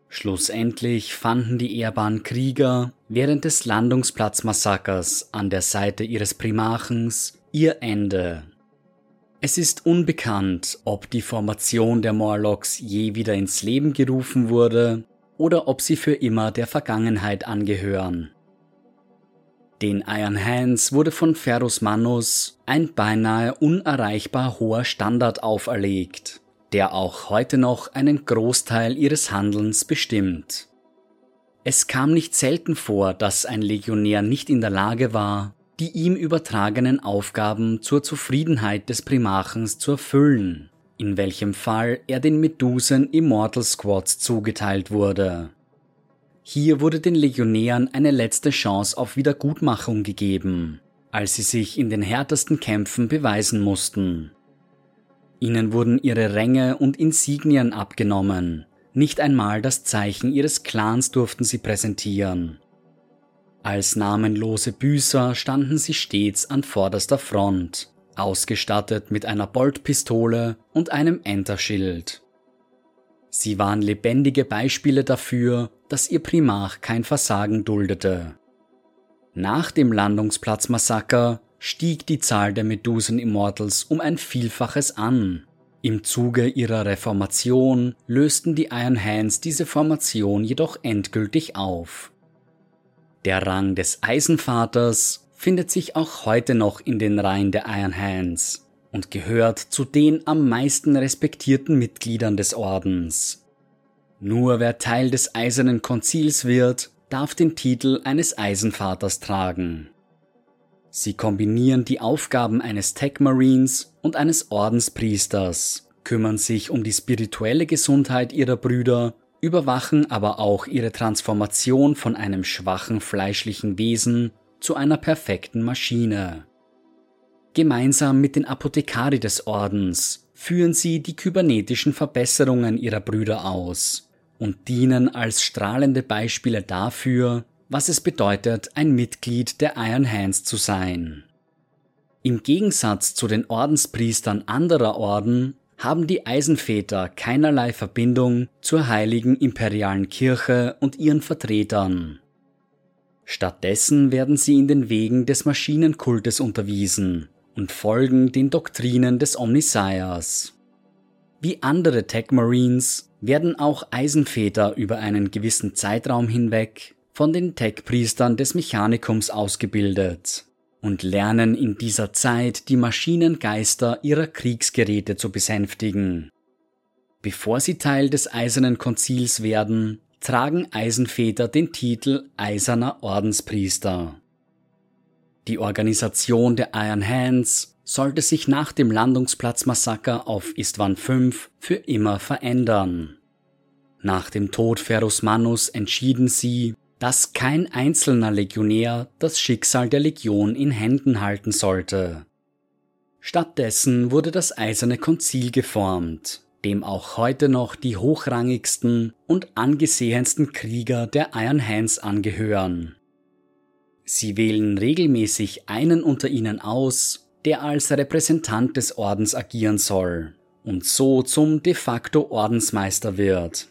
Speaker 1: Schlussendlich fanden die ehrbaren Krieger während des Landungsplatzmassakers an der Seite ihres Primarchens ihr Ende es ist unbekannt, ob die Formation der Morlocks je wieder ins Leben gerufen wurde oder ob sie für immer der Vergangenheit angehören. Den Iron Hands wurde von Ferus Manus ein beinahe unerreichbar hoher Standard auferlegt, der auch heute noch einen Großteil ihres Handelns bestimmt. Es kam nicht selten vor, dass ein Legionär nicht in der Lage war, die ihm übertragenen Aufgaben zur Zufriedenheit des Primarchens zu erfüllen, in welchem Fall er den Medusen Immortal Squads zugeteilt wurde. Hier wurde den Legionären eine letzte Chance auf Wiedergutmachung gegeben, als sie sich in den härtesten Kämpfen beweisen mussten. Ihnen wurden ihre Ränge und Insignien abgenommen, nicht einmal das Zeichen ihres Clans durften sie präsentieren. Als namenlose Büßer standen sie stets an vorderster Front, ausgestattet mit einer Boltpistole und einem Enterschild. Sie waren lebendige Beispiele dafür, dass ihr Primarch kein Versagen duldete. Nach dem Landungsplatzmassaker stieg die Zahl der Medusen Immortals um ein Vielfaches an. Im Zuge ihrer Reformation lösten die Iron Hands diese Formation jedoch endgültig auf. Der Rang des Eisenvaters findet sich auch heute noch in den Reihen der Iron Hands und gehört zu den am meisten respektierten Mitgliedern des Ordens. Nur wer Teil des Eisernen Konzils wird, darf den Titel eines Eisenvaters tragen. Sie kombinieren die Aufgaben eines Tech Marines und eines Ordenspriesters, kümmern sich um die spirituelle Gesundheit ihrer Brüder überwachen aber auch ihre Transformation von einem schwachen fleischlichen Wesen zu einer perfekten Maschine. Gemeinsam mit den Apothekari des Ordens führen sie die kybernetischen Verbesserungen ihrer Brüder aus und dienen als strahlende Beispiele dafür, was es bedeutet, ein Mitglied der Iron Hands zu sein. Im Gegensatz zu den Ordenspriestern anderer Orden haben die Eisenväter keinerlei Verbindung zur heiligen imperialen Kirche und ihren Vertretern. Stattdessen werden sie in den Wegen des Maschinenkultes unterwiesen und folgen den Doktrinen des Omniscias. Wie andere Tech Marines werden auch Eisenväter über einen gewissen Zeitraum hinweg von den Tech-Priestern des Mechanikums ausgebildet und lernen in dieser Zeit die Maschinengeister ihrer Kriegsgeräte zu besänftigen. Bevor sie Teil des Eisernen Konzils werden, tragen Eisenväter den Titel Eiserner Ordenspriester. Die Organisation der Iron Hands sollte sich nach dem Landungsplatzmassaker auf Istvan V für immer verändern. Nach dem Tod Ferus Manus entschieden sie, dass kein einzelner Legionär das Schicksal der Legion in Händen halten sollte. Stattdessen wurde das Eiserne Konzil geformt, dem auch heute noch die hochrangigsten und angesehensten Krieger der Iron Hands angehören. Sie wählen regelmäßig einen unter ihnen aus, der als Repräsentant des Ordens agieren soll und so zum de facto Ordensmeister wird.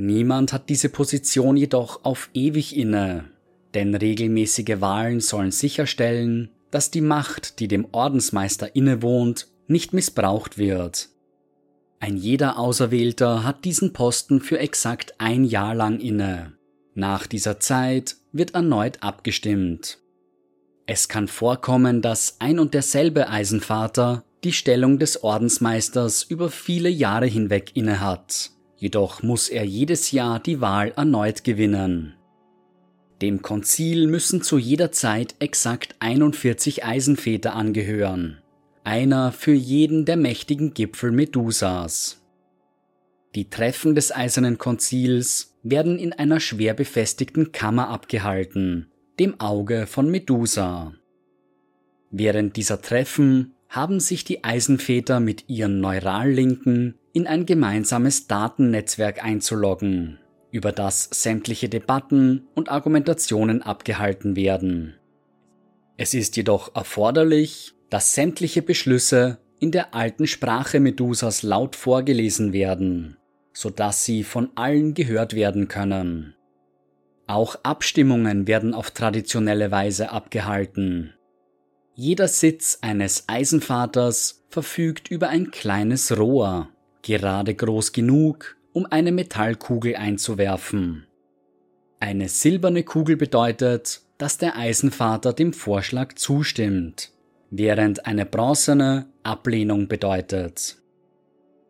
Speaker 1: Niemand hat diese Position jedoch auf ewig inne, denn regelmäßige Wahlen sollen sicherstellen, dass die Macht, die dem Ordensmeister innewohnt, nicht missbraucht wird. Ein jeder Auserwählter hat diesen Posten für exakt ein Jahr lang inne. Nach dieser Zeit wird erneut abgestimmt. Es kann vorkommen, dass ein und derselbe Eisenvater die Stellung des Ordensmeisters über viele Jahre hinweg innehat. Jedoch muss er jedes Jahr die Wahl erneut gewinnen. Dem Konzil müssen zu jeder Zeit exakt 41 Eisenväter angehören, einer für jeden der mächtigen Gipfel Medusas. Die Treffen des Eisernen Konzils werden in einer schwer befestigten Kammer abgehalten, dem Auge von Medusa. Während dieser Treffen haben sich die Eisenväter mit ihren Neurallinken in ein gemeinsames Datennetzwerk einzuloggen, über das sämtliche Debatten und Argumentationen abgehalten werden. Es ist jedoch erforderlich, dass sämtliche Beschlüsse in der alten Sprache Medusas laut vorgelesen werden, so dass sie von allen gehört werden können. Auch Abstimmungen werden auf traditionelle Weise abgehalten, jeder Sitz eines Eisenvaters verfügt über ein kleines Rohr, gerade groß genug, um eine Metallkugel einzuwerfen. Eine silberne Kugel bedeutet, dass der Eisenvater dem Vorschlag zustimmt, während eine bronzene Ablehnung bedeutet.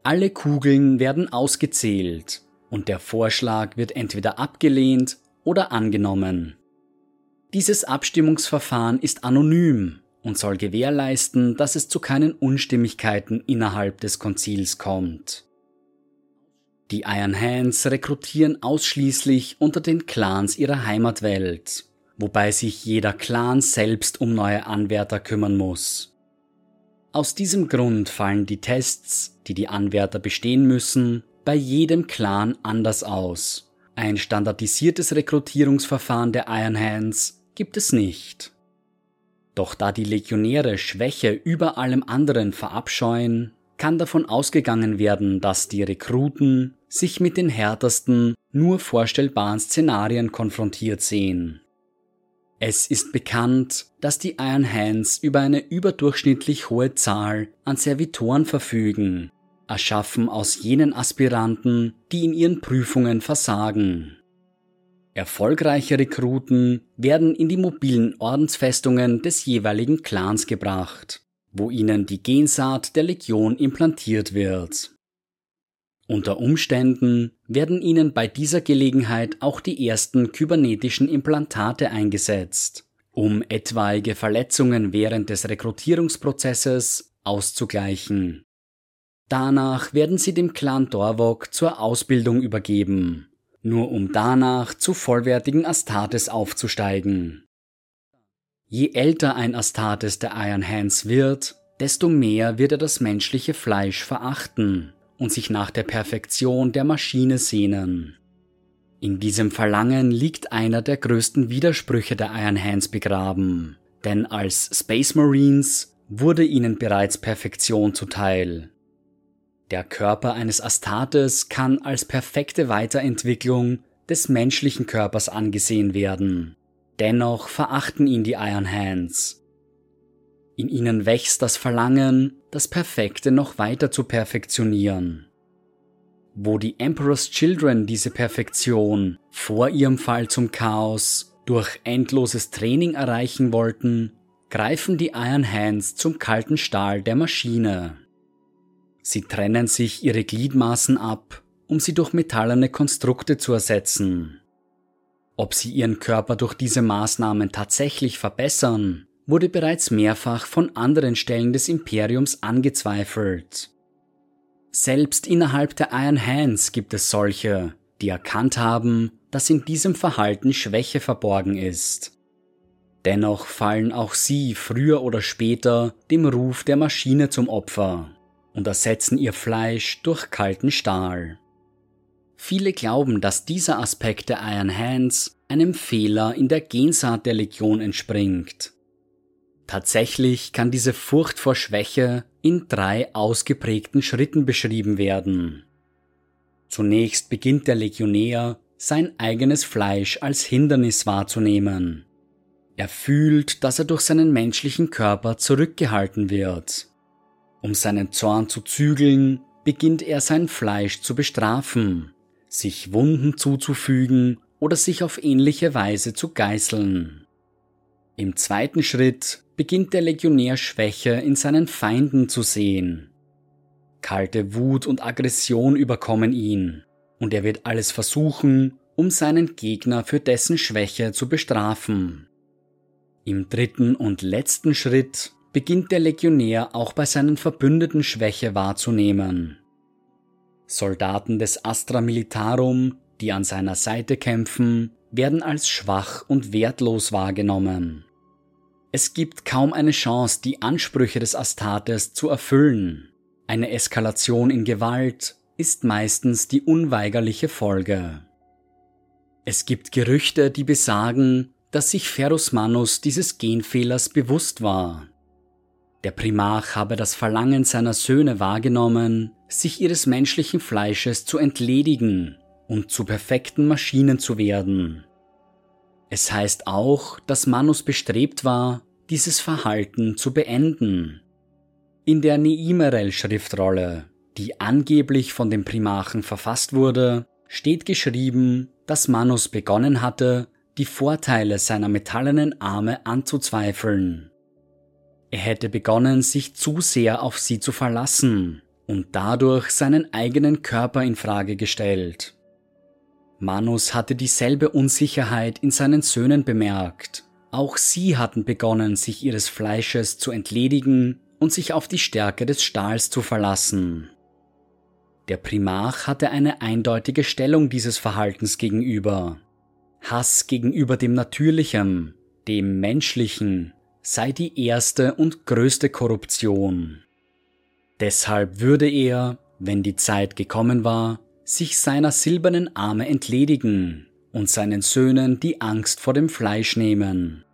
Speaker 1: Alle Kugeln werden ausgezählt und der Vorschlag wird entweder abgelehnt oder angenommen. Dieses Abstimmungsverfahren ist anonym und soll gewährleisten, dass es zu keinen Unstimmigkeiten innerhalb des Konzils kommt. Die Iron Hands rekrutieren ausschließlich unter den Clans ihrer Heimatwelt, wobei sich jeder Clan selbst um neue Anwärter kümmern muss. Aus diesem Grund fallen die Tests, die die Anwärter bestehen müssen, bei jedem Clan anders aus. Ein standardisiertes Rekrutierungsverfahren der Iron Hands gibt es nicht. Doch da die Legionäre Schwäche über allem anderen verabscheuen, kann davon ausgegangen werden, dass die Rekruten sich mit den härtesten, nur vorstellbaren Szenarien konfrontiert sehen. Es ist bekannt, dass die Iron Hands über eine überdurchschnittlich hohe Zahl an Servitoren verfügen, erschaffen aus jenen Aspiranten, die in ihren Prüfungen versagen. Erfolgreiche Rekruten werden in die mobilen Ordensfestungen des jeweiligen Clans gebracht, wo ihnen die Gensaat der Legion implantiert wird. Unter Umständen werden ihnen bei dieser Gelegenheit auch die ersten kybernetischen Implantate eingesetzt, um etwaige Verletzungen während des Rekrutierungsprozesses auszugleichen. Danach werden sie dem Clan Dorvok zur Ausbildung übergeben nur um danach zu vollwertigen Astartes aufzusteigen. Je älter ein Astartes der Iron Hands wird, desto mehr wird er das menschliche Fleisch verachten und sich nach der Perfektion der Maschine sehnen. In diesem Verlangen liegt einer der größten Widersprüche der Iron Hands begraben, denn als Space Marines wurde ihnen bereits Perfektion zuteil. Der Körper eines Astartes kann als perfekte Weiterentwicklung des menschlichen Körpers angesehen werden. Dennoch verachten ihn die Iron Hands. In ihnen wächst das Verlangen, das Perfekte noch weiter zu perfektionieren. Wo die Emperor's Children diese Perfektion vor ihrem Fall zum Chaos durch endloses Training erreichen wollten, greifen die Iron Hands zum kalten Stahl der Maschine. Sie trennen sich ihre Gliedmaßen ab, um sie durch metallene Konstrukte zu ersetzen. Ob sie ihren Körper durch diese Maßnahmen tatsächlich verbessern, wurde bereits mehrfach von anderen Stellen des Imperiums angezweifelt. Selbst innerhalb der Iron Hands gibt es solche, die erkannt haben, dass in diesem Verhalten Schwäche verborgen ist. Dennoch fallen auch sie früher oder später dem Ruf der Maschine zum Opfer und ersetzen ihr Fleisch durch kalten Stahl. Viele glauben, dass dieser Aspekt der Iron Hands einem Fehler in der Gensaat der Legion entspringt. Tatsächlich kann diese Furcht vor Schwäche in drei ausgeprägten Schritten beschrieben werden. Zunächst beginnt der Legionär, sein eigenes Fleisch als Hindernis wahrzunehmen. Er fühlt, dass er durch seinen menschlichen Körper zurückgehalten wird. Um seinen Zorn zu zügeln, beginnt er sein Fleisch zu bestrafen sich Wunden zuzufügen oder sich auf ähnliche Weise zu geißeln. Im zweiten Schritt beginnt der Legionär Schwäche in seinen Feinden zu sehen. Kalte Wut und Aggression überkommen ihn, und er wird alles versuchen, um seinen Gegner für dessen Schwäche zu bestrafen. Im dritten und letzten Schritt beginnt der Legionär auch bei seinen Verbündeten Schwäche wahrzunehmen. Soldaten des Astra Militarum, die an seiner Seite kämpfen, werden als schwach und wertlos wahrgenommen. Es gibt kaum eine Chance, die Ansprüche des Astartes zu erfüllen. Eine Eskalation in Gewalt ist meistens die unweigerliche Folge. Es gibt Gerüchte, die besagen, dass sich Ferus Manus dieses Genfehlers bewusst war. Der Primarch habe das Verlangen seiner Söhne wahrgenommen, sich ihres menschlichen Fleisches zu entledigen und zu perfekten Maschinen zu werden. Es heißt auch, dass Manus bestrebt war, dieses Verhalten zu beenden. In der Neimerel-Schriftrolle, die angeblich von dem Primarchen verfasst wurde, steht geschrieben, dass Manus begonnen hatte, die Vorteile seiner metallenen Arme anzuzweifeln. Er hätte begonnen, sich zu sehr auf sie zu verlassen und dadurch seinen eigenen Körper in Frage gestellt. Manus hatte dieselbe Unsicherheit in seinen Söhnen bemerkt. Auch sie hatten begonnen, sich ihres Fleisches zu entledigen und sich auf die Stärke des Stahls zu verlassen. Der Primarch hatte eine eindeutige Stellung dieses Verhaltens gegenüber. Hass gegenüber dem Natürlichen, dem Menschlichen, sei die erste und größte Korruption. Deshalb würde er, wenn die Zeit gekommen war, sich seiner silbernen Arme entledigen und seinen Söhnen die Angst vor dem Fleisch nehmen.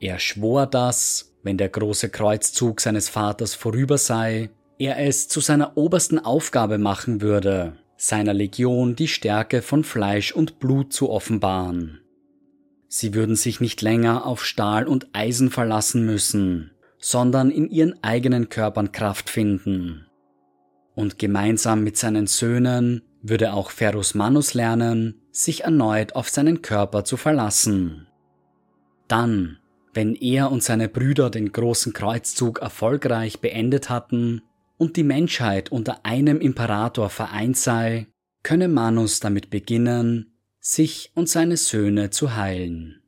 Speaker 1: Er schwor dass, wenn der große Kreuzzug seines Vaters vorüber sei, er es zu seiner obersten Aufgabe machen würde, seiner Legion die Stärke von Fleisch und Blut zu offenbaren. Sie würden sich nicht länger auf Stahl und Eisen verlassen müssen, sondern in ihren eigenen Körpern Kraft finden. Und gemeinsam mit seinen Söhnen würde auch Ferus Manus lernen, sich erneut auf seinen Körper zu verlassen. Dann, wenn er und seine Brüder den großen Kreuzzug erfolgreich beendet hatten und die Menschheit unter einem Imperator vereint sei, könne Manus damit beginnen, sich und seine Söhne zu heilen.